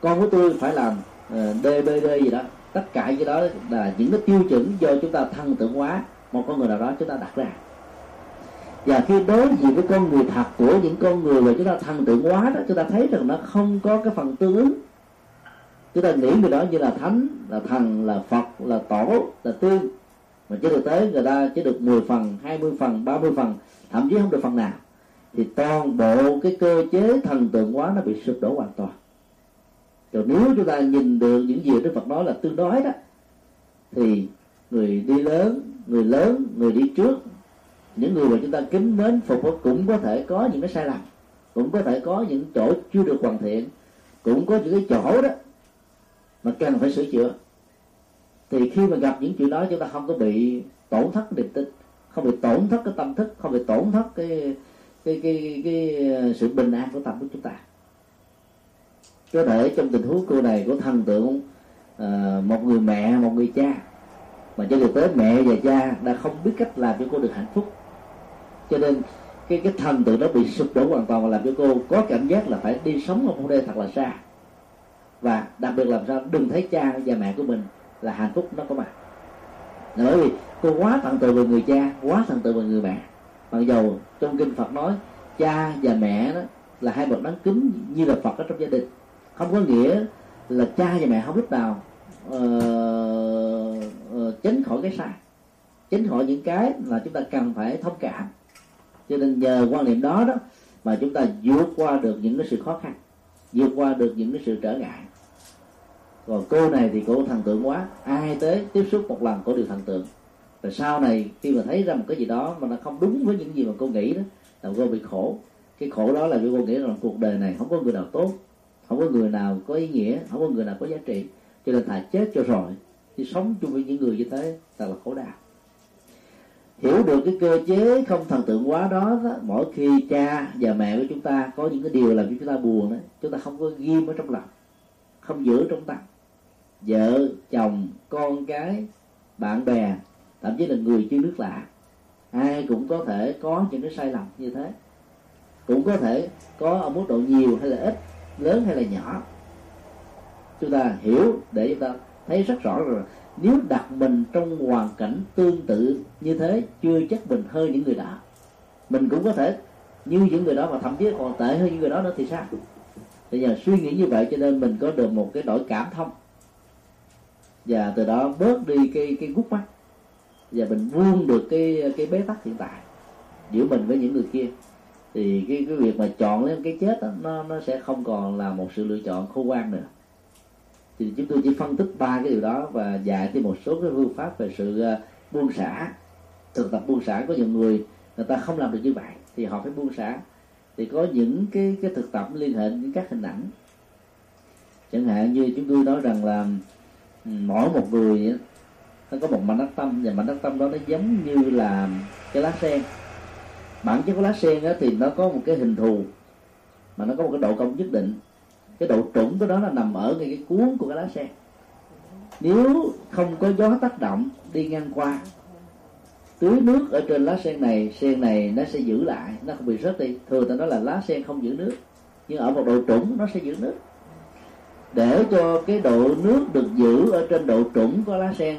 con của tôi phải làm uh, d b d gì đó tất cả cái đó là những cái tiêu chuẩn do chúng ta thân tưởng hóa, một con người nào đó chúng ta đặt ra. Và khi đối diện với con người thật của những con người mà chúng ta thân tượng quá đó, chúng ta thấy rằng nó không có cái phần tương ứng. Chúng ta nghĩ người đó như là thánh, là thần, là phật, là tổ, là tương mà trên thực tế người ta chỉ được 10 phần 20 phần 30 phần, thậm chí không được phần nào. Thì toàn bộ cái cơ chế thần tượng quá nó bị sụp đổ hoàn toàn rồi nếu chúng ta nhìn được những gì Đức Phật nói là tương đối đó thì người đi lớn người lớn người đi trước những người mà chúng ta kính mến phục cũng có thể có những cái sai lầm cũng có thể có những chỗ chưa được hoàn thiện cũng có những cái chỗ đó mà cần phải sửa chữa. Thì khi mà gặp những chuyện đó chúng ta không có bị tổn thất niềm tin không bị tổn thất cái tâm thức không bị tổn thất cái cái cái cái, cái sự bình an của tâm của chúng ta có thể trong tình huống cô này có thần tượng uh, một người mẹ một người cha. Mà trên thực tế mẹ và cha đã không biết cách làm cho cô được hạnh phúc. Cho nên cái cái thần tượng đó bị sụp đổ hoàn toàn và làm cho cô có cảm giác là phải đi sống ở một nơi thật là xa. Và đặc biệt làm sao đừng thấy cha và mẹ của mình là hạnh phúc nó có mặt. Bởi vì cô quá thần tượng về người cha quá thần tượng về người mẹ. Mặc dầu trong kinh phật nói cha và mẹ đó là hai bậc đáng kính như là phật ở trong gia đình không có nghĩa là cha và mẹ không lúc nào uh, uh, tránh khỏi cái sai. Tránh khỏi những cái mà chúng ta cần phải thông cảm. Cho nên nhờ quan niệm đó đó mà chúng ta vượt qua được những cái sự khó khăn vượt qua được những cái sự trở ngại. Còn cô này thì cô thần tượng quá ai tới tiếp xúc một lần cô đều thần tượng. Rồi sau này khi mà thấy ra một cái gì đó mà nó không đúng với những gì mà cô nghĩ đó là cô bị khổ. Cái khổ đó là vì cô nghĩ rằng cuộc đời này không có người nào tốt không có người nào có ý nghĩa không có người nào có giá trị. Cho nên thà chết cho rồi thì sống chung với những người như thế thật là khổ đau. Hiểu được cái cơ chế không thần tượng quá đó, đó mỗi khi cha và mẹ của chúng ta có những cái điều làm cho chúng ta buồn đó chúng ta không có ghim ở trong lòng không giữ trong tâm. Vợ chồng con cái bạn bè thậm chí là người chưa nước lạ. Ai cũng có thể có những cái sai lầm như thế. Cũng có thể có ở mức độ nhiều hay là ít lớn hay là nhỏ? Chúng ta hiểu để chúng ta thấy rất rõ rồi. Nếu đặt mình trong hoàn cảnh tương tự như thế, chưa chắc mình hơn những người đó mình cũng có thể như những người đó mà thậm chí còn tệ hơn những người đó nữa thì sao? Bây giờ suy nghĩ như vậy cho nên mình có được một cái đổi cảm thông. Và từ đó bớt đi cái cái gút mắt. Và mình buông được cái cái bế tắc hiện tại. Giữa mình với những người kia thì cái cái việc mà chọn lấy cái chết đó, nó nó sẽ không còn là một sự lựa chọn khô quan nữa. Thì chúng tôi chỉ phân tích ba cái điều đó và dạy thêm một số cái phương pháp về sự uh, buông xả. Thực tập buông xả có nhiều người người ta không làm được như vậy thì họ phải buông xả. Thì có những cái cái thực tập liên hệ với các hình ảnh. Chẳng hạn như chúng tôi nói rằng là ừ, mỗi một người nó có một mảnh đất tâm và mảnh đất tâm đó nó giống như là cái lá sen bản chất của lá sen đó thì nó có một cái hình thù, mà nó có một cái độ cong nhất định. Cái độ trũng của đó là nằm ở ngay cái cuốn của cái lá sen. Nếu không có gió tác động đi ngang qua, tưới nước ở trên lá sen này sen này nó sẽ giữ lại, nó không bị rớt đi. Thường ta nói là lá sen không giữ nước, nhưng ở một độ trũng nó sẽ giữ nước. Để cho cái độ nước được giữ ở trên độ trũng của lá sen,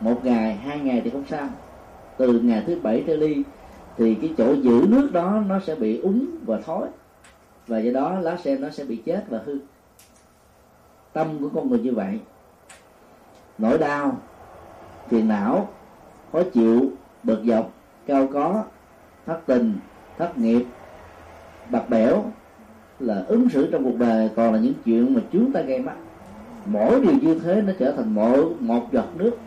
một ngày, hai ngày thì không sao. Từ ngày thứ bảy trở đi thì cái chỗ giữ nước đó nó sẽ bị úng và thối và do đó lá sen nó sẽ bị chết và hư. Tâm của con người như vậy. Nỗi đau phiền não khó chịu, bực dọc, cao có, thất tình, thất nghiệp bạc bẽo là ứng xử trong cuộc đời còn là những chuyện mà chúng ta gây mắt. Mỗi điều như thế nó trở thành một một giọt nước.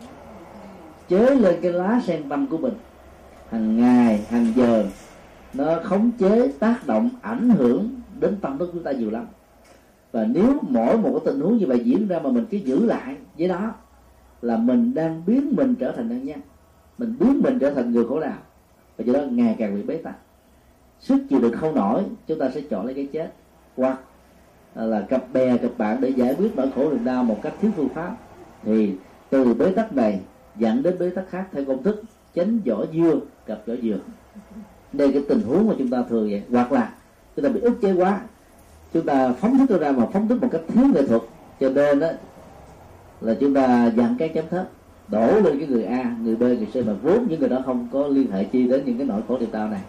Chế lên cái lá sen tâm của mình hàng ngày, hàng giờ, nó khống chế, tác động, ảnh hưởng đến tâm thức của chúng ta nhiều lắm. Và nếu mỗi một cái tình huống như vậy diễn ra mà mình cứ giữ lại với đó, là mình đang biến mình trở thành nạn nhân. Mình biến mình trở thành người khổ đau và do đó ngày càng bị bế tắc. Sức chịu đựng không nổi, chúng ta sẽ chọn lấy cái chết. Hoặc là cặp bè, cặp bạn để giải quyết nỗi khổ niềm đau một cách thiếu phương pháp. Thì từ bế tắc này dẫn đến bế tắc khác theo công thức chánh vỏ dưa gặp vỏ dừa đây cái tình huống mà chúng ta thường vậy, hoặc là chúng ta bị ức chế quá, chúng ta phóng thích ra mà phóng thích một cách thiếu nghệ thuật, cho nên đó là chúng ta dặn cái chấm thấp, đổ lên cái người a, người b, người c mà vốn những người đó không có liên hệ chi đến những cái nỗi khổ niềm đau này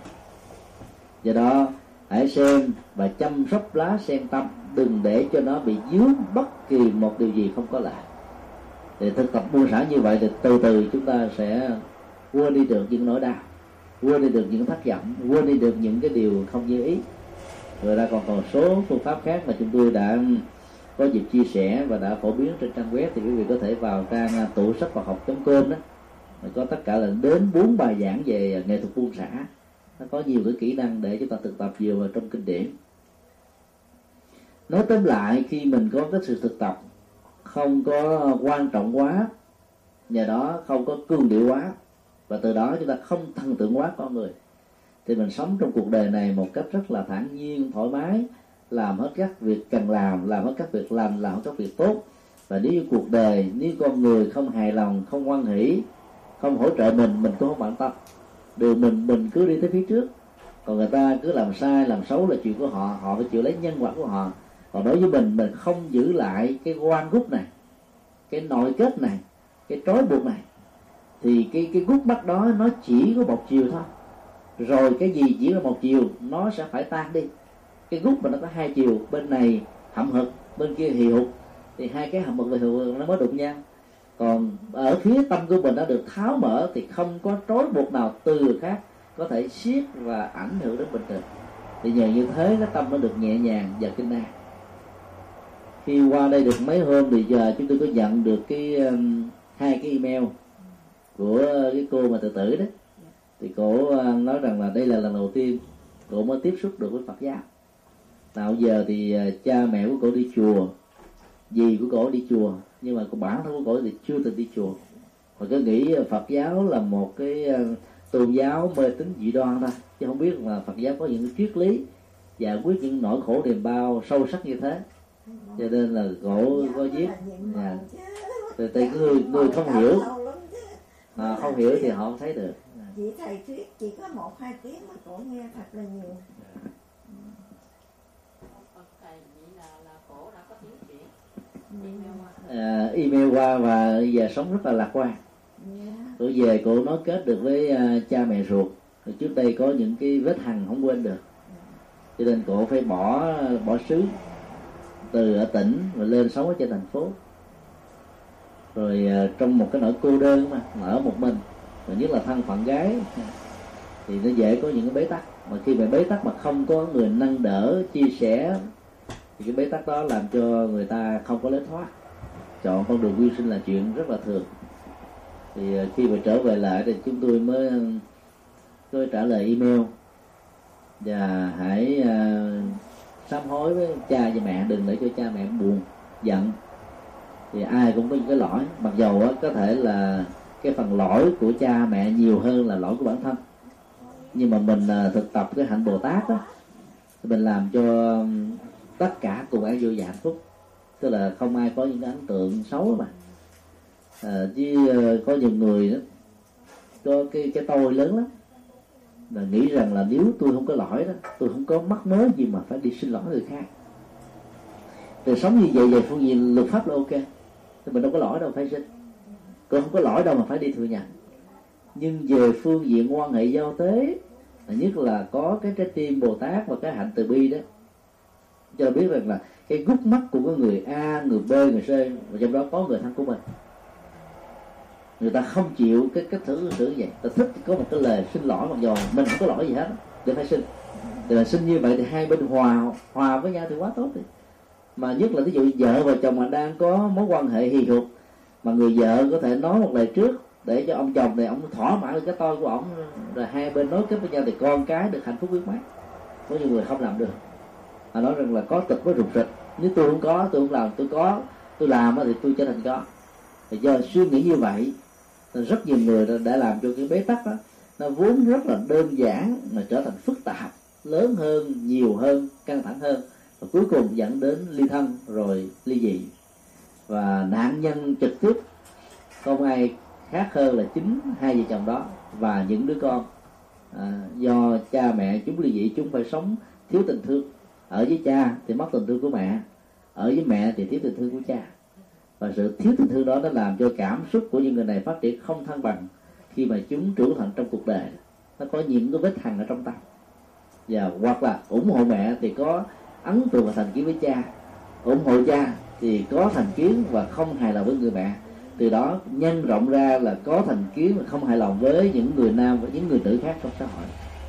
do đó, hãy xem và chăm sóc lá sen tâm, đừng để cho nó bị dướng bất kỳ một điều gì không có lại. thì thực tập buông xả như vậy thì từ từ chúng ta sẽ quên đi được những nỗi đau quên đi được những thất vọng quên đi được những cái điều không như ý. Rồi ra còn còn số phương pháp khác mà chúng tôi đã có dịp chia sẻ và đã phổ biến trên trang web thì quý vị có thể vào trang à, tủ sách và học com đó. Có tất cả là đến bốn bài giảng về nghệ thuật buông xả. Nó có nhiều cái kỹ năng để chúng ta thực tập nhiều vào trong kinh điển. Nói tóm lại, khi mình có cái sự thực tập không có quan trọng quá, nhờ đó không có cương điệu quá và từ đó chúng ta không thần tượng quá con người. Thì mình sống trong cuộc đời này một cách rất là thản nhiên, thoải mái, làm hết các việc cần làm làm hết các việc lành, làm hết các việc tốt. Và nếu như cuộc đời, nếu con người không hài lòng, không hoan hỷ, không hỗ trợ mình mình cũng không bận tâm. Đường mình mình cứ đi tới phía trước. Còn người ta cứ làm sai, làm xấu là chuyện của họ họ phải chịu lấy nhân quả của họ. Còn đối với mình mình không giữ lại cái quan gút này, cái nội kết này, cái trói buộc này thì cái cái gút mắt đó nó chỉ có một chiều thôi. Rồi cái gì chỉ là một chiều nó sẽ phải tan đi. Cái gút mà nó có hai chiều bên này hậm hực bên kia hì hục thì hai cái hậm hực và hì hục nó mới đụng nhau. Còn ở phía tâm của mình đã được tháo mở thì không có trói buộc nào từ khác có thể siết và ảnh hưởng đến bình thường thì nhờ như thế cái tâm nó được nhẹ nhàng và kinh an khi qua đây được mấy hôm thì giờ chúng tôi có nhận được cái um, hai cái email của cái cô mà tự tử đấy thì cổ uh, nói rằng là đây là lần đầu tiên cổ mới tiếp xúc được với Phật giáo. Nào giờ thì uh, cha mẹ của cổ đi chùa dì của cổ đi chùa nhưng mà bản thân của cổ thì chưa từng đi chùa. Và cứ nghĩ Phật giáo là một cái uh, tôn giáo mê tín dị đoan thôi chứ không biết là Phật giáo có những triết lý giải quyết những nỗi khổ niềm bao sâu sắc như thế. Cho nên là cổ có viết dạ. từ từ người người không hiểu à, không hiểu thì họ không thấy được. Chị thầy thuyết chỉ có một hai tiếng mà cổ nghe thật là nhiều. À, email qua và giờ sống rất là lạc quan. Cổ về cổ nói kết được với uh, cha mẹ ruột. Rồi trước đây có những cái vết hằn không quên được. Cho nên cổ phải bỏ bỏ xứ từ ở tỉnh và lên sống ở trên thành phố rồi à, trong một cái nỗi cô đơn mà ở một mình và nhất là thân phận gái thì nó dễ có những cái bế tắc. Mà khi mà bế tắc mà không có người nâng đỡ chia sẻ thì cái bế tắc đó làm cho người ta không có lối thoát. Chọn con đường quy sinh là chuyện rất là thường. Thì à, khi mà trở về lại thì chúng tôi mới tôi trả lời email. Và hãy uh, sám hối với cha và mẹ đừng để cho cha mẹ buồn giận thì ai cũng có những cái lỗi. Mặc dầu á, có thể là cái phần lỗi của cha mẹ nhiều hơn là lỗi của bản thân. Nhưng mà mình à, thực tập cái hạnh bồ tát á thì mình làm cho tất cả cùng ăn vui và hạnh phúc. Tức là không ai có những cái ấn tượng xấu mà à, chứ ờ, có nhiều người đó có cái cái tôi lớn lắm. Là nghĩ rằng là nếu tôi không có lỗi đó tôi không có mắc mớ gì mà phải đi xin lỗi người khác. Thì sống như vậy về phương diện luật pháp là ok thì mình đâu có lỗi đâu, phải xin tôi không có lỗi đâu mà phải đi thừa nhận nhưng về phương diện quan hệ giao tế nhất là có cái trái tim bồ tát và cái hạnh từ bi đó. Cho biết rằng là cái gút mắt của cái người a, người b, người c, và trong đó có người thân của mình. Người ta không chịu cái cách thử xử vậy. Ta thích có một cái lời xin lỗi mặc dù mình không có lỗi gì hết. Để phải xin. Thì là xin như vậy thì hai bên hòa hòa với nhau thì quá tốt rồi mà nhất là ví dụ vợ và chồng mà đang có mối quan hệ hì hục, mà người vợ có thể nói một lời trước để cho ông chồng này ông thỏa mãn được cái tôi của ông rồi hai bên nối kết với nhau thì con cái được hạnh phúc biết mấy. Có nhiều người không làm được. Họ nói rằng là có tịch với rụt rịch. Nếu tôi không có, tôi không làm, tôi có, tôi làm thì tôi trở thành có. Thì do suy nghĩ như vậy rất nhiều người đã làm cho cái bế tắc đó. Nó vốn rất là đơn giản mà trở thành phức tạp, lớn hơn, nhiều hơn, căng thẳng hơn và cuối cùng dẫn đến ly thân rồi ly dị. Và nạn nhân trực tiếp không ai khác hơn là chính hai vợ chồng đó và những đứa con. À, do cha mẹ chúng ly dị chúng phải sống thiếu tình thương. Ở với cha thì mất tình thương của mẹ ở với mẹ thì thiếu tình thương của cha. Và sự thiếu tình thương đó nó làm cho cảm xúc của những người này phát triển không thăng bằng khi mà chúng trưởng thành trong cuộc đời. Nó có những cái vết hằn ở trong tâm. Và hoặc là ủng hộ mẹ thì có ấn tượng và thành kiến với cha. Ủng hộ cha thì có thành kiến và không hài lòng với người mẹ. Từ đó nhân rộng ra là có thành kiến và không hài lòng với những người nam và những người nữ khác trong xã hội.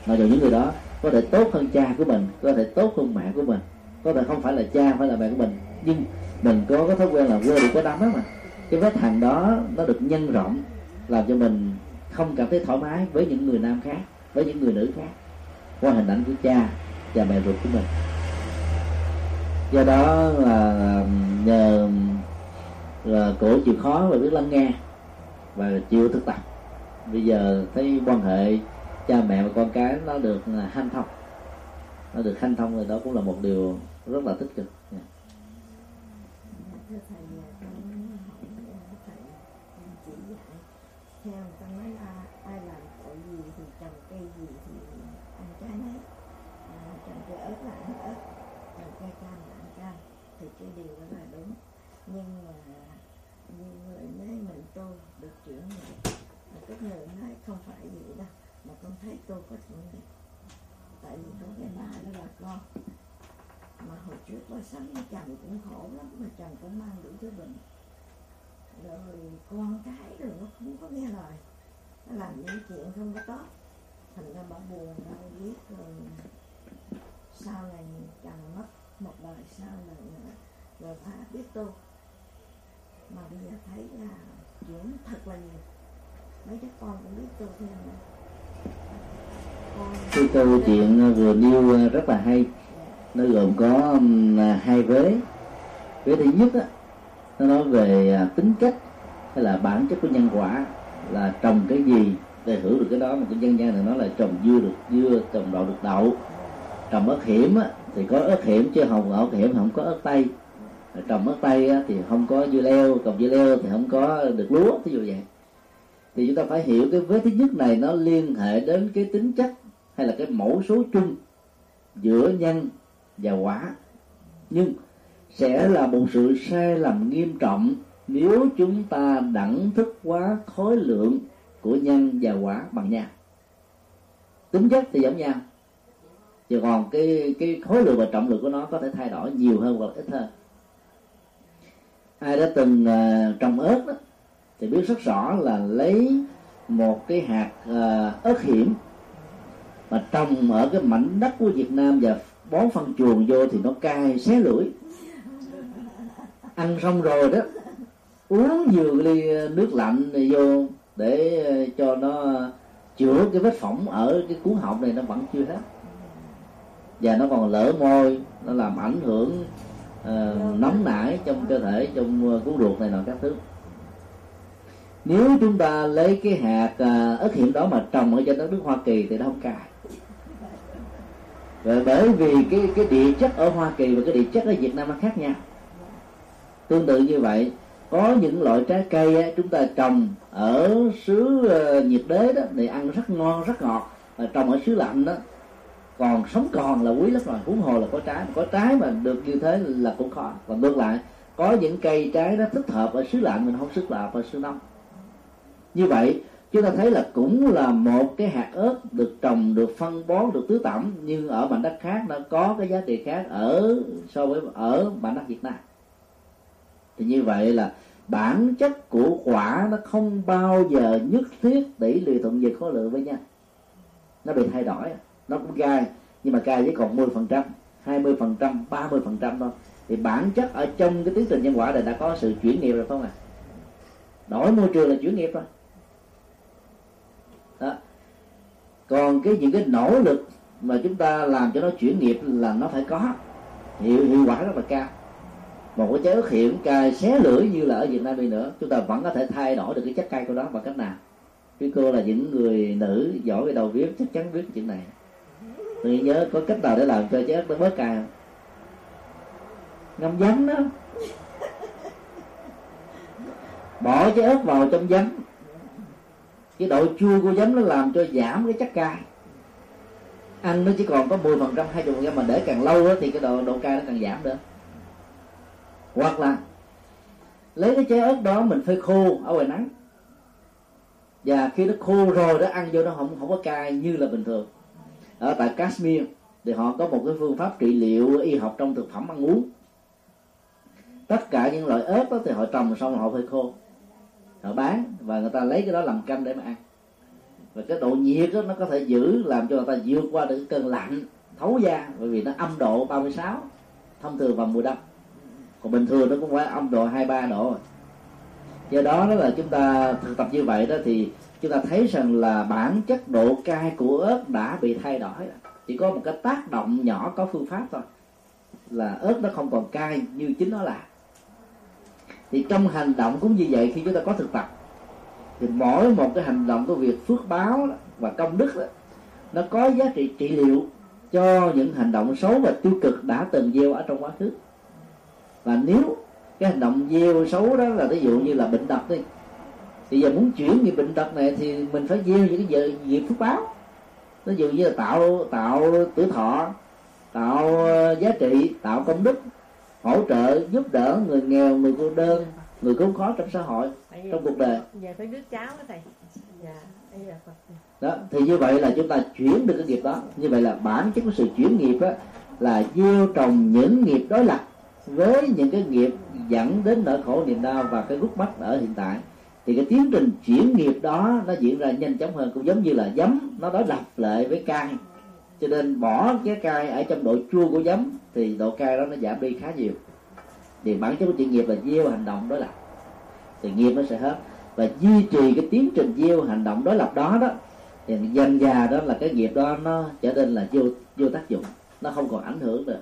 Mặc dù những người đó có thể tốt hơn cha của mình, có thể tốt hơn mẹ của mình, có thể không phải là cha phải là mẹ của mình, nhưng mình có cái thói quen là quê được có đám đó mà. Cái vết thằng đó nó được nhân rộng, làm cho mình không cảm thấy thoải mái với những người nam khác, với những người nữ khác qua hình ảnh của cha và mẹ ruột của mình do đó là nhờ là cổ chịu khó và biết lắng nghe và chịu thực tập. Bây giờ thấy quan hệ cha mẹ và con cái nó được à, hanh thông. Nó được hanh thông rồi đó cũng là một điều rất là tích cực yeah. thưa thầy con hỏi thầy chỉ dạy theo người ta nói là ai làm tội gì thì trồng cây gì thì ăn trái nấy à, trồng cây ớt là ăn ớt trồng cây cam là ăn cam thì cái điều đó là đúng nhưng mà như người nói mình tôi được trưởng này cái người nói không phải vậy đâu, mà con thấy tôi có chuyện này tại vì có cái ba đó là con. Mà hồi trước tôi sống với chồng cũng khổ lắm, mà chồng cũng mang đủ thứ bệnh. Rồi con cái rồi nó không có nghe lời. Nó làm những chuyện không có tốt. Thành ra bà buồn đau biết rồi sau này chồng mất một đời sau này nữa, rồi phải biết tôi. Mà bây giờ thấy là chuyện thật là nhiều mấy đứa con cũng biết tôi thêm nữa cái câu chuyện vừa nêu rất là hay. Nó gồm có hai vế. Vế thứ nhất á, nó nói về à, tính cách hay là bản chất của nhân quả là trồng cái gì để hưởng được cái đó. Mà cái dân gian thì nói là trồng dưa được dưa trồng đậu được đậu. Trồng ớt hiểm á, thì có ớt hiểm chứ không ớt hiểm không có ớt tây. Trồng ớt tây á, thì không có dưa leo trồng dưa leo thì không có được lúa ví dụ vậy thì chúng ta phải hiểu cái vế thứ nhất này nó liên hệ đến cái tính chất hay là cái mẫu số chung giữa nhân và quả. Nhưng sẽ là một sự sai lầm nghiêm trọng nếu chúng ta đẳng thức quá khối lượng của nhân và quả bằng nhau. Tính chất thì giống nhau. Chứ còn cái cái khối lượng và trọng lượng của nó có thể thay đổi nhiều hơn hoặc ít hơn. Ai đã từng uh, trồng ớt đó, thì biết rất rõ là lấy một cái hạt uh, ớt hiểm mà trồng ở cái mảnh đất của Việt Nam và bón phân chuồng vô thì nó cay xé lưỡi. Ăn xong rồi đó uống vừa ly nước lạnh này vô để ờ, cho nó chữa cái vết phỏng ở cái cuốn họng này nó vẫn chưa hết. Và nó còn lỡ môi nó làm ảnh hưởng uh, nóng nảy trong cơ thể trong cuốn ruột này nọ các thứ nếu chúng ta lấy cái hạt à, ớt hiểm đó mà trồng ở trên đất nước Hoa Kỳ thì nó không cài, và bởi vì cái cái địa chất ở Hoa Kỳ và cái địa chất ở Việt Nam nó khác nhau. Tương tự như vậy có những loại trái cây á, chúng ta trồng ở xứ ờ, nhiệt đới đó thì ăn rất ngon rất ngọt. Mà trồng ở xứ lạnh đó còn sống còn là quý lắm rồi. Huống hồ là có trái có trái mà được như thế là cũng khó. Còn ngược lại có những cây trái nó thích hợp ở xứ lạnh mình không thích hợp ở xứ nóng như vậy, chúng ta thấy là cũng là một cái hạt ớt được trồng, được phân bón, được tưới tẩm, nhưng ở mảnh đất khác nó có cái giá trị khác ở, so với ở mảnh đất Việt Nam. Thì như vậy là bản chất của quả nó không bao giờ nhất thiết tỷ lệ thuận về khối lượng với nhau. Nó bị thay đổi, nó cũng gai, nhưng mà gai chỉ còn 10 phần trăm 20 phần trăm 30 phần trăm thôi. Thì bản chất ở trong cái tiến trình nhân quả này đã có sự chuyển nghiệp rồi không à đổi môi trường là chuyển nghiệp rồi đó còn cái những cái nỗ lực mà chúng ta làm cho nó chuyển nghiệp là nó phải có. Hiệu hiệu quả rất là cao. Một cái trái ớt hiện cay xé lưỡi như là ở Việt Nam đi nữa, chúng ta vẫn có thể thay đổi được cái chất cay của đó bằng cách nào? Quý cô là những người nữ giỏi về đầu viết, chắc chắn biết chuyện này. Tôi nhớ có cách nào để làm cho trái ớt nó bớt cay không? Ngâm giấm đó. Bỏ trái ớt vào trong giấm cái độ chua của giấm nó làm cho giảm cái chất cay. Ăn nó chỉ còn có 10 phần trăm hai phần trăm mà để càng lâu đó, thì cái độ độ cay nó càng giảm nữa hoặc là lấy cái trái ớt đó mình phơi khô ở ngoài nắng. Và khi nó khô rồi đó ăn vô nó không không có cay như là bình thường. Ở tại Kashmir thì họ có một cái phương pháp trị liệu y học trong thực phẩm ăn uống. Tất cả những loại ớt đó thì họ trồng xong họ phơi khô họ bán và người ta lấy cái đó làm canh để mà ăn. Và cái độ nhiệt đó nó có thể giữ, làm cho người ta vượt qua được cơn lạnh, thấu da, bởi vì nó âm độ 36 thông thường vào mùa đông. Còn bình thường nó cũng phải âm độ 23 độ. Do đó đó là chúng ta thực tập như vậy đó thì chúng ta thấy rằng là bản chất độ cay của ớt đã bị thay đổi. Chỉ có một cái tác động nhỏ có phương pháp thôi. Là ớt nó không còn cay như chính nó là thì trong hành động cũng như vậy khi chúng ta có thực tập thì mỗi một cái hành động của việc phước báo và công đức đó, nó có giá trị trị liệu cho những hành động xấu và tiêu cực đã từng gieo ở trong quá khứ. Và nếu cái hành động gieo xấu đó là ví dụ như là bệnh tật đi thì giờ muốn chuyển nghiệp bệnh tật này thì mình phải gieo những cái nghiệp phước báo. Ví dụ như là tạo tạo tuổi thọ tạo giá trị tạo công đức hỗ trợ giúp đỡ người nghèo người cô đơn người khốn khó trong xã hội trong cuộc đời. giờ phải đứa cháu đó thầy. Dạ đó thì như vậy là chúng ta chuyển được cái nghiệp đó. Như vậy là bản chất của sự chuyển nghiệp đó là gieo trồng những nghiệp đối lập với những cái nghiệp dẫn đến nỗi khổ niềm đau và cái gút mắt ở hiện tại. Thì cái tiến trình chuyển nghiệp đó nó diễn ra nhanh chóng hơn cũng giống như là giấm nó đối lập lại với cay cho nên bỏ cái cay ở trong độ chua của giấm thì độ cay đó nó giảm đi khá nhiều. Thì bản chất của chuyện nghiệp là gieo hành động đối lập. Thì nghiệp nó sẽ hết. Và duy trì cái tiến trình gieo hành động đối lập đó đó, thì dần già đó là cái nghiệp đó nó trở nên là vô vô tác dụng. Nó không còn ảnh hưởng nữa.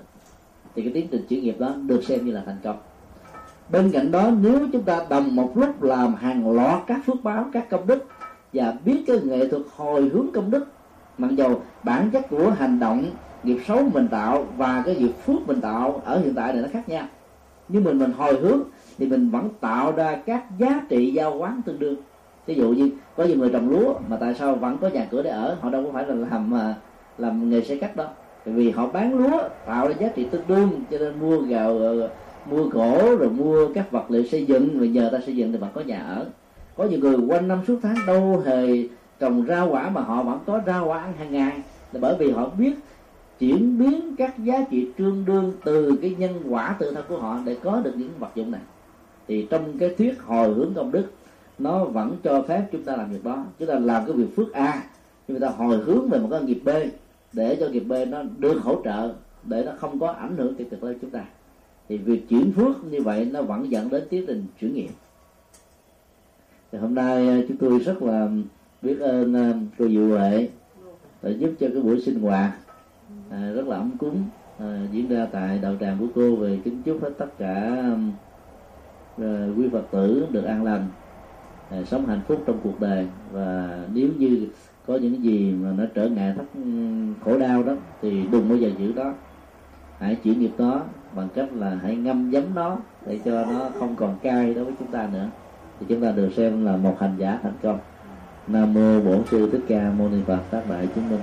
thì cái tiến trình chuyển nghiệp đó được xem như là thành công. Bên cạnh đó, nếu chúng ta đồng một lúc làm hàng loạt các phước báo, các công đức và biết cái nghệ thuật hồi hướng công đức, mặc dầu bản chất của hành động nghiệp xấu mình tạo và cái nghiệp phước mình tạo ở hiện tại này nó khác nhau. Nhưng mình mình hồi hướng thì mình vẫn tạo ra các giá trị giao quán tương đương. Ví dụ như có nhiều người trồng lúa mà tại sao vẫn có nhà cửa để ở? Họ đâu có phải là làm à, làm nghề xây cắt đâu. Vì họ bán lúa, tạo ra giá trị tương đương, cho nên mua gạo ờ, mua gỗ, rồi mua các vật liệu xây dựng, rồi nhờ ta xây dựng thì vẫn có nhà ở. Có nhiều người quanh năm suốt tháng đâu hề trồng rau quả mà họ vẫn có rau quả ăn hàng ngày. Là bởi vì họ biết chuyển biến các giá trị tương đương từ cái nhân quả tự thân của họ để có được những vật dụng này. Thì trong cái thuyết hồi hướng công đức, nó vẫn cho phép chúng ta làm việc đó. Chúng ta làm cái việc phước a chúng ta hồi hướng về một cái nghiệp b, để cho nghiệp b nó được hỗ trợ, để nó không có ảnh hưởng tiêu cực lên chúng ta. Thì việc chuyển phước như vậy nó vẫn dẫn đến tiến trình chuyển nghiệp. Thì hôm nay ờ, chúng tôi rất là biết ơn ờ, cô Diệu Huệ đã giúp cho cái buổi sinh hoạt à, rất là ấm cúng à, diễn ra tại đạo tràng của cô về kính chúc hết tất cả à, quý phật tử được an lành à, sống hạnh phúc trong cuộc đời. Và nếu như có những gì mà nó trở ngại thắt khổ đau đó thì đừng bao giờ giữ đó. Hãy chuyển nghiệp đó bằng cách là hãy ngâm giấm nó để cho nó không còn cay đối với chúng ta nữa. Thì chúng ta được xem là một hành giả thành công. Nam mô bổn sư thích ca mâu ni phật tác đại chúng minh.